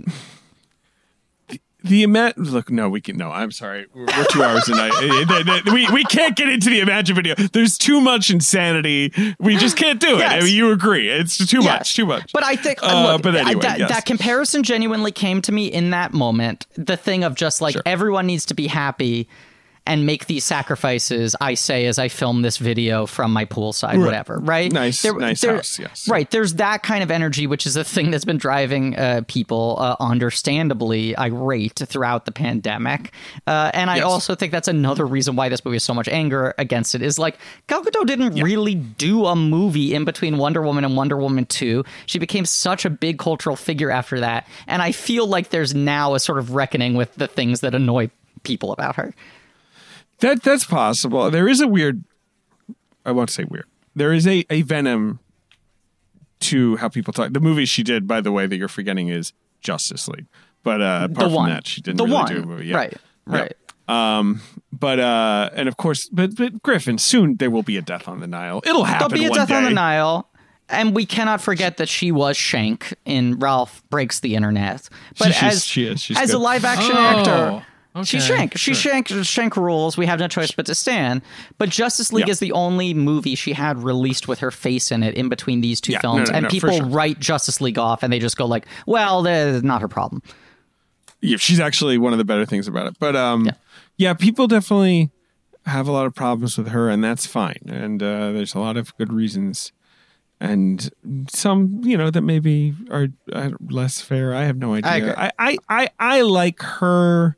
the, the look. No, we can. No, I'm sorry. We're, we're two hours tonight. <laughs> we we can't get into the Imagine video. There's too much insanity. We just can't do it. I mean, you agree? It's too Yes. much. Too much. But I think, Uh, look, but I- anyway, that, yes. that comparison genuinely came to me in that moment. The thing of just like Sure. everyone needs to be happy and make these sacrifices. I say as I film this video from my poolside, Right. whatever. Right? Nice- nice house, yes. Right. There's that kind of energy, which is a thing that's been driving uh, people, uh, understandably irate throughout the pandemic. Uh, and I Yes. also think that's another reason why this movie has so much anger against it. Is like Gal Gadot didn't really do a movie in between Wonder Woman and Wonder Woman 2. She became such a big cultural figure after that. And I feel like there's now a sort of reckoning with the things that annoy people about her. That that's possible. There is a weird. I won't say weird. There is a a venom to how people talk. The movie she did, by the way, that you're forgetting is Justice League. But uh, apart from one. that, she didn't The really one. do a movie. Yeah. Right, Yeah. right. Um, but uh, and of course, but but Griffin, soon there will be a death on the Nile. It'll happen. There'll be a death on the Nile. And we cannot forget that she was Shank in Ralph Breaks the Internet. But She's- as, she is. She's as a live action Oh, actor, okay, she's Shank. Sure. Shank. Shank rules. We have no choice but to stand. But Justice League Yeah. is the only movie she had released with her face in it in between these two Yeah, no, films. no, and no, people sure. write Justice League off and they just go like, well, that's not her problem. Yeah, she's actually one of the better things about it. But um, Yeah. yeah. people definitely have a lot of problems with her, and that's fine. And uh, there's a lot of good reasons, and some you know that maybe are uh, less fair. I have no idea. agree. I, I, I, I like her.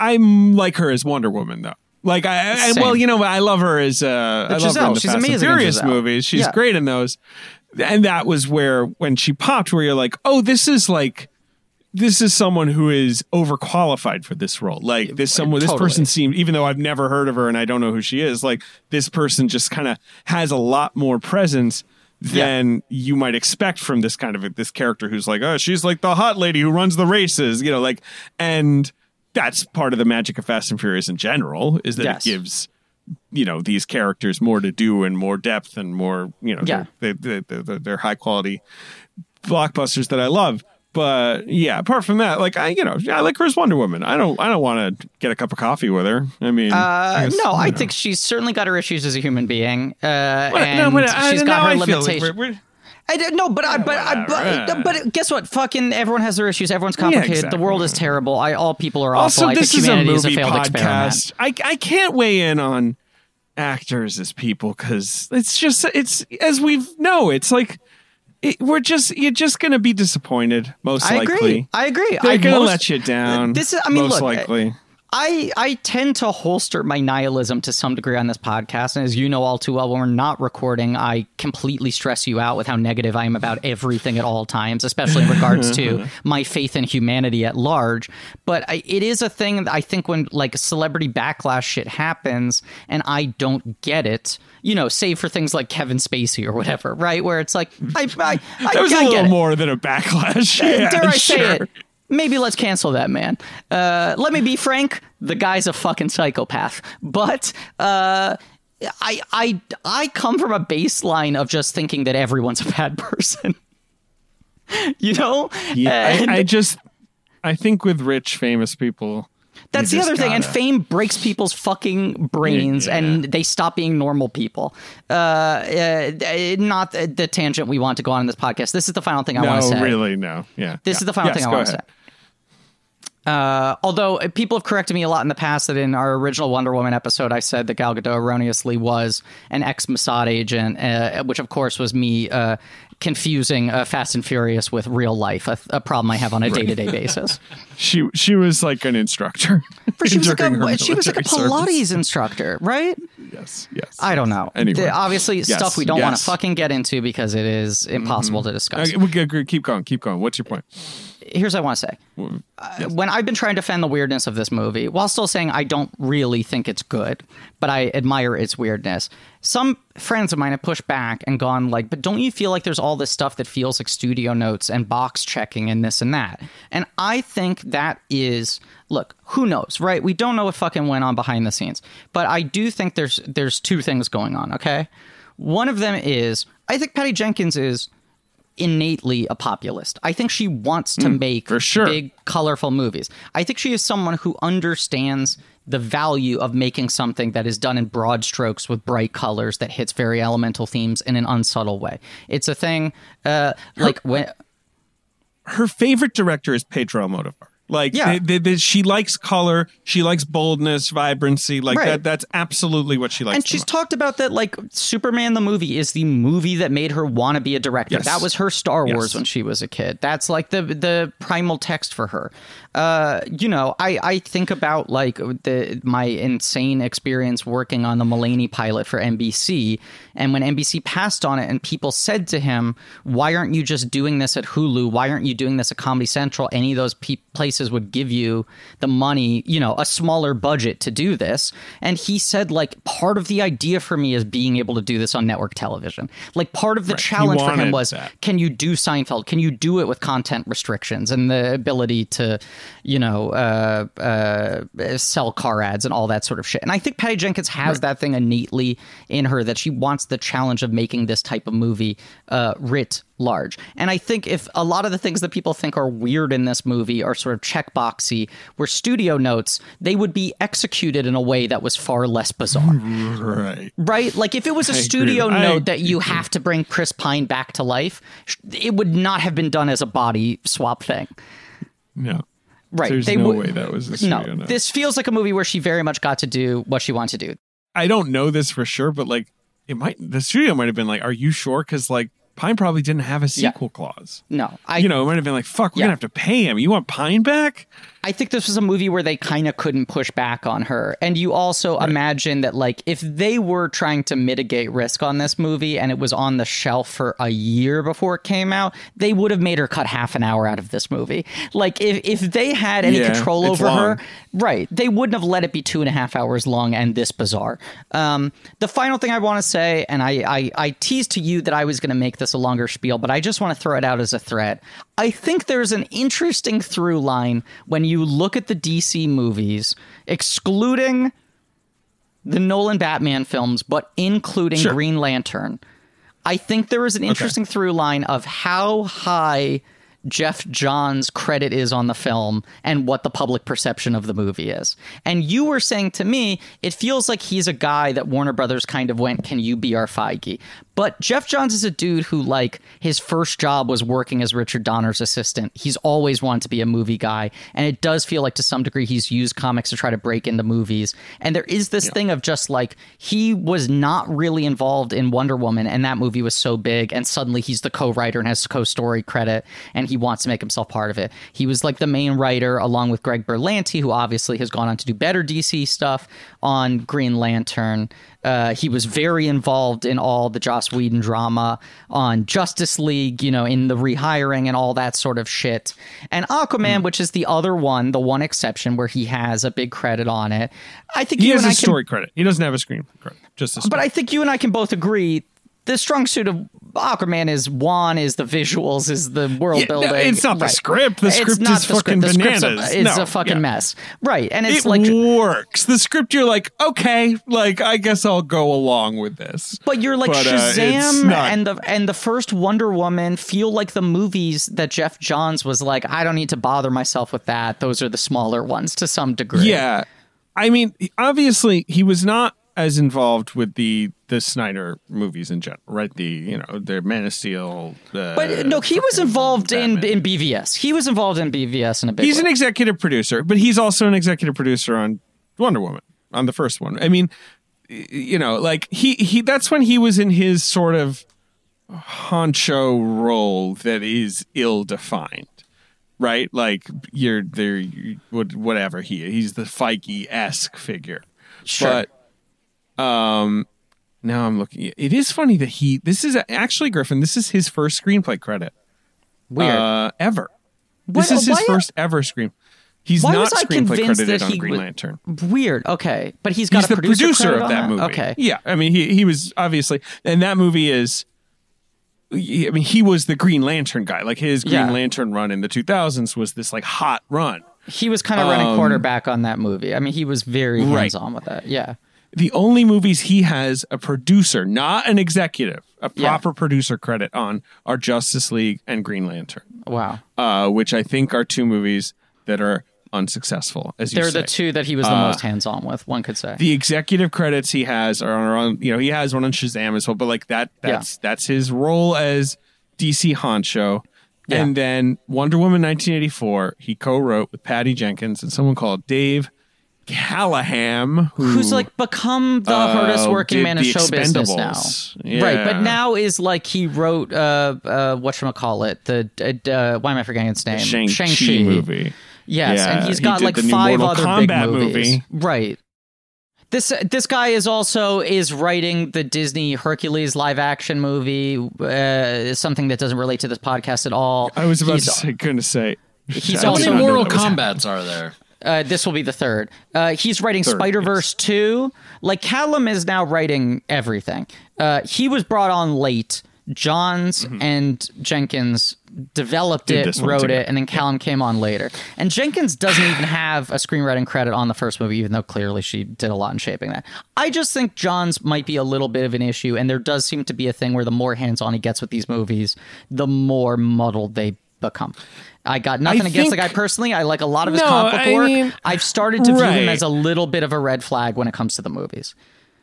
I like her as Wonder Woman though. Like I, I well, you know, I love her as uh, I love her in the She's Fast and amazing in Furious Giselle. movies. She's Yeah. great in those, and that was where when she popped, where you're like, oh, this is like this is someone who is overqualified for this role. Like this someone this person seemed even though I've never heard of her and I don't know who she is, like this person just kind of has a lot more presence than you might expect from this kind of this character who's like, "Oh, she's like the hot lady who runs the races," you know, like and that's part of the magic of Fast and Furious in general is that Yes. it gives you know these characters more to do and more depth and more you know Yeah. they're, they're, they're, they're, high quality blockbusters that I love. But yeah, apart from that, like I, you know, I like Chris Wonder Woman. I don't, I don't want to get a cup of coffee with her. I mean, I Uh, guess, no, I know. think she's certainly got her issues as a human being, uh, But- and no, but I- she's got her I feel like limitations. we're- we're- I did, no, but I, but, I, but, but guess what? Fucking everyone has their issues. Everyone's complicated. exactly. The world is terrible. I all people are also, awful. I this think is a humanity movie is a failed experiment. podcast. I, I can't weigh in on actors as people because it's just, it's as we know, it's like it, we're just, you're just going to be disappointed. Most I likely, agree. I agree. They're I going to most- let you down. This is- I mean, most look, likely. I I I tend to holster my nihilism to some degree on this podcast, and as you know all too well, when we're not recording, I completely stress you out with how negative I am about everything at all times, especially in regards to <laughs> my faith in humanity at large. But I, it is a thing that I think when like celebrity backlash shit happens, and I don't get it. You know, save for things like Kevin Spacey or whatever, right? Where it's like, I, I, I, That was I a get little it. more than a backlash. Yeah, Dare I sure. say it? Maybe let's cancel that man. Uh, let me be frank. The guy's a fucking psychopath. But uh, I, I, I come from a baseline of just thinking that everyone's a bad <laughs> person. you know? Yeah, And I, I just I think with rich famous people, that's you the other thing. And fame breaks people's fucking brains, Yeah. and they stop being normal people. Uh, uh, not the, tangent we want to go on in this podcast. This is the final thing I want to no, say. really, no, yeah. This yeah. is the final Yes, thing I want to say. Uh, although uh, people have corrected me a lot in the past that in our original Wonder Woman episode, I said that Gal Gadot erroneously was an ex Mossad agent, uh, which of course was me uh, confusing uh, Fast and Furious with real life, a, a problem I have on a day to day basis. <laughs> She she was like an instructor. She was like a she was like a Pilates service. instructor, right? Yes, yes. I don't know. Anyway. The- obviously, Yes, stuff we don't want to fucking get into because it is impossible to discuss. Okay, we could agree. Keep going. Keep going. What's your point? Here's what I want to say. Uh, When I've been trying to defend the weirdness of this movie, while still saying I don't really think it's good, but I admire its weirdness, some friends of mine have pushed back and gone like, "But don't you feel like there's all this stuff that feels like studio notes and box checking and this and that?" And I think that is look, who knows, right? We don't know what fucking went on behind the scenes, but I do think there's there's two things going on. Okay, one of them is I think Patty Jenkins is innately a populist. I think she wants to make Hmm, for sure. big, colorful movies. I think she is someone who understands the value of making something that is done in broad strokes with bright colors that hits very elemental themes in an unsubtle way. It's a thing uh, like when Her favorite director is Pedro Almodovar. Like, Yeah. they- they- they- she likes color. She likes boldness, vibrancy. Like Right. that. That's absolutely what she likes. and she's most. talked about that like Superman the movie is the movie that made her want to be a director. Yes. That was her Star Wars Yes. when she was a kid. That's like the the primal text for her. Uh, you know, I I think about like the my insane experience working on the Mulaney pilot for NBC, and when NBC passed on it, and people said to him, "Why aren't you just doing this at Hulu? Why aren't you doing this at Comedy Central? Any of those pe- places would give you the money, you know, a smaller budget to do this. And he said, like, part of the idea for me is being able to do this on network television. Like, part of the Right. Challenge for him was that. can you do Seinfeld? Can you do it with content restrictions and the ability to, you know, uh, uh, sell car ads and all that sort of shit? And I think Patty Jenkins has that thing innately in her that she wants the challenge of making this type of movie uh, writ large. And I think if a lot of the things that people think are weird in this movie are sort of checkboxy, were studio notes, they would be executed in a way that was far less bizarre Right. right? Like if it was a I agree studio I note that you agree. have to bring Chris Pine back to life, it would not have been done as a body swap thing. No. Right. There's they no would- way that was a No, note. this feels like a movie where she very much got to do what she wanted to do. I don't know this for sure, but like it might the studio might have been like, Are you sure? Because like Pine probably didn't have a Yeah. sequel clause. No, I you know, it might have been like, fuck, we're Yeah. gonna have to pay him. You want Pine back? I think this was a movie where they kind of couldn't push back on her. And you also imagine that, like, if they were trying to mitigate risk on this movie and it was on the shelf for a year before it came out, they would have made her cut half an hour out of this movie. Like, if, if they had any Yeah, control over her, right, they wouldn't have let it be two and a half hours long and this bizarre. Um, the final thing I want to say, and I, I, I teased to you that I was going to make this a longer spiel, but I just want to throw it out as a threat. I think there's an interesting through line when you look at the DC movies, excluding the Nolan Batman films, but including Sure. Green Lantern. I think there is an interesting through line of how high Geoff Johns' credit is on the film and what the public perception of the movie is. And you were saying to me, it feels like he's a guy that Warner Brothers kind of went, Can you be our Feige? But Geoff Johns is a dude who, like, his first job was working as Richard Donner's assistant. He's always wanted to be a movie guy. And it does feel like to some degree he's used comics to try to break into movies. And there is this thing of just like, he was not really involved in Wonder Woman, and that movie was so big. And suddenly he's the co writer and has co story credit, and he wants to make himself part of it. He was like the main writer, along with Greg Berlanti, who obviously has gone on to do better DC stuff on Green Lantern. Uh, he was very involved in all the Joss Whedon drama on Justice League, you know, in the rehiring and all that sort of shit. And Aquaman, which is the other one, the one exception where he has a big credit on it. I think He has a can, story credit. He doesn't have a screen credit. Just a story. but I think you and I can both agree the strong suit of Aquaman is Juan, is the visuals, is the world Yeah, no, building. it's not the Right. script. The script is fucking The script's a- bananas. It's No, a fucking yeah. mess, right? And it's it like works. The script, you're like, okay, like I guess I'll go along with this. But you're like But, uh, Shazam not- and the and the first Wonder Woman feel like the movies that Geoff Johns was like, I don't need to bother myself with that. Those are the smaller ones to some degree. Yeah, I mean, obviously, he was not as involved with the the Snyder movies in general, right? The you know the Man of Steel. Uh, But no, he was involved in, Batman. in BVS. He was involved in BVS in a big He's way. an executive producer, but he's also an executive producer on Wonder Woman on the first one. I mean, you know, like he he that's when he was in his sort of honcho role that is ill defined. Right, like you're there, you- what- whatever he he's the Feige esque figure. Sure. But um, now I'm looking. It is funny that he. This is actually Griffin. This is his first screenplay credit Weird. uh, ever. Why- This is his first ever screen. He's Why not was I screenplay credited that on Green Lantern. Weird. Okay, but he's got He's a the producer, producer of on that movie. Okay. Yeah, I mean he he was obviously, and that movie is. I mean, he was the Green Lantern guy. Like his Green Yeah. Lantern run in the 2000s was this like hot run. He was kind of running quarterback on that movie. I mean, he was very Um, Right. hands on with that. Yeah. The only movies he has a producer, not an executive, a Yeah. proper producer credit on are Justice League and Green Lantern, Wow. uh, which I think are two movies that are unsuccessful. As you They're say. the two that he was the most hands on with, one could say. the executive credits he has are on you know he has one on Shazam as well but like that that's that's his role as DC honcho Yeah. and then Wonder Woman 1984 he co-wrote with Patty Jenkins and someone called Dave Callaham who, Who's like become the uh, hardest working man in show business now. Expendables. Right, but now is like he wrote uh uh what call it the uh, why am I forgetting its name? Shang-Chi Shang-Chi. movie Yes, Yeah, and he's got did like five Mortal other big movies. movie. Right. This this guy is also is writing the Disney Hercules live action movie, uh, something that doesn't relate to this podcast at all. I was about He's- to say going to say He's How many Mortal that Kombats are there? Uh, this will be the third. Uh, he's writing Spider Verse two. Like Callaham is now writing everything. Uh, he was brought on late. Johns and Jenkins developed Did it, wrote it, and then Callaham came on later. And Jenkins doesn't even <sighs> have a screenwriting credit on the first movie, even though clearly she did a lot in shaping that. I just think Johns might be a little bit of an issue, and there does seem to be a thing where the more hands on he gets with these movies, the more muddled they become. I got nothing I against the guy personally. I like a lot of his No, comic book I work. mean- I've started to view him as a little bit of a red flag when it comes to the movies.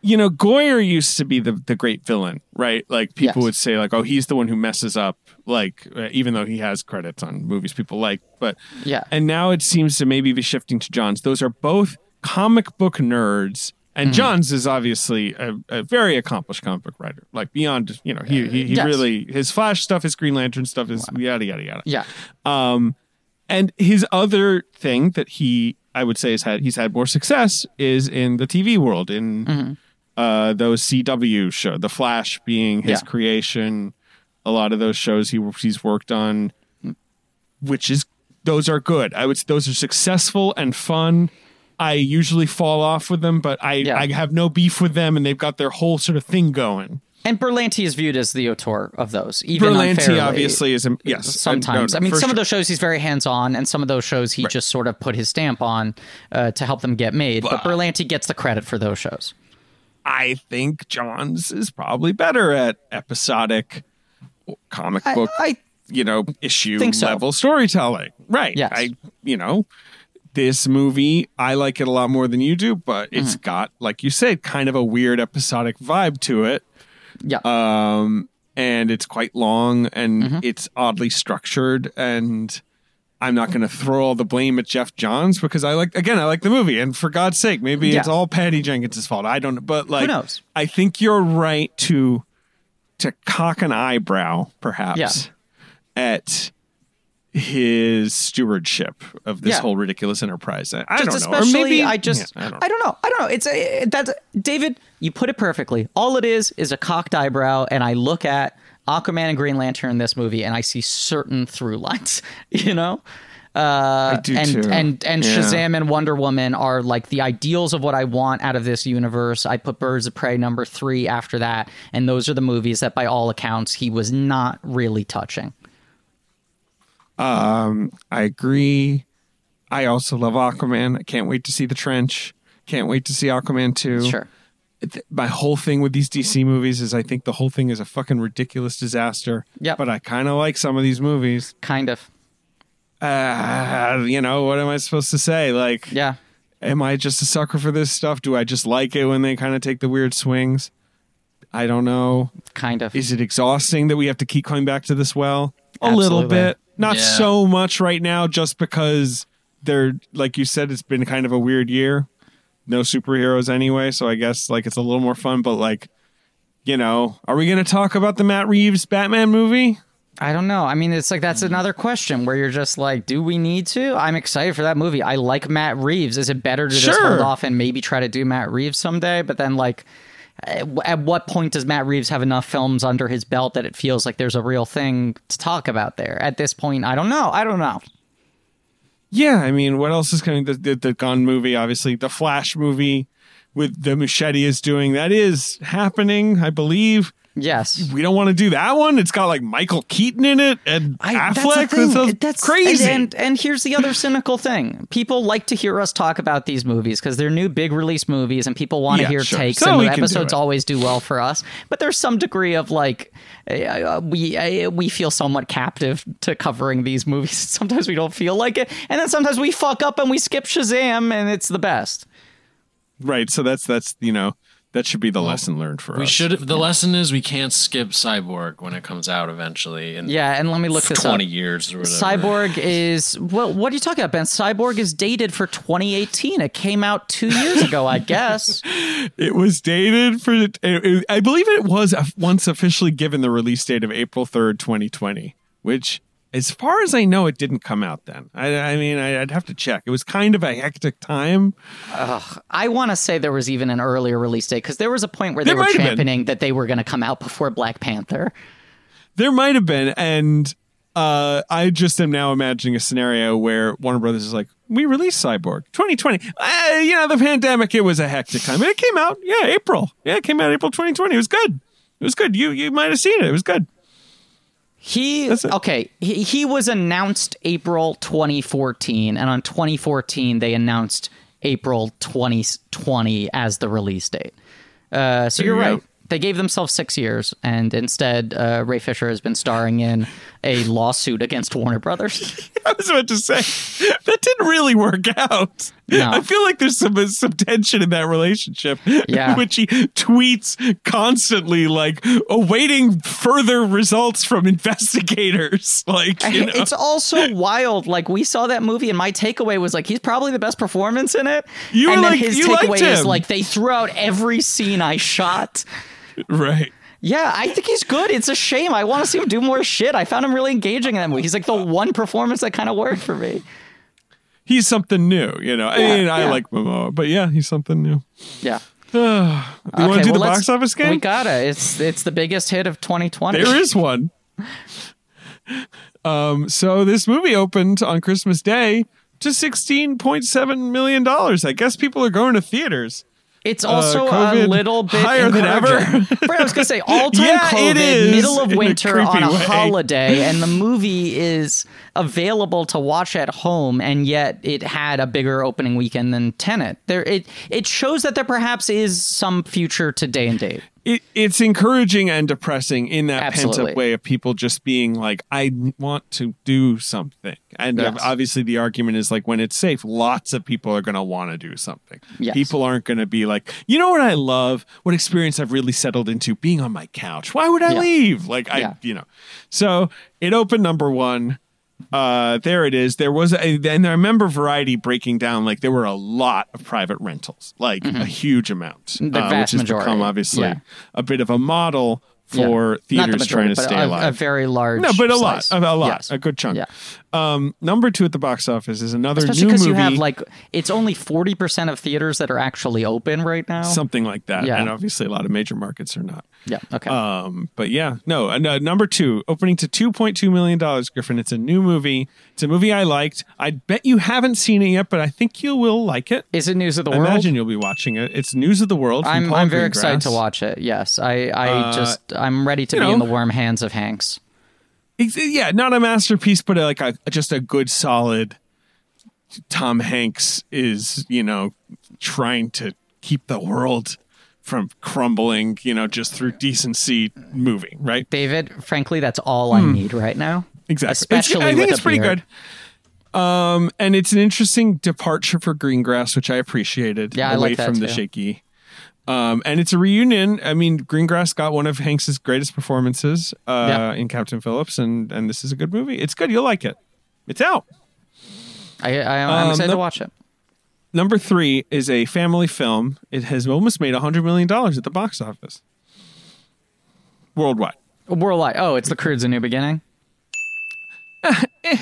you know, Goyer used to be the the great villain, right? Like people Yes. would say, like, oh, he's the one who messes up, like uh, even though he has credits on movies people like, but Yeah. And now it seems to maybe be shifting to Johns. Those are both comic book nerds. And Mm-hmm. Johns is obviously a, a very accomplished comic book writer, like beyond, you know, he he, he Yes. really his Flash stuff, his Green Lantern stuff is yada yada yada. Yeah. And his other thing that he, I would say, has had he's had more success is in the TV world, in Mm-hmm. uh, those CW show, The Flash being his Yeah. creation. A lot of those shows he he's worked on, which is those are good. I would those are successful and fun. I usually fall off with them, but I Yeah. I have no beef with them, and they've got their whole sort of thing going. And Berlanti is viewed as the auteur of those. Even Berlanti obviously is a, yes. Sometimes, no, I mean, some of those shows he's very hands on, and some of those shows he just sort of put his stamp on uh, to help them get made. But Berlanti gets the credit for those shows. I think Johns is probably better at episodic comic I- book, I you know, issue so. level storytelling. Right. Yes. I, you know, this movie, I like it a lot more than you do, but Mm-hmm. it's got, like you said, kind of a weird episodic vibe to it. yeah. Um, and it's quite long and Mm-hmm. it's oddly structured and I'm not going to throw all the blame at Geoff Johns because I like again I like the movie and for God's sake maybe Yeah. it's all Patty Jenkins' fault I don't know but like Who knows? I think you're right to to cock an eyebrow perhaps Yeah. at his stewardship of this Yeah. whole ridiculous enterprise I, I just don't know or maybe I just, Yeah, I, I don't don't know. I don't know. It's a that's David. You put it perfectly. All it is is a cocked eyebrow, and I look at Aquaman and Green Lantern in this movie, and I see certain through lines. <laughs> You know. Uh, I do and too. and and Yeah. Shazam and Wonder Woman are like the ideals of what I want out of this universe. I put Birds of Prey number three after that, and those are the movies that, by all accounts, he was not really touching. I agree. I also love Aquaman. I can't wait to see the trench. Can't wait to see Aquaman 2. Sure. My whole thing with these DC movies is I think the whole thing is a fucking ridiculous disaster. Yep. But I kind of like some of these movies. Kind of. Uh, you know, what am I supposed to say? Like, Yeah. am I just a sucker for this stuff? Do I just like it when they kind of take the weird swings? I don't know. Kind of. Is it exhausting that we have to keep coming back to this well? A little bit. Not Yeah. so much right now, just because they're, like you said, it's been kind of a weird year. No superheroes anyway, so I guess like it's a little more fun, but like, you know, are we going to talk about the Matt Reeves Batman movie? I don't know. I mean, it's like that's another question where you're just like, do we need to? I'm excited for that movie. I like Matt Reeves. Is it better to just hold off and maybe try to do Matt Reeves someday? But then, like, at at what point does Matt Reeves have enough films under his belt that it feels like there's a real thing to talk about there? At this point, I don't know. I don't know. Yeah, I mean, what else is coming? The, the, the Gunn movie, obviously, the Flash movie with the Muschietti is doing that is happening, I believe. Yes. We don't want to do that one. It's got like Michael Keaton in it and I, Affleck. That's. That That's crazy. And, and and here's the other cynical thing: people like to hear us talk about these movies because they're new big release movies, and people want to Yeah, hear sure. takes. So and can do episodes always do well for us, but there's some degree of like uh, we uh, we feel somewhat captive to covering these movies. <laughs> Sometimes we don't feel like it, and then sometimes we fuck up and we skip Shazam, and it's the best. right. So that's that's you know that should be the lesson learned for us. We us. should. The lesson is we can't skip Cyborg when it comes out eventually in Yeah, and let me look this up. twenty years or whatever. Cyborg is well. What are you talking about, Ben? Cyborg is dated for 2018. It came out two years ago, I guess. <laughs> It was dated for. It, it- I believe it was once officially given the release date of April third, twenty twenty. Which, as far as I know, it didn't come out then. I, I mean, I, I'd have to check. It was kind of a hectic time. I want to say there was even an earlier release date because there was a point where they There were championing that they were going to come out before Black Panther. There might have been, and uh, I just am now imagining a scenario where Warner Brothers is like, we released Cyborg 2020. Uh, you know, the pandemic, it was a hectic time. And it came out, yeah, April. Yeah, it came out April 2020. It was good. It was good. You you might have seen it. It was good. He That's it. okay. He, he was announced April 2014, and on 2014 they announced April 2020 as the release date. Uh, so you're you right. They gave themselves six years, and instead, uh, Ray Fisher has been starring in a lawsuit against Warner Brothers. <laughs> I was about to say that didn't really work out. No. I feel like there's some some tension in that relationship. Yeah. <laughs> which he tweets constantly like awaiting further results from <laughs> investigators. Like you know? it's also wild. Like we saw that movie, and my takeaway was like he's probably the best performance in it. You and were then like- his takeaway is like they threw out every scene I shot. right. Yeah, I think he's good. It's a shame. I want to see him do more shit. I found him really engaging in that movie. He's like the one performance that kind of worked for me. He's something new, you know. I Yeah, mean, I like Momoa, but yeah, he's something new. Yeah. <sighs> You want to Okay, do well, the box office game? We gotta. It's it's the biggest hit of 2020. There is one. <laughs> Um, so this movie opened on Christmas Day to sixteen point seven million dollars. I guess people are going to theaters. It's also a Uh, COVID little bit higher than ever. <laughs> Right, I was gonna say all <laughs> time Yeah, COVID, middle of in a winter on a way. holiday, and the movie is available to watch at home, and yet it had a bigger opening weekend than Tenet. There, it it shows that there perhaps is some future to day and date. It, it's encouraging and depressing in that pent up way of people just being like, I want to do something. And uh, Yes. obviously, the argument is like when it's safe, lots of people are going to want to do something. Yes. People aren't going to be like, you know what I love? What experience I've really settled into? Being on my couch. Why would I Yeah. leave? Like, I, Yeah. you know. So it opened number one. Uh, there it is. There was a, and I remember Variety breaking down like there were a lot of private rentals, like a huge amount, Mm-hmm. The uh, vast which has majority. become obviously Yeah. a bit of a model for Yeah. Not the theaters trying to majority, stay a, alive. A very large. no, but a lot, slice. a, a lot, Yes. a good chunk. Yeah. Um, number two at the box office is another Especially new because movie, you have like it's only forty percent of theaters that are actually open right now. something like that, Yeah. and obviously a lot of major markets are not. Yeah. Okay. Um, but yeah, no, and, uh, number two, opening to two point two million dollars. Griffin, it's a new movie. It's a movie I liked. I bet you haven't seen it yet, but I think you will like it. is it news of the I world? imagine you'll be watching it. It's News of the World. I'm I'm very excited to watch it. Yes, I I Uh, just I'm ready to be know. in the warm hands of Hanks. Yeah, not a masterpiece, but like a just a good solid. Tom Hanks is you know trying to keep the world from crumbling, you know, just through decency moving, right? David, frankly, that's all I need right now. Hmm. Exactly. It's- Especially I think with it's pretty beard. good. Um, and it's an interesting departure for Greengrass, which I appreciated. Yeah, I away like that from the too. shaky. Um, and it's a reunion. I mean, Greengrass got one of Hanks's greatest performances uh, Yeah. in Captain Phillips, and and this is a good movie. It's good. You'll like it. It's out. I, I I'm Um, excited the- to watch it. Number three is a family film. It has almost made hundred million dollars at the box office worldwide. Worldwide. Oh, it's the Croods a new beginning. <laughs>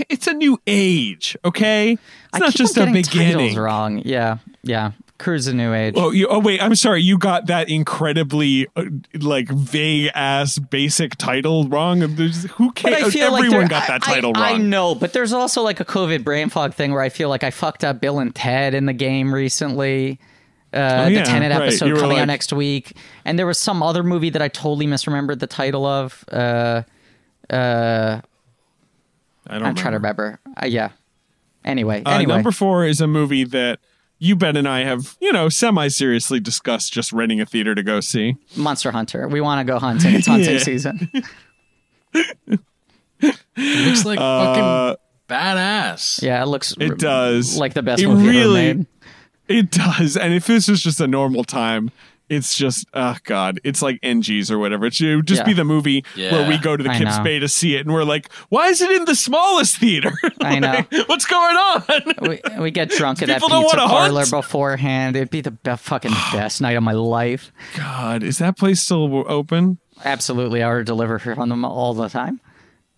It's a new age, okay? It's I not just a getting titles beginning. wrong. Yeah, yeah. Croods a new age. Oh, you, oh wait, I'm sorry. You got that incredibly uh, like vague ass basic title wrong. There's, who cares? Like Everyone there- got that I- title I, wrong. I know, but there's also like a COVID brain fog thing where I feel like I fucked up Bill and Ted in the game recently. Uh, Oh, yeah, the Tenet right. episode You coming like- out next week, and there was some other movie that I totally misremembered the title of. Uh, uh, I don't know. I'm trying to remember. Uh, yeah. Anyway, Uh, anyway, Number four is a movie that you Ben and I have, you know, semi seriously discussed just renting a theater to go see. Monster Hunter. We want to go hunting. It's hunting <laughs> season. It looks like uh, fucking badass. Yeah, it looks. It does. like the best It movie really- ever made. It does. And if this was just a normal time, it's just, oh God, it's like NGs or whatever. It should just Yeah. be the movie where we go to the I Kips know. Bay to see it and we're like, why is it in the smallest theater? <laughs> I know. Like, What's going on? we, we get drunk at that People don't pizza wanna parlor hunt. beforehand. It'd be the be- fucking <sighs> best night of my life. God, is that place still open? Absolutely, I order deliver from them all the time.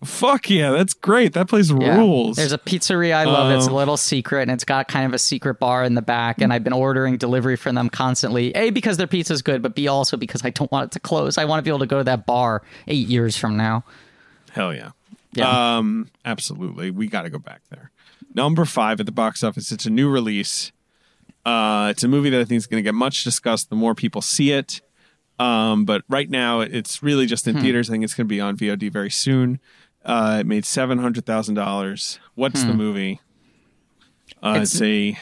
Fuck yeah, that's great. That place Yeah. rules. There's a pizzeria I love. it's a Um, little secret, and it's got kind of a secret bar in the back. And I've been ordering delivery from them constantly. A because their pizza's good, but B also because I don't want it to close. I want to be able to go to that bar eight years from now. Hell yeah. Yeah. Um, absolutely. We got to go back there. Number five at the box office. It's a new release. Uh, it's a movie that I think is going to get much discussed the more people see it. Um, but right now, it's really just in theaters. I think it's going to be on VOD very soon. Uh, it made seven hundred thousand dollars. What's the movie? Uh, it's, a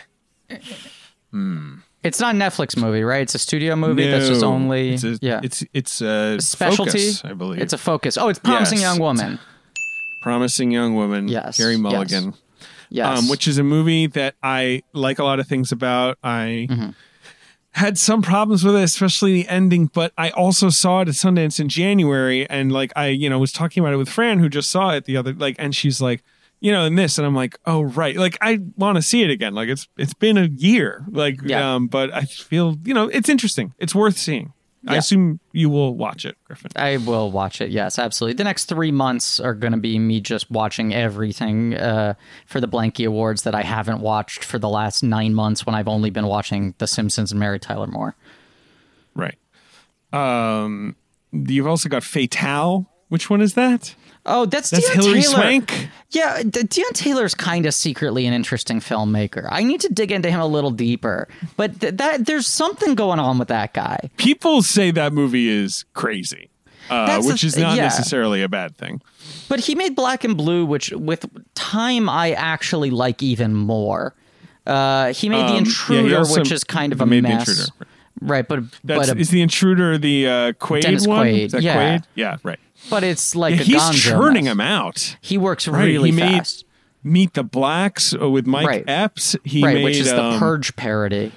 It's not a Netflix movie, right? It's a studio movie that's just only It's a, yeah. It's it's a specialty. Focus, I believe. It's a focus. Oh, it's promising Yes. young woman. promising young woman. Yes, yes. Mulligan. Yes. um, which is a movie that I like a lot of things about. I Mm-hmm. Had some problems with it, especially the ending, but I also saw it at Sundance in January, and like I, you know, was talking about it with Fran, who just saw it the other, like, and she's like, you know, in this, and I'm like, oh right, like I want to see it again. Like it's it's been a year, like, Yeah. um, but I feel, you know, it's interesting. It's worth seeing. I assume you will watch it, Griffin. I will watch it. Yes, absolutely. The next three months are going to be me just watching everything uh, for the Blanky Awards that I haven't watched for the last nine months when I've only been watching The Simpsons and Mary Tyler Moore. Right. Um, you've also got Fatal. Which one is that? Oh, that's That's Deon Hillary Taylor. Swank. Yeah, D- Deon Taylor's kind of secretly an interesting filmmaker. I need to dig into him a little deeper, but th- that there's something going on with that guy. people say that movie is crazy, uh, the which is not yeah. necessarily a bad thing. But he made Black and Blue, which with time I actually like even more. Uh, he made The Um, yeah, he Intruder, also which is kind of a The mess. Intruder. Right, but That's but, is the intruder the uh, Quaid Dennis one? Quaid, Is that yeah. Quaid? Yeah, right. But it's like Yeah, a he's churning mess. them out. He works Right, really he made fast. Meet the Blacks uh, with Mike Right. Epps. He right, made which is the um, Purge parody.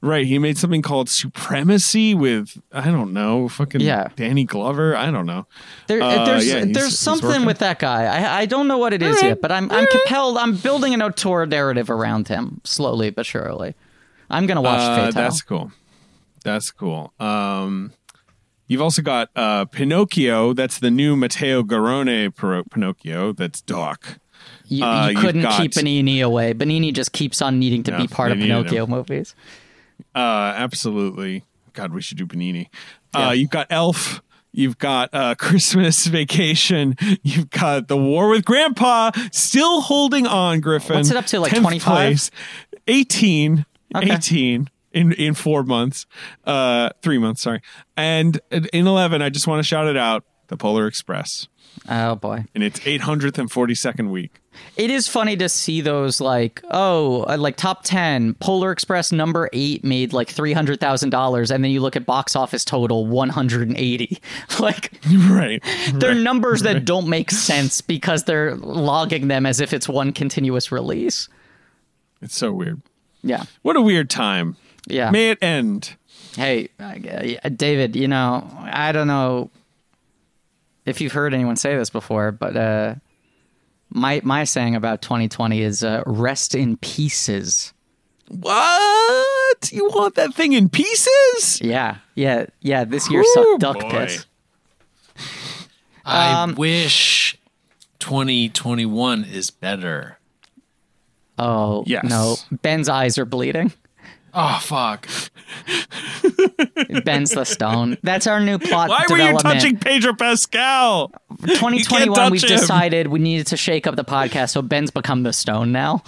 right. He made something called Supremacy with I don't know, fucking Yeah. Danny Glover. I don't know. There, Uh, there's yeah, there's he's something with that guy. I I don't know what it is right. yet, but I'm I'm compelled. I'm building a tour narrative around him slowly but surely. I'm gonna watch Uh, Fatale. that's cool. That's cool. Um, you've also got uh, Pinocchio. That's the new Matteo Garrone Pino- Pinocchio. That's Doc. You, Uh, you you've couldn't got- keep Benigni away. Benigni just keeps on needing to No, be part of Pinocchio movies. Uh, absolutely. God, we should do Panini. Yeah. Uh, you've got Elf. You've got uh, <laughs> Christmas Vacation. You've got The War with Grandpa. Still holding on, Griffin. What's it up to, like 10th 25? 18. Okay. 18 in, in four months. Uh, three months, sorry. And in 11, I just want to shout it out The Polar Express Oh boy. in its 842nd week. It is funny to see those like oh uh, like top ten Polar Express number eight made like three hundred thousand dollars and then you look at box office total one hundred and eighty <laughs> like right. they're numbers that don't make sense because they're logging them as if it's one continuous release. It's so weird. Yeah, What a weird time. Yeah. May it end. Hey, uh, David, you know I don't know if you've heard anyone say this before, but uh, my my saying about 2020 is uh, rest in pieces. What? You want that thing in pieces? Yeah, yeah, yeah. This year Ooh, sucked duck boy. piss. I Um, wish 2021 is better. Oh Yes. no, Ben's eyes are bleeding. Oh fuck! Ben's the stone. That's our new plot Why were you touching Pedro Pascal? 2021, we've him. decided we needed to shake up the podcast, so Ben's become the stone now.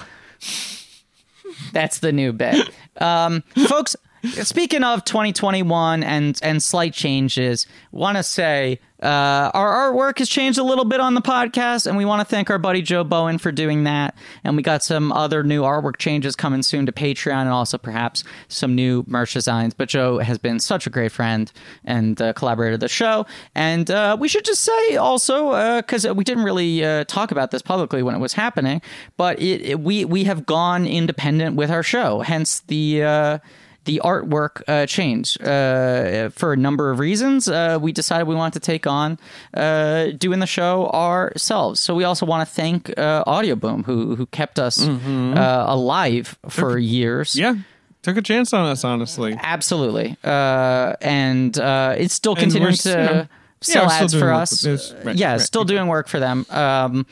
That's the new bit. Um, folks, speaking of 2021 and and slight changes, want to say uh, our artwork has changed a little bit on the podcast, and we want to thank our buddy Joe Bowen for doing that. And we got some other new artwork changes coming soon to Patreon, and also perhaps some new merch designs. But Joe has been such a great friend and uh, collaborator of the show, and uh, we should just say also because we didn't really uh, talk about this publicly when it was happening, but it, it- we we have gone independent with our show, hence the. The artwork uh, changed uh, for a number of reasons. Uh, we decided we wanted to take on uh, doing the show ourselves. So we also want to thank uh, Audio Boom, who who kept us uh, alive for years. Yeah. Took a chance on us, honestly. Absolutely, uh, and uh, it's still And continuing to you know, sell yeah, ads for us. Right, yeah, right, still doing work for them. Um,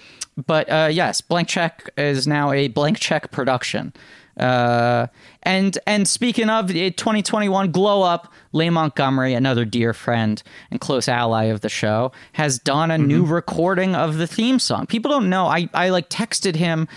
but uh, yes, Blank Check is now a Blank Check production. Uh, and and speaking of 2021 glow up, Leigh Montgomery, another dear friend and close ally of the show, has done a new mm-hmm. recording of the theme song. People don't know. I I like texted him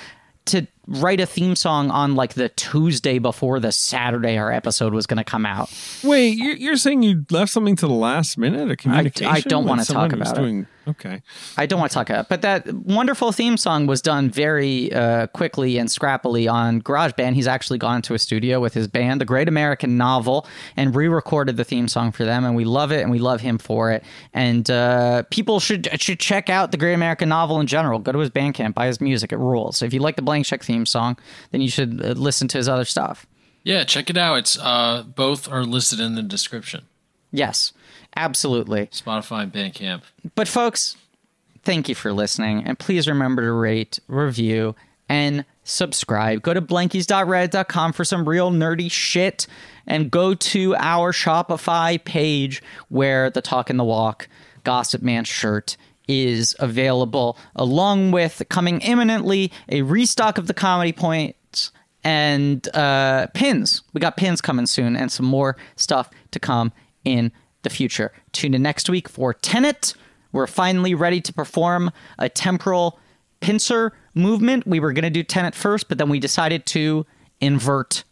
to write a theme song on like the Tuesday before the Saturday our episode was going to come out. Wait, you're, you're saying you left something to the last minute? A communication? I don't wanna talk who's about it. doing, Okay. I don't want to talk about it, but that wonderful theme song was done very uh, quickly and scrappily on GarageBand. He's actually gone to a studio with his band, The Great American Novel, and re-recorded the theme song for them, and we love it, and we love him for it. And uh, people should should check out The Great American Novel in general. Go to his Bandcamp, buy his music; it rules. If you like the Blank Check theme song, then you should uh, listen to his other stuff. Yeah, check it out. It's uh, both are listed in the description. Yes, absolutely. Spotify and Bandcamp. But folks, thank you for listening, and please remember to rate, review, and subscribe. Go to blankies.reddit.com for some real nerdy shit, and go to our Shopify page where the Talk in the Walk Gossip Man shirt is available, along with coming imminently a restock of the comedy points and uh, pins. We got pins coming soon, and some more stuff to come in the future. Tune in next week for Tenet. We're finally ready to perform a temporal pincer movement. We were going to do Tenet first, but then we decided to invert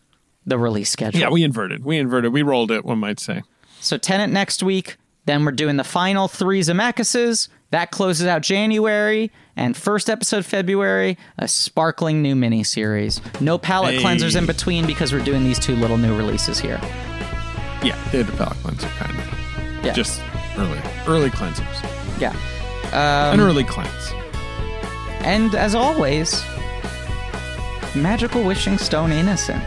the release schedule. Yeah, we inverted. We inverted. We rolled it, one might say. So Tenet next week. Then we're doing the final three Zemeckis's. That closes out January. And first episode February, a sparkling new mini series. No palette Hey. cleansers in between because we're doing these two little new releases here. Yeah, they had the palate cleanser, kind of. Yeah. Just early. Early cleansers. Yeah. An um, early cleanse. And as always, magical wishing stone innocent.